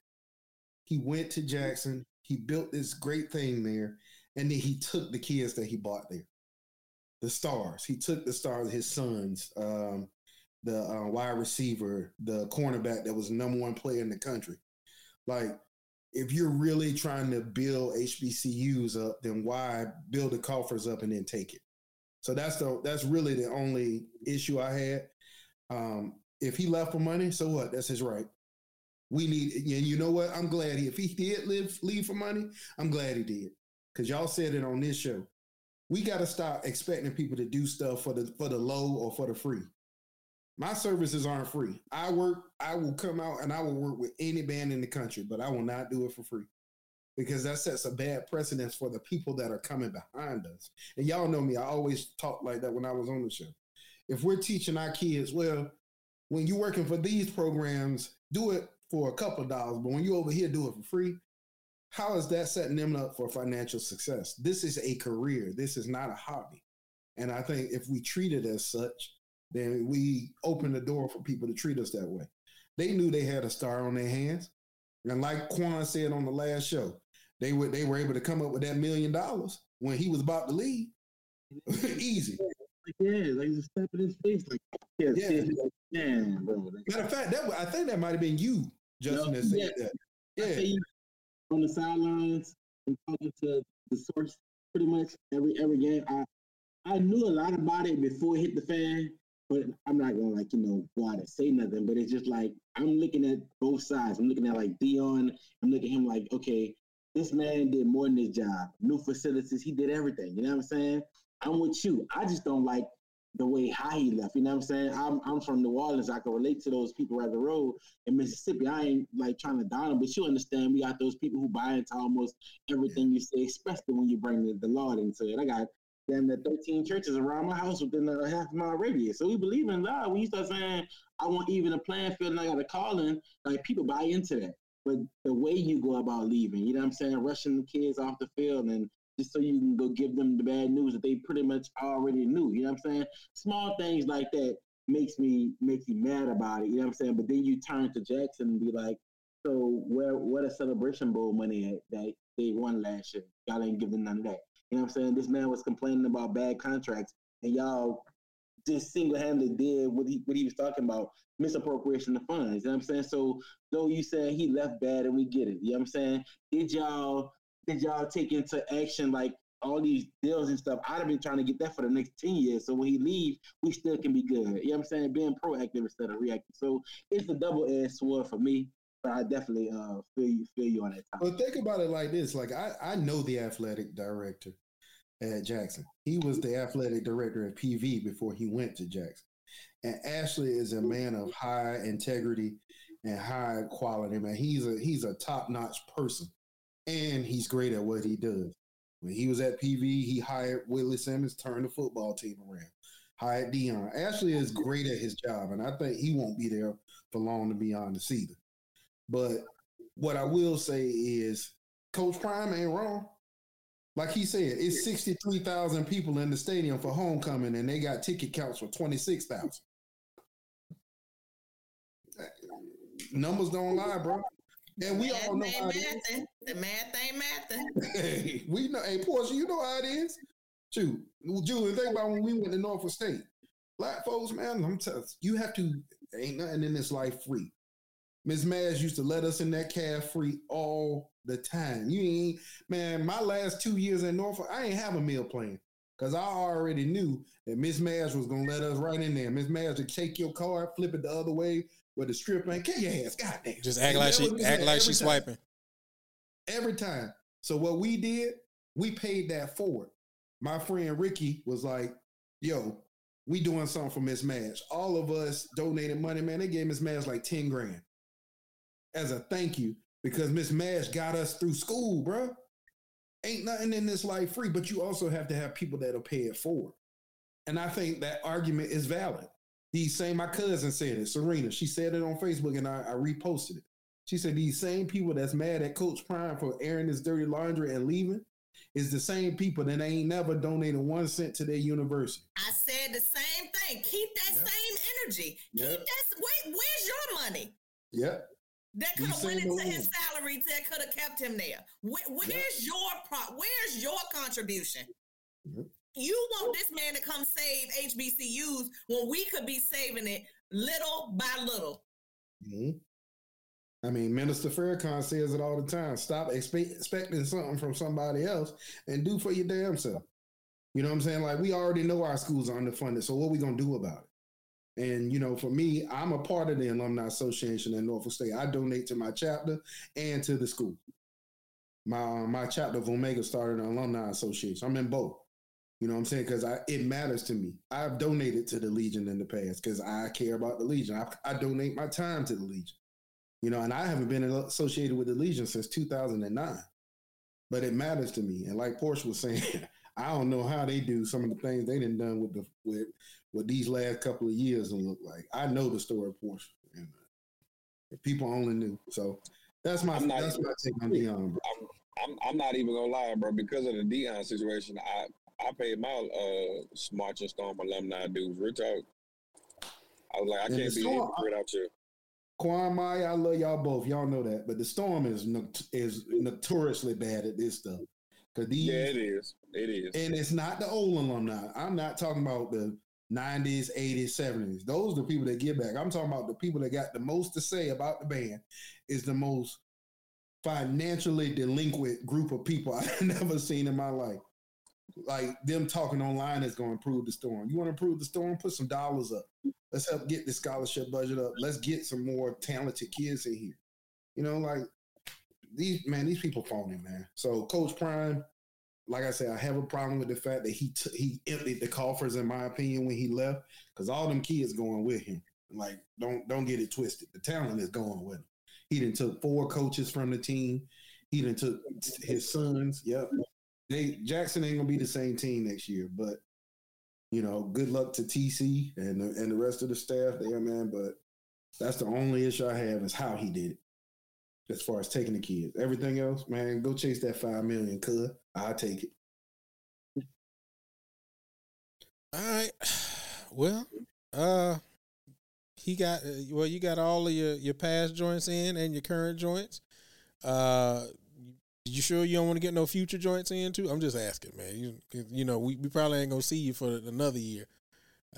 he went to Jackson, he built this great thing there, and then he took the kids that he bought there, the stars. He took the stars, his sons, um, the uh, wide receiver, the cornerback that was number one player in the country. Like, if you're really trying to build HBCUs up, then why build the coffers up and then take it? So that's the that's really the only issue I had. Um, if he left for money, so what? That's his right. We need, and you know what? I'm glad he, if he did live leave for money, I'm glad he did because y'all said it on this show. We got to stop expecting people to do stuff for the for the low or for the free. My services aren't free. I work. I will come out and I will work with any band in the country, but I will not do it for free because that sets a bad precedence for the people that are coming behind us. And y'all know me, I always talk like that when I was on the show. If we're teaching our kids, well, when you're working for these programs, do it for a couple of dollars, but when you over here do it for free, how is that setting them up for financial success? This is a career. This is not a hobby. And I think if we treat it as such, then we open the door for people to treat us that way. They knew they had a star on their hands. And like Quan said on the last show, they were they were able to come up with that million dollars when he was about to leave. Easy.
Like, yeah, like just step in his face, like yeah,
Yeah.
bro.
Matter of fact, that I think that might have been you, Justin,
No,
that said
yeah.
that. Yeah.
you on the sidelines and talking to the source pretty much every every game. I I knew a lot about it before it hit the fan, but I'm not gonna like you know go out and say nothing. But it's just like I'm looking at both sides. I'm looking at like Deion. I'm looking at him like, okay, this man did more than his job. New facilities, he did everything. You know what I'm saying? I'm with you. I just don't like the way how he left. You know what I'm saying? I'm I'm from New Orleans. I can relate to those people right the road in Mississippi. I ain't like trying to down them, but you understand we got those people who buy into almost everything you say, especially when you bring the, the Lord into it. I got damn the 13 churches around my house within a half mile radius. So we believe in God. When you start saying I want even a playing field and I got a calling, like people buy into that. But the way you go about leaving, you know what I'm saying, rushing the kids off the field and just so you can go give them the bad news that they pretty much already knew. You know what I'm saying? Small things like that makes me makes me mad about it. You know what I'm saying? But then you turn to Jackson and be like, so where where the celebration bowl money at that they won last year? Y'all ain't giving none of that. You know what I'm saying? This man was complaining about bad contracts and y'all just single handedly did what he what he was talking about, misappropriation of funds. You know what I'm saying? So though you saying he left bad and we get it, you know what I'm saying? Did y'all did y'all take into action like all these deals and stuff? I'd have been trying to get that for the next 10 years. So when he leaves, we still can be good. You know what I'm saying? Being proactive instead of reactive. So it's a double edged sword for me. But I definitely uh feel you feel you on that topic.
But think about it like this: like I, I know the athletic director at Jackson. He was the athletic director at PV before he went to Jackson. And Ashley is a man of high integrity and high quality. Man, he's a he's a top notch person, and he's great at what he does. When he was at PV, he hired Willie Simmons, turned the football team around. Hired Deion. Ashley is great at his job, and I think he won't be there for long to be honest either. But what I will say is, Coach Prime ain't wrong. Like he said, it's 63,000 people in the stadium for homecoming, and they got ticket counts for 26,000. Numbers don't lie, bro. And we all know
Math
how it is.
The math ain't mathing.
Hey, we know. Hey, Porsha, you know how it is. Shoot, Julie, think about when we went to Norfolk State. Black folks, man, I'm telling you, you have to. Ain't nothing in this life free. Miss Madge used to let us in that cab free all the time. You ain't, man. My last two years in Norfolk, I ain't have a meal plan because I already knew that Miss Madge was gonna let us right in there. Miss Madge would take your card, flip it the other way with the strip and kill your ass. Goddamn.
Just act like she act like
time
swiping.
every time. So what we did, we paid that forward. My friend Ricky was like, "Yo, we doing something for Miss Madge." All of us donated money, man. They gave Miss Madge like ten grand as a thank you because Miss Madge got us through school, bro. Ain't nothing in this life free, but you also have to have people that'll pay it forward. And I think that argument is valid. These same, my cousin said it, Serena. She said it on Facebook and I, I reposted it. She said these same people that's mad at Coach Prime for airing his dirty laundry and leaving is the same people that ain't never donated one cent to their university.
I said the same thing. Keep that
Yep.
same energy.
Yep.
Keep that. Wait, where's your money?
Yep.
That could have went into his salary. That could have kept him there. Where, where's your pro? Where's your contribution? You want this man to come save HBCUs when we could be saving it little by little.
Mhm. I mean, Minister Farrakhan says it all the time. Stop expe- expecting something from somebody else and do for your damn self. You know what I'm saying? Like we already know our schools are underfunded, so what are we gonna do about it? And you know, for me, I'm a part of the alumni association in Norfolk State. I donate to my chapter and to the school. My my chapter of Omega started an alumni association. I'm in both. You know what I'm saying? Because I it matters to me. I've donated to the Legion in the past because I care about the Legion. I, I donate my time to the Legion. You know, and I haven't been associated with the Legion since 2009. But it matters to me. And like Porsha was saying, I don't know how they do some of the things they done done with the with what these last couple of years and look like. I know the story of Porsha, and uh, people only knew. So that's my that's
even-
my take on Deion. Bro.
I'm, I'm I'm not even gonna lie, bro. Because of the Deion situation, I I paid my uh Marching Storm alumni dues. Real talk. I was like, I
And
can't be
Storm-
hypocrite out here.
Quan Maya, I love y'all both. Y'all know that, but the storm is is notoriously bad at this stuff. Cause these
Yeah, it is. It is.
And it's not the old alumni. I'm not talking about the 90s, 80s, 70s. Those are the people that give back. I'm talking about the people that got the most to say about the band is the most financially delinquent group of people I've never seen in my life. Like them talking online is going to improve the storm. You want to improve the storm? Put some dollars up. Let's help get the scholarship budget up. Let's get some more talented kids in here. You know, like these man, these people phony, man. So Coach Prime, like I said, I have a problem with the fact that he t- he emptied the coffers, in my opinion, when he left, because all them kids going with him. Like, don't don't get it twisted. The talent is going with him. He didn't took four coaches from the team. He didn't took his sons. Yep. They Jackson ain't gonna be the same team next year, but you know, good luck to TC and the, and the rest of the staff there, man. But that's the only issue I have is how he did it. As far as taking the kids, everything else, man, go chase that five million, cuz I'll take it.
All right. Well, uh, he got uh, well. You got all of your your past joints in and your current joints. Uh, you sure you don't want to get no future joints in too? I'm just asking, man. You you know we, we probably ain't gonna see you for another year.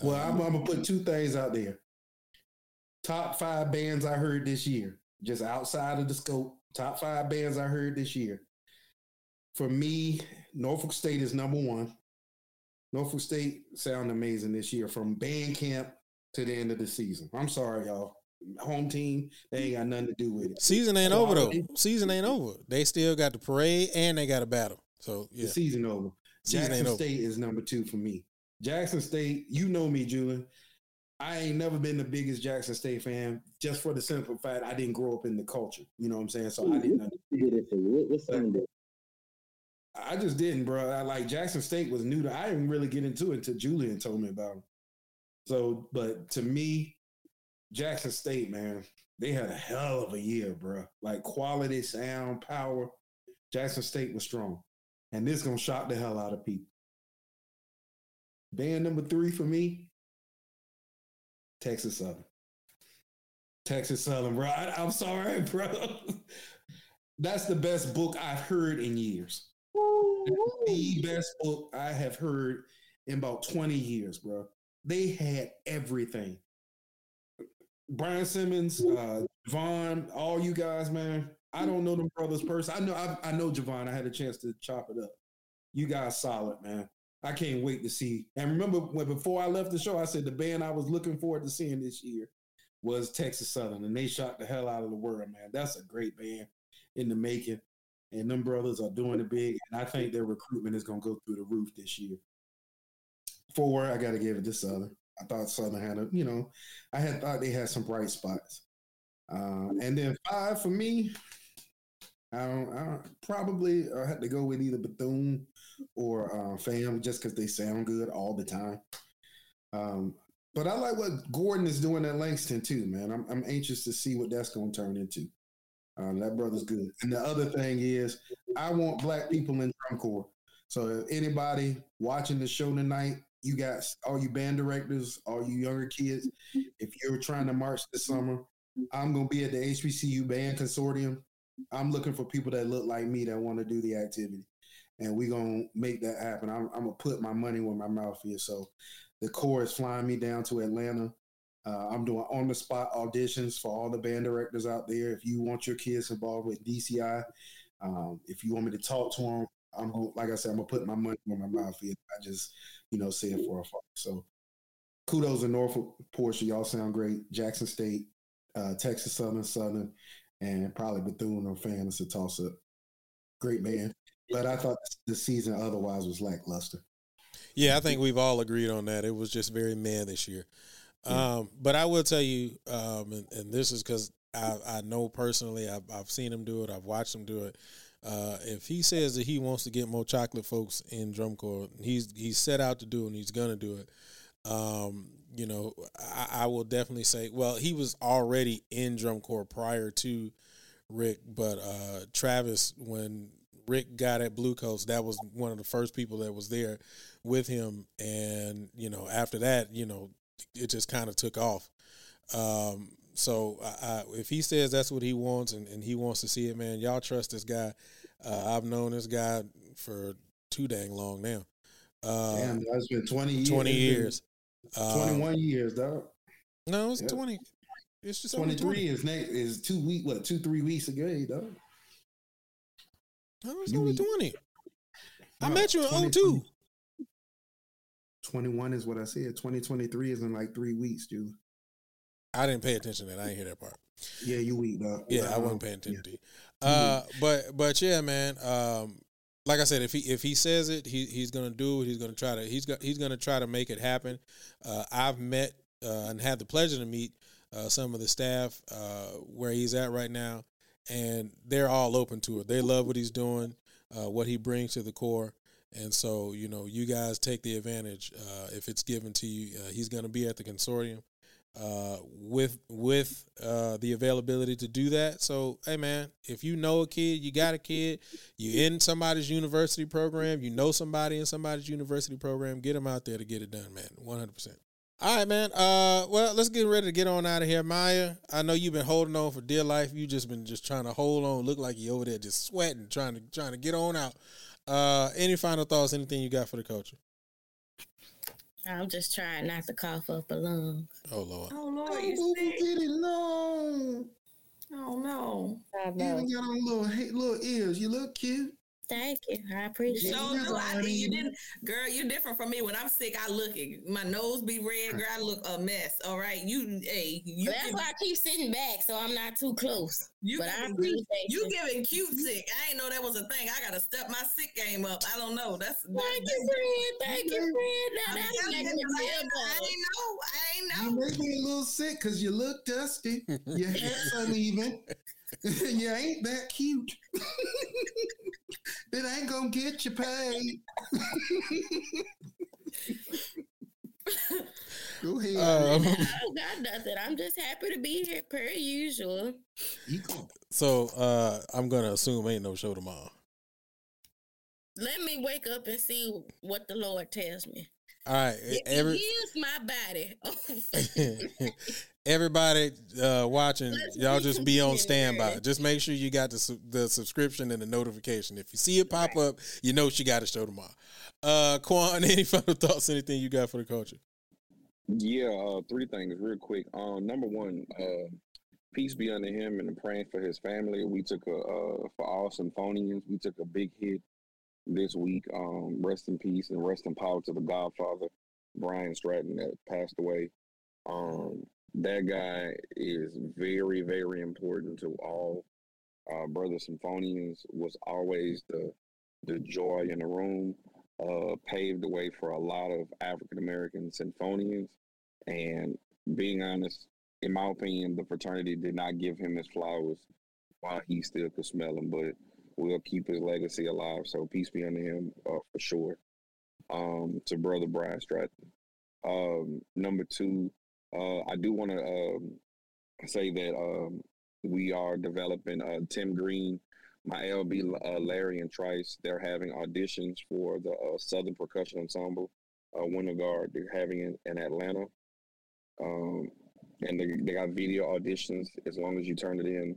Well,
Uh,
I'm, I'm gonna put two things out there. Top five bands I heard this year, just outside of the scope. Top five bands I heard this year. For me, Norfolk State is number one. Norfolk State sound amazing this year from band camp to the end of the season. I'm sorry, y'all. Home team, they ain't got nothing to do with it.
season ain't over though.
Quality.
Season ain't over. They still got the parade and they got a battle. So yeah,
The season over.
Season ain't
Jackson
over.
State is number two for me. Jackson State, you know me, Julian. I ain't never been the biggest Jackson State fan, just for the simple fact I didn't grow up in the culture. You know what I'm saying? So I didn't. Under-
Did it for what? What song did?
I just didn't, bro. I like Jackson State was new to. I didn't really get into it until Julian told me about it. So, but to me, Jackson State, man, they had a hell of a year, bro. Like quality, sound, power. Jackson State was strong, and this gonna shock the hell out of people. Band number three for me, Texas Southern. Texas Southern, bro. I, I'm sorry, bro. That's the best book I've heard in years. The best book I have heard in about 20 years, bro. They had everything. Brian Simmons, uh, Javon, all you guys, man. I don't know them brothers person. I know I, I know Javon. I had a chance to chop it up. You guys solid, man. I can't wait to see. And remember when before I left the show, I said the band I was looking forward to seeing this year was Texas Southern, and they shot the hell out of the world, man. That's a great band in the making. And them brothers are doing it big. And I think their recruitment is gonna go through the roof this year. For Four, I gotta give it to Southern. I thought Southern had a, you know, I had thought they had some bright spots. Uh, and then five for me, I don't, I don't probably I had to go with either Bethune or uh, Fam just because they sound good all the time. Um, but I like what Gordon is doing at Langston too, man. I'm, I'm anxious to see what that's going to turn into. Um, that brother's good. And the other thing is, I want black people in drum corps. So if anybody watching the show tonight, you got all you band directors, all you younger kids. If you're trying to march this summer, I'm gonna be at the HBCU Band Consortium. I'm looking for people that look like me that want to do the activity, and we're gonna make that happen. I'm, I'm, gonna put my money where my mouth is. So, the Corps is flying me down to Atlanta. Uh, I'm doing on the spot auditions for all the band directors out there. If you want your kids involved with DCI, um, if you want me to talk to them, I'm like I said, I'm gonna put my money where my mouth is. I just, you know, say it for a fuck. So, kudos to Norfolk, Porsha. Y'all sound great. Jackson State, uh, Texas Southern, Southern, and probably Bethune or Fan. It's a toss up. Great man. But I thought the season otherwise was lackluster.
Yeah, I think we've all agreed on that. It was just very man this year. Um, but I will tell you, um, and, and, this is because I, I, know personally, I've, I've, seen him do it, I've watched him do it. Uh, if he says that he wants to get more chocolate folks in drum corps, he's he's set out to do and he's gonna do it. Um, you know, I, I, will definitely say, well, he was already in drum corps prior to Rick, but uh, Travis, when Rick got at Bluecoats, that was one of the first people that was there with him, and you know, after that, you know, it just kind of took off. Um, so I, I, if he says that's what he wants and, and, he wants to see it, man, y'all trust this guy. Uh, I've known this guy for too dang long now.
Uh, Damn, that's been twenty years.
Twenty years.
Twenty-one um, years, dog.
No, it's twenty. It's just
twenty-three. Is next is two week. What two three weeks ago, dog?
No, it's you only twenty. No, I met you in 02.
21 is what I said. 2023 is in like three weeks, dude.
I didn't pay attention to that. I didn't hear that part.
Yeah, you weak, dog.
Yeah, I wasn't paying attention yeah. to you. Uh, but but yeah, man. Um, like I said, if he if he says it, he he's gonna do it. He's gonna try to he's got he's gonna try to make it happen. Uh, I've met uh, and had the pleasure to meet uh, some of the staff uh, where he's at right now, and they're all open to it. They love what he's doing, uh, what he brings to the corps, And so, you know, you guys take the advantage uh, if it's given to you. Uh, he's going to be at the consortium uh, with with uh, the availability to do that. So, hey, man, if you know a kid, you got a kid, you in somebody's university program, you know somebody in somebody's university program, get them out there to get it done, man. One hundred percent. All right, man. Uh, well, let's get ready to get on out of here, Maya. I know you've been holding on for dear life. You just been just trying to hold on, look like you over there just sweating, trying to trying to get on out. Uh, any final thoughts? Anything you got for the culture?
I'm just trying not to cough up a lung.
Oh Lord.
Oh Lord, you
get it long.
Oh no.
I know.
You got on little little ears. You look cute.
Thank you. I appreciate
so
it.
So I you didn't girl, you're different from me. When I'm sick, I look it. My nose be red, girl. I look a mess. All right. You hey, you
That's why I keep sitting back so I'm not too close. You but I appreciate
you, you giving cute sick. I ain't know that was a thing. I gotta step my sick game up. I don't know. That's
thank that's, you, friend. Thank you, friend. Now that's
I, ain't know. I ain't know.
You may be a little sick because you look dusty. Your hair's uneven. you ain't that cute. it ain't gonna get you paid. Go ahead. Um,
I got nothing. I'm just happy to be here per usual.
So uh, I'm gonna assume ain't no show tomorrow.
Let me wake up and see what the Lord tells me.
All right.
Every, heals my body.
Everybody uh, watching, y'all just be on standby. Just make sure you got the the subscription and the notification. If you see it pop right. up, you know she got a show tomorrow. Uh, Kuan, any final thoughts? Anything you got for the culture?
Yeah, uh, three things real quick. Um, number one, uh, peace be unto him and praying for his family. We took a uh, for all Sinfonians. We took a big hit this week. Um, rest in peace and rest in power to the Godfather, Brian Stratton, that passed away. Um, that guy is very, very important to all uh, brother Sinfonians. Was always the the joy in the room. Uh, paved the way for a lot of African American Sinfonians. And being honest, in my opinion, the fraternity did not give him his flowers while he still could smell them. But we'll keep his legacy alive. So peace be unto him uh, for sure. Um, to brother Brian Stratton. Um, number two, uh, I do want to um, say that um, we are developing uh, Tim Green, my LB uh, Larry and Trice. They're having auditions for the uh, Southern Percussion Ensemble uh, Winter Guard. They're having it in Atlanta, um, and they, they got video auditions as long as you turn it in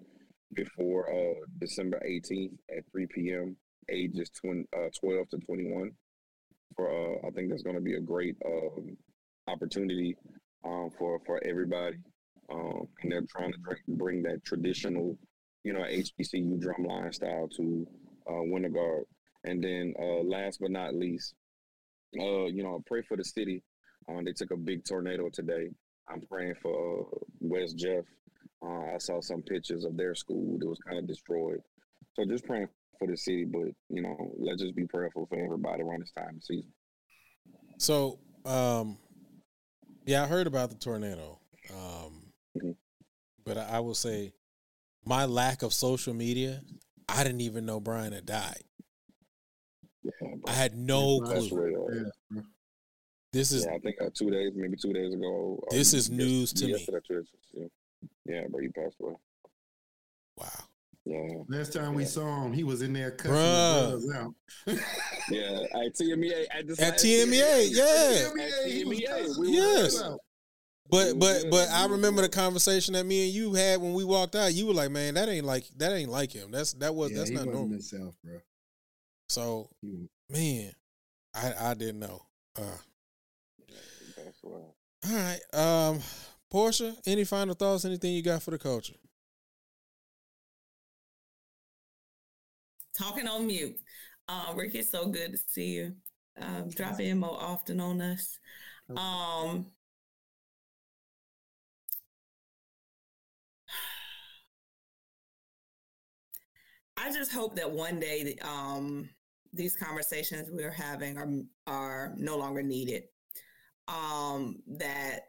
before uh, December 18th at 3 p.m. Ages 20, uh, 12 to 21. For uh, I think that's going to be a great um, opportunity um, for for everybody, um, and they're trying to bring that traditional, you know, HBCU drumline style to uh, Winter Guard. And then uh, last but not least, uh, you know, pray for the city. Um, they took a big tornado today. I'm praying for uh, West Jeff. Uh, I saw some pictures of their school that was kind of destroyed. So just praying for the city, but you know, let's just be prayerful for everybody around this time of season.
So, um, yeah, I heard about the tornado, um, mm-hmm. but I, I will say my lack of social media, I didn't even know Brian had died. Yeah, I had no clue. Yeah. This is,
yeah, I think uh, two days, maybe two days ago.
This is news to me.
Yeah. yeah, but he passed away.
Wow.
Yeah.
Last time we saw him, he was in there cutting the out.
yeah, at TMEA. At,
at TMEA, yeah. At TMEA, we yes. But but but I remember the conversation that me and you had when we walked out. You were like, "Man, that ain't like that ain't like him. That's that was yeah, that's not normal."
Himself, bro.
So, man, I I didn't know. Uh, all right, um, Porsha. Any final thoughts? Anything you got for the culture?
Talking on mute. Uh, Rick, it's so good to see you. Um, drop in more often on us. Um, I just hope that one day um, these conversations we're having are are no longer needed. Um, that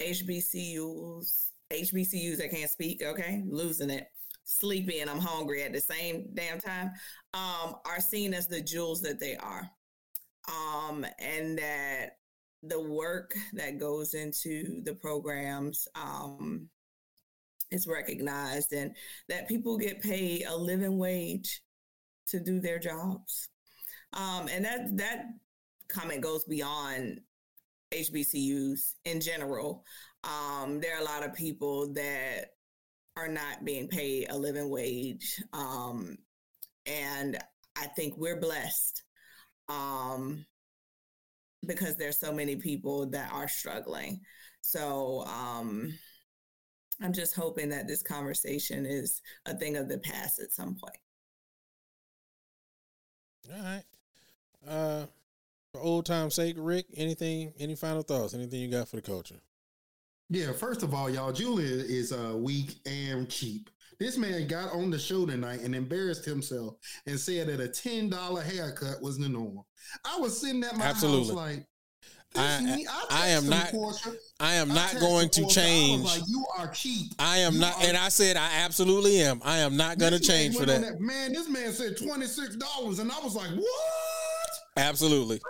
HBCUs, HBCUs that can't speak, okay, losing it, sleepy, and I'm hungry at the same damn time, um, are seen as the jewels that they are, um, and that the work that goes into the programs um, is recognized, and that people get paid a living wage to do their jobs. Um, and that that comment goes beyond HBCUs in general. Um, there are a lot of people that are not being paid a living wage. Um, and I think we're blessed um, because there's so many people that are struggling. So um, I'm just hoping that this conversation is a thing of the past at some point.
All right. Uh, for old time's sake, Rick, anything, any final thoughts? Anything you got for the culture?
Yeah, first of all, y'all, Julian is uh, weak and cheap. This man got on the show tonight and embarrassed himself and said that a ten dollar haircut was the norm. I was sitting at my Absolutely. house like,
I, I, I, am not. Porsha. I am not going to change.
Like, you are cheap.
I am
you
not, and I said I absolutely am. I am not going to change for that. that.
Man, this man said twenty six dollars, and I was like, what?
Absolutely.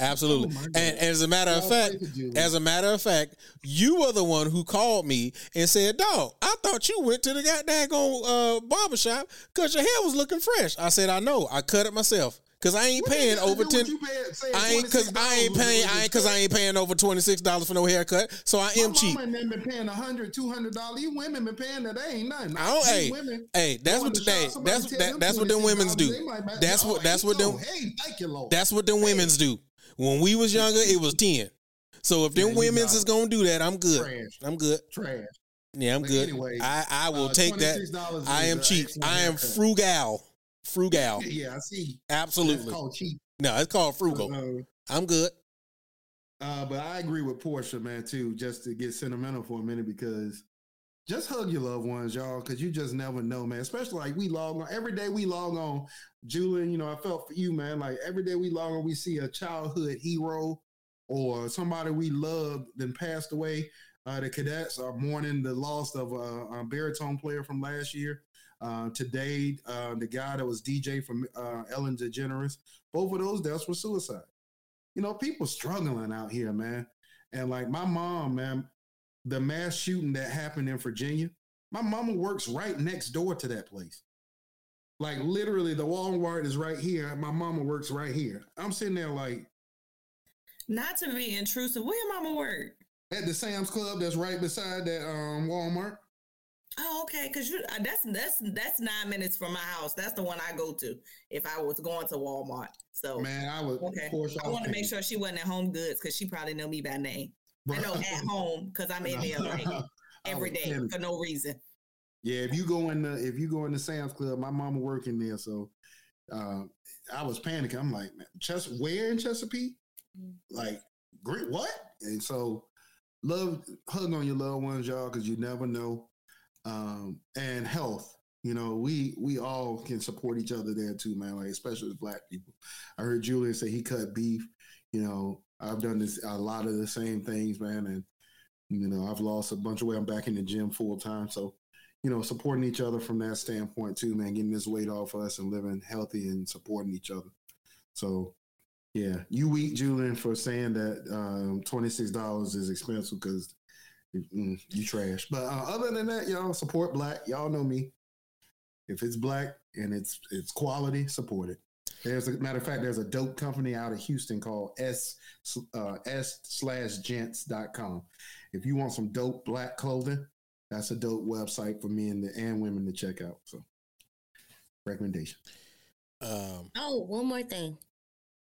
Absolutely. Oh and, as a matter of fact, as a matter of fact, you were the one who called me and said, Dog, I thought you went to the goddamn uh, barbershop because your hair was looking fresh. I said, I know. I cut it myself. Cause I ain't what paying over ten. I ain't cause I ain't paying. I ain't cause I ain't paying over twenty six dollars for no haircut. So I am cheap.
Women been paying a hundred, two hundred dollars. You women been paying that. They ain't nothing.
I don't. Hey, women, hey, that's what today. That's that, that's what them women's do. That's what that's what them.
Hey, thank you, Lord.
That's what them women's do. When we was younger, it was ten. So if them women's is gonna do that, I'm good. Trash. I'm good.
Trash.
Yeah, I'm but good. Anyway, I I will uh, take that. I am cheap. I am frugal. Frugal.
Yeah, I see.
Absolutely.
called cheap.
No, it's called frugal. Uh, I'm good.
Uh, but I agree with Porsha, man, too, just to get sentimental for a minute because just hug your loved ones, y'all, because you just never know, man. Especially like we log on every day we log on. Julian, you know, I felt for you, man. Like every day we log on, we see a childhood hero or somebody we loved then passed away. Uh, the cadets are mourning the loss of a, baritone player from last year. Uh, today, uh, the guy that was DJ from uh, Ellen DeGeneres, both of those deaths were suicide. You know, people struggling out here, man. And like my mom, man, the mass shooting that happened in Virginia, my mama works right next door to that place. Like literally, the Walmart is right here. My mama works right here. I'm sitting there like,
Not to be intrusive. Where your mama work?
At the Sam's Club that's right beside that um Walmart.
Oh, okay. Cause you uh, that's that's that's nine minutes from my house. That's the one I go to if I was going to Walmart. So
Man, I was
okay.
Porsha
I want to make sure she wasn't at Home Goods because she probably know me by name. I know at home because I'm in there like every day for no reason.
Yeah, if you go in the if you go in the Sam's Club, my mama working there, so uh, I was panicking. I'm like, man, Chester, where in Chesapeake? Like, great, what? And so, love, hug on your loved ones, y'all, because you never know. Um, and health, you know, we we all can support each other there too, man. Like, especially as Black people. I heard Julian say he cut beef. You know, I've done this a lot of the same things, man, and you know, I've lost a bunch of weight. I'm back in the gym full time, so you know, supporting each other from that standpoint too, man, getting this weight off us and living healthy and supporting each other. So, yeah, you weak, Julian, for saying that um, twenty six dollars is expensive because mm, you trash. But uh, other than that, y'all support black. Y'all know me. If it's black and it's it's quality, support it. There's a matter of fact, there's a dope company out of Houston called S uh, S slash gents.com. If you want some dope black clothing, that's a dope website for men and women to check out. So, recommendation.
Um,
oh, one more thing.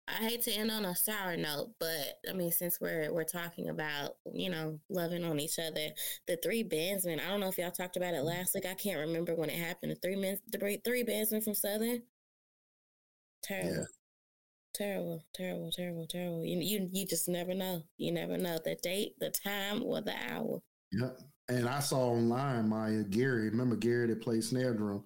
I hate to end on a sour note, but I mean, since we're we're talking about you know loving on each other, the three bandsmen. I don't know if y'all talked about it last week. I can't remember when it happened. The three men, the three bandsmen from Southern. Terrible. Yeah. Terrible, terrible, terrible, terrible. You, you you just never know. You never know the date, the time, or the hour.
Yep. And I saw online Maya Gary. Remember Gary that played snare drum?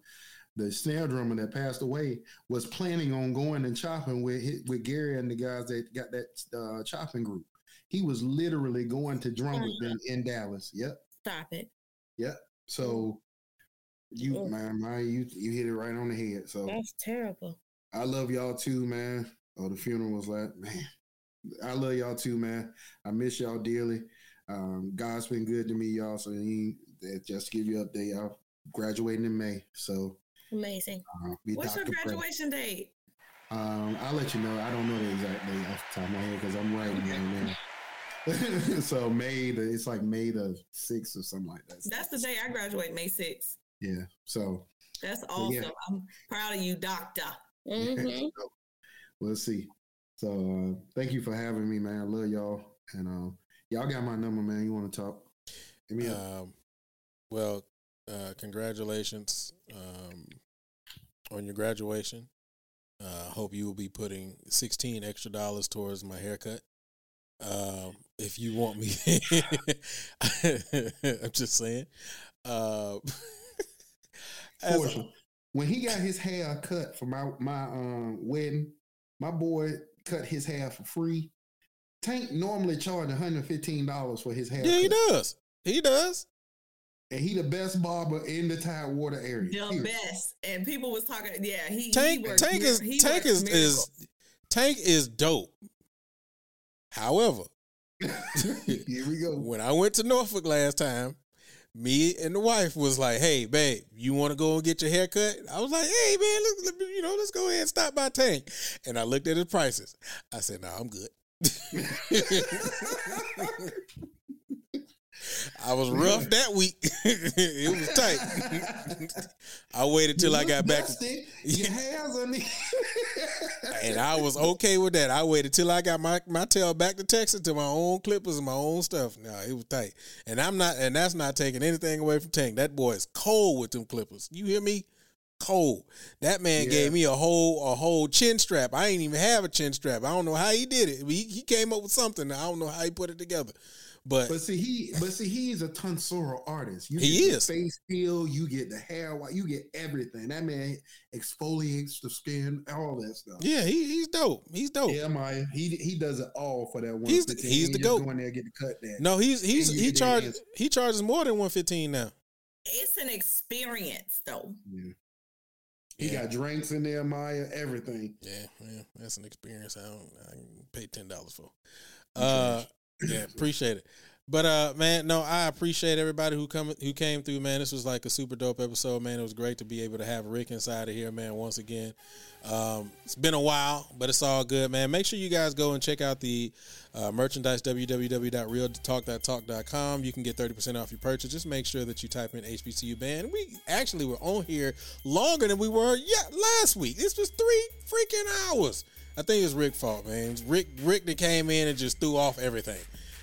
The snare drummer that passed away was planning on going and chopping with with Gary and the guys that got that uh, chopping group. He was literally going to drum with them in Dallas. Yep.
Stop it.
Yep. So you oh. man, Maya, you you hit it right on the head. So
that's terrible.
I love y'all too, man. Oh, the funeral was like, man. I love y'all too, man. I miss y'all dearly. Um, God's been good to me, y'all. So he, just to give you an update, I'm graduating in May. So
amazing.
Uh, What's Dr. your graduation date?
Um, I'll let you know. I don't know the exact date off the top of my head because I'm writing right now. so May the it's like May the sixth or something like that.
That's the day I graduate, May sixth.
Yeah. So
that's awesome. Yeah. I'm proud of you, Doctor. Mm-hmm.
so, we'll see. So uh, thank you for having me, man. I love y'all. And uh, Y'all got my number, man. You want to talk?
Give me um, well, uh, congratulations um, on your graduation. I uh, hope you will be putting sixteen extra dollars towards my haircut. Um, if you want me, I'm just saying. Uh,
a, when he got his hair cut for my my um, wedding, my boy cut his hair for free Tank normally charge $115 for his hair.
Yeah, he does. He does.
And he the best barber in the Tidewater area.
The Here. best. And people was talking, yeah, he
Tank
he
Tank is Tank is, is Tank is dope. However,
here we go.
When I went to Norfolk last time, me and the wife was like, "Hey, babe, you want to go and get your hair cut?" I was like, "Hey, man, let's, you know, let's go ahead and stop by Tank." And I looked at his prices. I said, "No, nah, I'm good." I was rough that week. it was tight. I waited till I got back. To,
Your hands on the
and I was okay with that. I waited till I got my, my tail back to Texas to my own clippers and my own stuff. No, it was tight. And I'm not and that's not taking anything away from Tank. That boy is cold with them clippers. You hear me? cold. That man yeah. gave me a whole a whole chin strap. I ain't even have a chin strap. I don't know how he did it. He, he came up with something. I don't know how he put it together. But
but see he but see he's a tonsorial artist.
You he is
face peel. You get the hair. You get everything. That man exfoliates the skin. All that stuff.
Yeah, he, he's dope. He's dope.
Yeah, my he he does it all for that one.
He's the, he's the goat.
Going there get the cut there.
No, he's he's he charges he charges more than one fifteen now.
It's an experience though.
Yeah. He yeah. got drinks in there, Maya, everything.
Yeah, yeah, that's an experience I don't I can pay ten dollars for. Uh, yeah, appreciate it. But uh, man, no, I appreciate everybody who come who came through, man. This was like a super dope episode, man. It was great to be able to have Rick inside of here, man. Once again, um, it's been a while, but it's all good, man. Make sure you guys go and check out the uh, merchandise www.realtalk.talk.com. You can get thirty percent off your purchase. Just make sure that you type in HBCU band. We actually were on here longer than we were yeah last week. This was three freaking hours. I think it's Rick's fault, man. Rick Rick that came in and just threw off everything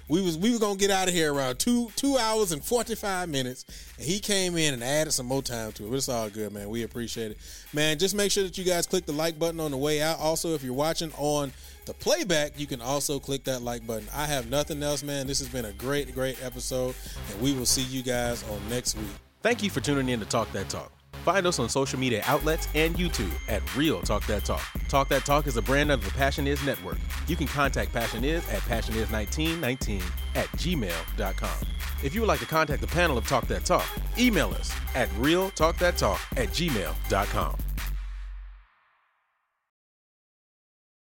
we was we were gonna get out of here around two two hours and forty five minutes, and he came in and added some more time to it. But it's all good, man. We appreciate it, man. Just make sure that you guys click the like button on the way out. Also, if you're watching on the playback, you can also click that like button. I have nothing else, man. This has been a great, great episode, and we will see you guys on next week.
Thank you for tuning in to Talk That Talk. Find us on social media outlets and YouTube at Real Talk That Talk. Talk That Talk is a brand of the Passion Is Network. You can contact Passion Is at passionis1919 at gmail.com. If you would like to contact the panel of Talk That Talk, email us at realtalkthattalk at gmail.com.